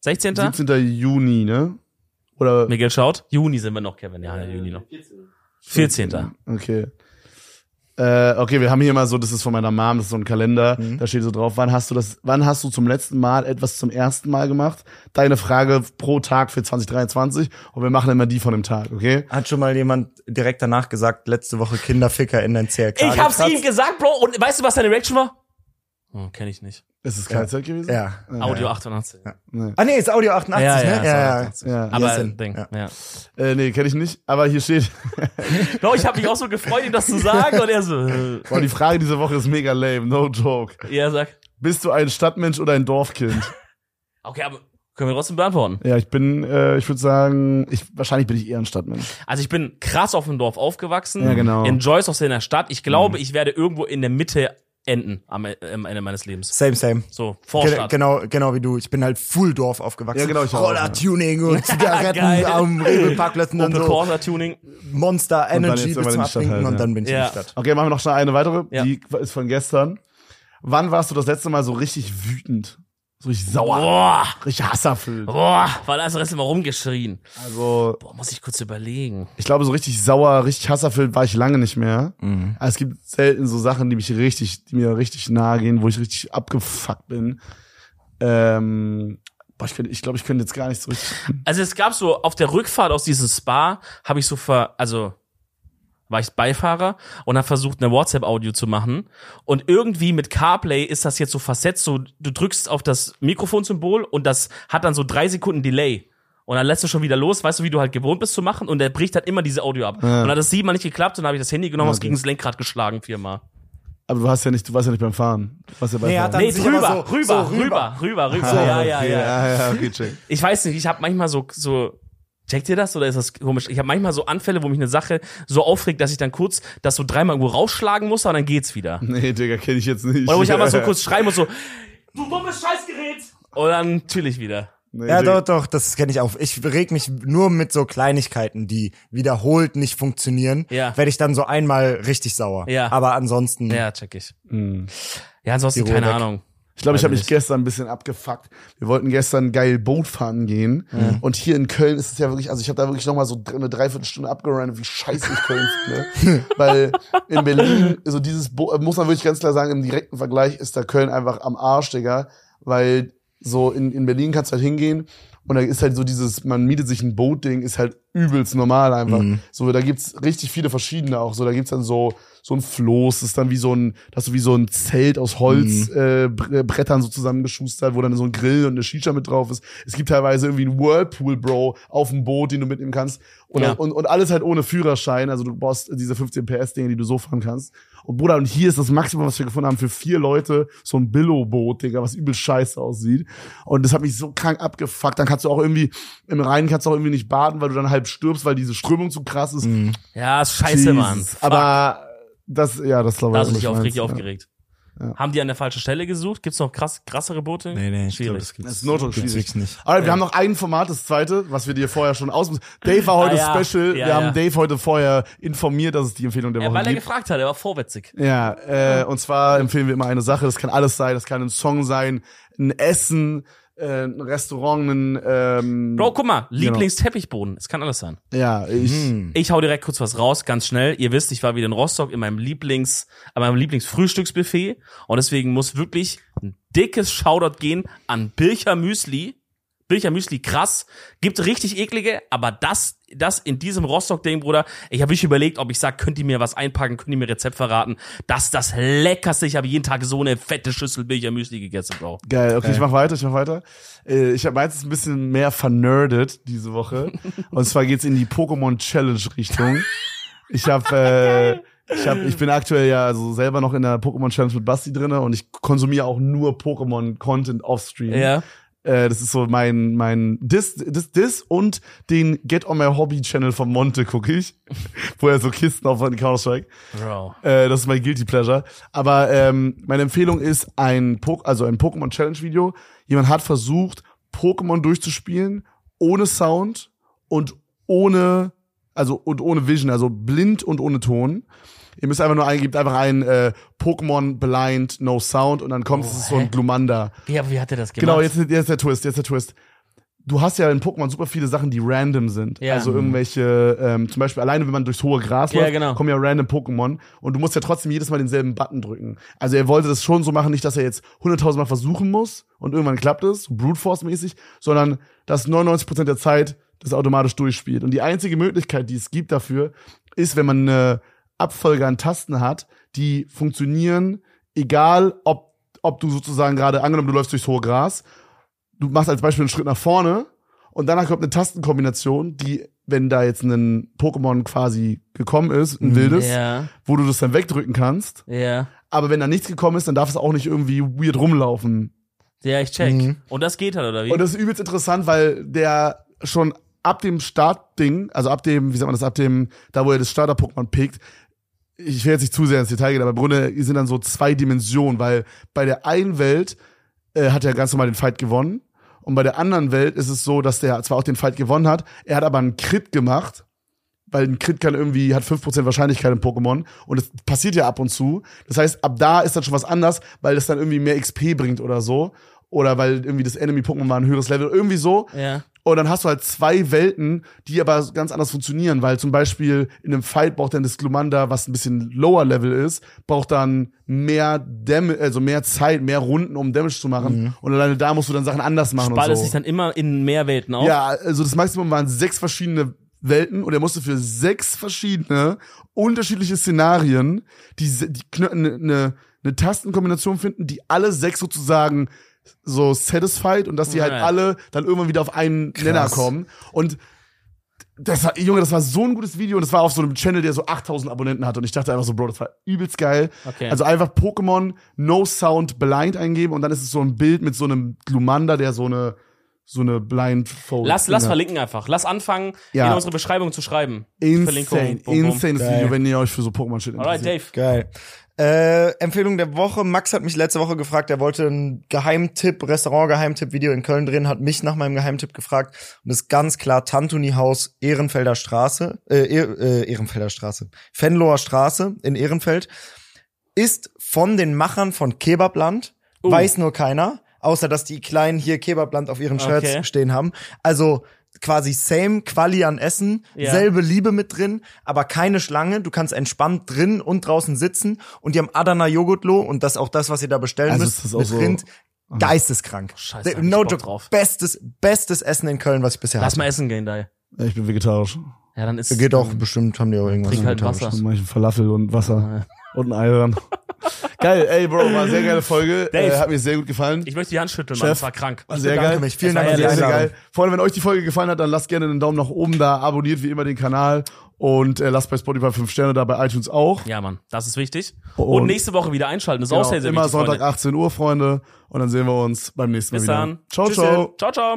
S2: 16.
S1: 17. Juni, ne? Oder,
S2: Miguel schaut. Juni sind wir noch, Kevin. Ja, Juni noch. 14.
S1: okay. Äh, okay, wir haben hier mal so, das ist von meiner Mom, das ist so ein Kalender,
S2: Mhm.
S1: da steht so drauf, wann hast du das, wann hast du zum letzten Mal etwas zum ersten Mal gemacht? Deine Frage pro Tag für 2023 und wir machen immer die von dem Tag, okay?
S3: Hat schon mal jemand direkt danach gesagt, letzte Woche Kinderficker in dein CLK.
S2: Ich hab's ihm gesagt, Bro. Und weißt du, was deine Reaction war? Hm, kenn ich nicht.
S1: Ist es KZ gewesen?
S3: Ja.
S2: Audio 88.
S3: Ah nee, ist Audio 88,
S2: Ja, ja,
S3: ne? Ja, ja.
S2: 88.
S1: Ja.
S2: Aber
S3: Yasin,
S2: Ding,
S3: ja.
S2: ja.
S1: Äh, nee, kenne ich nicht, aber hier steht, *laughs*
S2: Bro, ich habe mich auch so gefreut, ihm das zu sagen. Und er so, äh,
S1: boah, die Frage diese Woche ist mega lame, no joke.
S2: er sagt,
S1: Bist du ein Stadtmensch oder ein Dorfkind? *laughs*
S2: okay, aber können wir trotzdem beantworten.
S1: ja, ich bin, äh, ich würde sagen, ich, wahrscheinlich bin ich eher ein Stadtmensch.
S2: Also ich bin krass auf dem Dorf aufgewachsen.
S1: Ja, genau.
S2: Enjoys aus in der Stadt. Ich glaube, ich werde irgendwo in der Mitte enden am, am Ende meines Lebens.
S3: Same, same.
S2: So,
S3: Ge
S2: Vorstadt.
S3: genau, genau wie du. Ich bin halt Full Dorf aufgewachsen.
S1: Ja, genau, ich auch,
S3: Roller-Tuning und *laughs* Zigaretten am Rewe-Parkplätzen und so.
S2: Corsa Tuning.
S3: Monster
S1: dann
S3: Energy bis zum
S1: in die Stadt
S3: Abtrinken
S1: halt,
S3: und
S1: ja.
S3: dann bin ich in
S2: Ja.
S3: die Stadt.
S1: Okay, machen wir noch schnell eine weitere.
S2: Ja.
S1: Die ist von gestern. Wann warst du das letzte Mal so richtig wütend? So richtig sauer?
S2: Boah,
S1: Richtig hasserfüllt?
S2: boah, war das Rest immer rumgeschrien.
S1: Also,
S2: Boah, muss ich kurz überlegen.
S1: ich glaube, so richtig sauer, richtig hasserfüllt war ich lange nicht mehr.
S3: Mhm.
S1: Aber es gibt selten so Sachen, die mich richtig, die mir richtig nahe gehen, wo ich richtig abgefuckt bin. Ähm, boah, ich, könnte- ich glaube, ich könnte jetzt gar nicht so richtig.
S2: Also es gab so auf der Rückfahrt aus diesem Spa habe ich so ver, also war ich Beifahrer und habe versucht eine WhatsApp-Audio zu machen und irgendwie mit CarPlay ist das jetzt so versetzt, so du drückst auf das Mikrofonsymbol und das hat dann so drei Sekunden Delay. Und dann lässt du schon wieder los, weißt du, wie du halt gewohnt bist zu machen und der bricht halt immer diese Audio ab. Und dann hat das siebenmal nicht geklappt und dann habe ich das Handy genommen und es
S1: Okay.
S2: gegen das Lenkrad geschlagen viermal.
S1: Aber du hast ja nicht, du warst ja nicht beim Fahren. Du warst ja beim
S3: Nee,
S1: Fahren.
S2: Nee, drüber,
S3: so-
S2: rüber,
S3: so
S2: rüber,
S3: rüber.
S2: rüber, rüber, ja, ja,
S1: okay,
S2: ja.
S1: ja, ja, okay, check.
S2: Ich weiß nicht, ich habe manchmal so, so Checkt ihr das oder ist das komisch? Ich habe manchmal so Anfälle, wo mich eine Sache so aufregt, dass ich dann kurz das so dreimal irgendwo rausschlagen muss, aber dann geht's wieder.
S1: Nee, Digga, kenne ich jetzt nicht.
S2: Oder wo ich einfach so kurz *laughs* schreien muss, so, du dummes Scheißgerät! Und dann chill ich wieder.
S1: Nee,
S3: Ja,
S1: Digga.
S3: doch, doch, das kenne ich auch. Ich reg mich nur mit so Kleinigkeiten, die wiederholt nicht funktionieren,
S2: Ja.
S3: werde ich dann so einmal richtig sauer.
S2: Ja.
S3: Aber ansonsten,
S2: Ja, check ich. Ja, ansonsten keine
S3: weg.
S2: Ahnung.
S1: Ich glaube, ich habe mich gestern ein bisschen abgefuckt. Wir wollten gestern geil Boot fahren gehen. Und hier in Köln ist es ja wirklich, also ich habe da wirklich nochmal so eine Dreiviertelstunde abgerannt, wie scheiße ich Köln finde. *laughs* Weil in Berlin, so dieses Boot, muss man wirklich ganz klar sagen, im direkten Vergleich ist da Köln einfach am Arsch, Digga. Weil so in, in Berlin kannst du halt hingehen und da ist halt so dieses, man mietet sich ein Boot-Ding, ist halt übelst normal einfach. So, da gibt's richtig viele verschiedene auch. So, da gibt's dann so, so ein Floß, das ist dann wie so ein, das ist wie so ein Zelt aus Holz, äh, Bre- Brettern so zusammengeschustert, wo dann so ein Grill und eine Shisha mit drauf ist. Es gibt teilweise irgendwie einen Whirlpool, Bro, auf dem Boot, den du mitnehmen kannst. Und,
S2: Ja.
S1: und, und alles halt ohne Führerschein. Also du brauchst diese 15 PS-Dinge, die du so fahren kannst. Und Bruder, und hier ist das Maximum, was wir gefunden haben, für vier Leute so ein Billo-Boot, Digga, was übel scheiße aussieht. Und das hat mich so krank abgefuckt. Dann kannst du auch irgendwie, im Rhein kannst du auch irgendwie nicht baden, weil du dann halb stirbst, weil diese Strömung zu krass ist.
S2: Ja, ist scheiße,
S1: Jesus.
S2: Mann. Fuck.
S1: Aber das, ja, das glaube ich.
S2: da hast du dich auch richtig
S1: ja.
S2: aufgeregt.
S1: Ja.
S2: Haben die an der falschen Stelle gesucht? Gibt's noch krass, krassere Boote?
S3: nee, nee, ich glaub,
S2: Schwierig.
S3: das gibt's,
S1: Das ist no joke
S3: gibt's
S1: schwierig.
S3: nicht.
S1: Alright, wir haben noch ein Format, das zweite, was wir dir vorher schon aus. Dave war heute
S2: Ah, ja.
S1: special.
S2: Ja,
S1: wir haben
S2: ja.
S1: Dave heute vorher informiert, dass es die Empfehlung der
S2: Ja,
S1: Woche
S2: weil er
S1: gibt.
S2: gefragt hat, er war vorwitzig.
S1: Ja, äh, und zwar empfehlen wir immer eine Sache. Das kann alles sein. Das kann ein Song sein, ein Essen, äh, ein Restaurant, ein ähm,
S2: Bro, guck mal,
S1: Genau.
S2: Lieblingsteppichboden. Es kann alles sein.
S1: Ja, ich.
S2: Ich hau direkt kurz was raus, ganz schnell. Ihr wisst, ich war wieder in Rostock in meinem Lieblings, an meinem Lieblingsfrühstücksbuffet und deswegen muss wirklich ein dickes Shoutout gehen an Bircher Müsli. Bircher Müsli, krass. Gibt richtig eklige, aber das, das in diesem Rostock-Ding, Bruder, ich habe wirklich überlegt, ob ich sag, könnt ihr mir was einpacken, könnt ihr mir Rezept verraten. Das ist das Leckerste. Ich habe jeden Tag so eine fette Schüssel Bircher Müsli gegessen, Bro.
S1: Geil, okay, ich mach weiter, ich mach weiter. Äh, ich habe ist ein bisschen mehr vernerdet diese Woche. *laughs* Und zwar geht's in die Pokémon Challenge Richtung. Ich habe äh, ich hab, ich bin aktuell ja also selber noch in der Pokémon Challenge mit Basti drinne und ich konsumiere auch nur Pokémon Content offstream.
S2: Ja.
S1: Äh, das ist so mein mein Dis Dis Dis und den Get on My Hobby Channel von Monte gucke ich, *laughs* wo er so Kisten auf Counter Strike.
S2: Bro.
S1: Äh, das ist mein Guilty Pleasure. Aber ähm, meine Empfehlung ist ein, po also ein Pokémon Challenge Video. Jemand hat versucht, Pokémon durchzuspielen, ohne Sound und ohne, also und ohne Vision, also blind und ohne Ton. Ihr müsst einfach nur eingeben, einfach ein äh, Pokémon Blind, No Sound und dann kommt es so ein? Glumanda.
S2: Wie, wie hat er das gemacht?
S1: Genau, jetzt, jetzt der Twist, jetzt der Twist. Du hast ja in Pokémon super viele Sachen, die random sind.
S2: Ja.
S1: Also irgendwelche, ähm, zum Beispiel alleine, wenn man durchs hohe Gras
S2: Ja,
S1: läuft,
S2: genau.
S1: kommen ja random Pokémon und du musst ja trotzdem jedes Mal denselben Button drücken. Also er wollte das schon so machen, nicht, dass er jetzt 100.000 Mal versuchen muss und irgendwann klappt es, Brute Force mäßig, sondern dass 99% der Zeit das automatisch durchspielt. Und die einzige Möglichkeit, die es gibt dafür, ist, wenn man eine Abfolge an Tasten hat, die funktionieren, egal ob, ob du sozusagen gerade, angenommen, du läufst durchs hohe Gras, du machst als Beispiel einen Schritt nach vorne und danach kommt eine Tastenkombination, die, wenn da jetzt ein Pokémon quasi gekommen ist, ein wildes,
S2: Ja,
S1: wo du das dann wegdrücken kannst.
S2: ja.
S1: Aber wenn da nichts gekommen ist, dann darf es auch nicht irgendwie weird rumlaufen.
S2: Ja, ich check.
S3: Mhm.
S2: Und das geht halt, oder wie?
S1: Und das ist übelst interessant, weil der schon ab dem Startding, also ab dem, wie sagt man das, ab dem, da wo er das Starter-Pokémon pickt, ich will jetzt nicht zu sehr ins Detail gehen, aber im Grunde sind dann so zwei Dimensionen, weil bei der einen Welt äh, hat er ganz normal den Fight gewonnen und bei der anderen Welt ist es so, dass der zwar auch den Fight gewonnen hat, er hat aber einen Crit gemacht, weil ein Crit kann irgendwie, hat 5% Wahrscheinlichkeit im Pokémon und das passiert ja ab und zu. Das heißt, ab da ist dann schon was anders, weil das dann irgendwie mehr XP bringt oder so. Oder weil irgendwie das Enemy-Pokémon war ein höheres Level, irgendwie so.
S2: ja.
S1: Und dann hast du halt zwei Welten, die aber ganz anders funktionieren, weil zum Beispiel in einem Fight braucht dann das Glumanda, was ein bisschen lower Level ist, braucht dann mehr Damage, also mehr Zeit, mehr Runden, um Damage zu machen. Und alleine da musst du dann Sachen anders machen
S2: Spaltet
S1: und so.
S2: sich dann immer in mehr Welten auf.
S1: Ja, also das Maximum waren sechs verschiedene Welten und er musste für sechs verschiedene unterschiedliche Szenarien die, die eine ne, ne Tastenkombination finden, die alle sechs sozusagen so satisfied und dass die halt alle dann irgendwann wieder auf einen Nenner kommen und das war, Junge, das war so ein gutes Video und das war auf so einem Channel, der so 8000 Abonnenten hat und ich dachte einfach so, Bro, das war übelst geil.
S2: Okay.
S1: Also einfach Pokémon No Sound Blind eingeben und dann ist es so ein Bild mit so einem Glumanda, der so eine so eine Blindfold.
S2: Lass, lass verlinken einfach. Lass anfangen,
S1: Ja.
S2: in unsere Beschreibung zu schreiben.
S1: Insane,
S2: Verlinkung,
S3: Geil.
S1: Video, wenn ihr euch für so Pokémon-Shit
S2: Alright,
S1: interessiert.
S2: Dave.
S3: Geil. Äh, Empfehlung der Woche. Max hat mich letzte Woche gefragt, er wollte einen Geheimtipp, Restaurant-Geheimtipp-Video in Köln drehen, hat mich nach meinem Geheimtipp gefragt. Und ist ganz klar Tantuni-Haus, Ehrenfelder Straße, äh, eh- äh, Ehrenfelder Straße, Fenloher Straße in Ehrenfeld. Ist von den Machern von Kebabland,
S2: Oh.
S3: weiß nur keiner, außer dass die Kleinen hier Kebabland auf ihren Shirts
S2: Okay.
S3: stehen haben. Also quasi same Quali an Essen,
S2: Ja.
S3: selbe Liebe mit drin, aber keine Schlange. Du kannst entspannt drin und draußen sitzen und die haben Adana Joghurtlo und das ist auch das, was ihr da bestellen
S1: Also
S3: müsst.
S1: ist das auch
S3: mit
S1: so-
S3: Rind. Geisteskrank.
S2: Scheiße, hab ich
S3: no joke.
S2: drauf.
S3: Bestes, bestes Essen in Köln, was ich bisher
S2: Lass
S3: hatte.
S2: mal essen gehen, da.
S1: Ich bin vegetarisch.
S2: Ja, dann ist.
S3: Geht auch bestimmt, haben die auch irgendwas.
S2: Trink halt. Wasser.
S1: Ich Falafel und Wasser und ein Ei dran. Geil, ey, Bro, war eine sehr geile Folge.
S2: Dave.
S1: Äh, hat mir sehr gut gefallen.
S2: Ich möchte die Hand schütteln, Mann.
S1: Chef.
S2: Das war krank.
S1: War sehr geil.
S3: mich. Vielen Dank
S2: war
S3: für die
S1: Sehr, sehr
S3: Einladung.
S1: geil. Freunde, wenn euch die Folge gefallen hat, dann lasst gerne einen Daumen nach oben da, abonniert wie immer den Kanal und äh, lasst bei Spotify 5 Sterne da, bei iTunes auch.
S2: Ja, Mann, das ist wichtig.
S1: Und-
S2: Und, nächste Woche wieder einschalten. Das ist auch
S1: Genau,
S2: sehr, sehr
S1: immer
S2: wichtig.
S1: Sonntag
S2: Freunde.
S1: 18 Uhr, Freunde. Und dann sehen wir uns beim nächsten Mal
S2: Bis
S1: wieder.
S2: dann.
S1: Ciao,
S3: Tschüsschen.
S1: ciao.
S2: Ciao, ciao.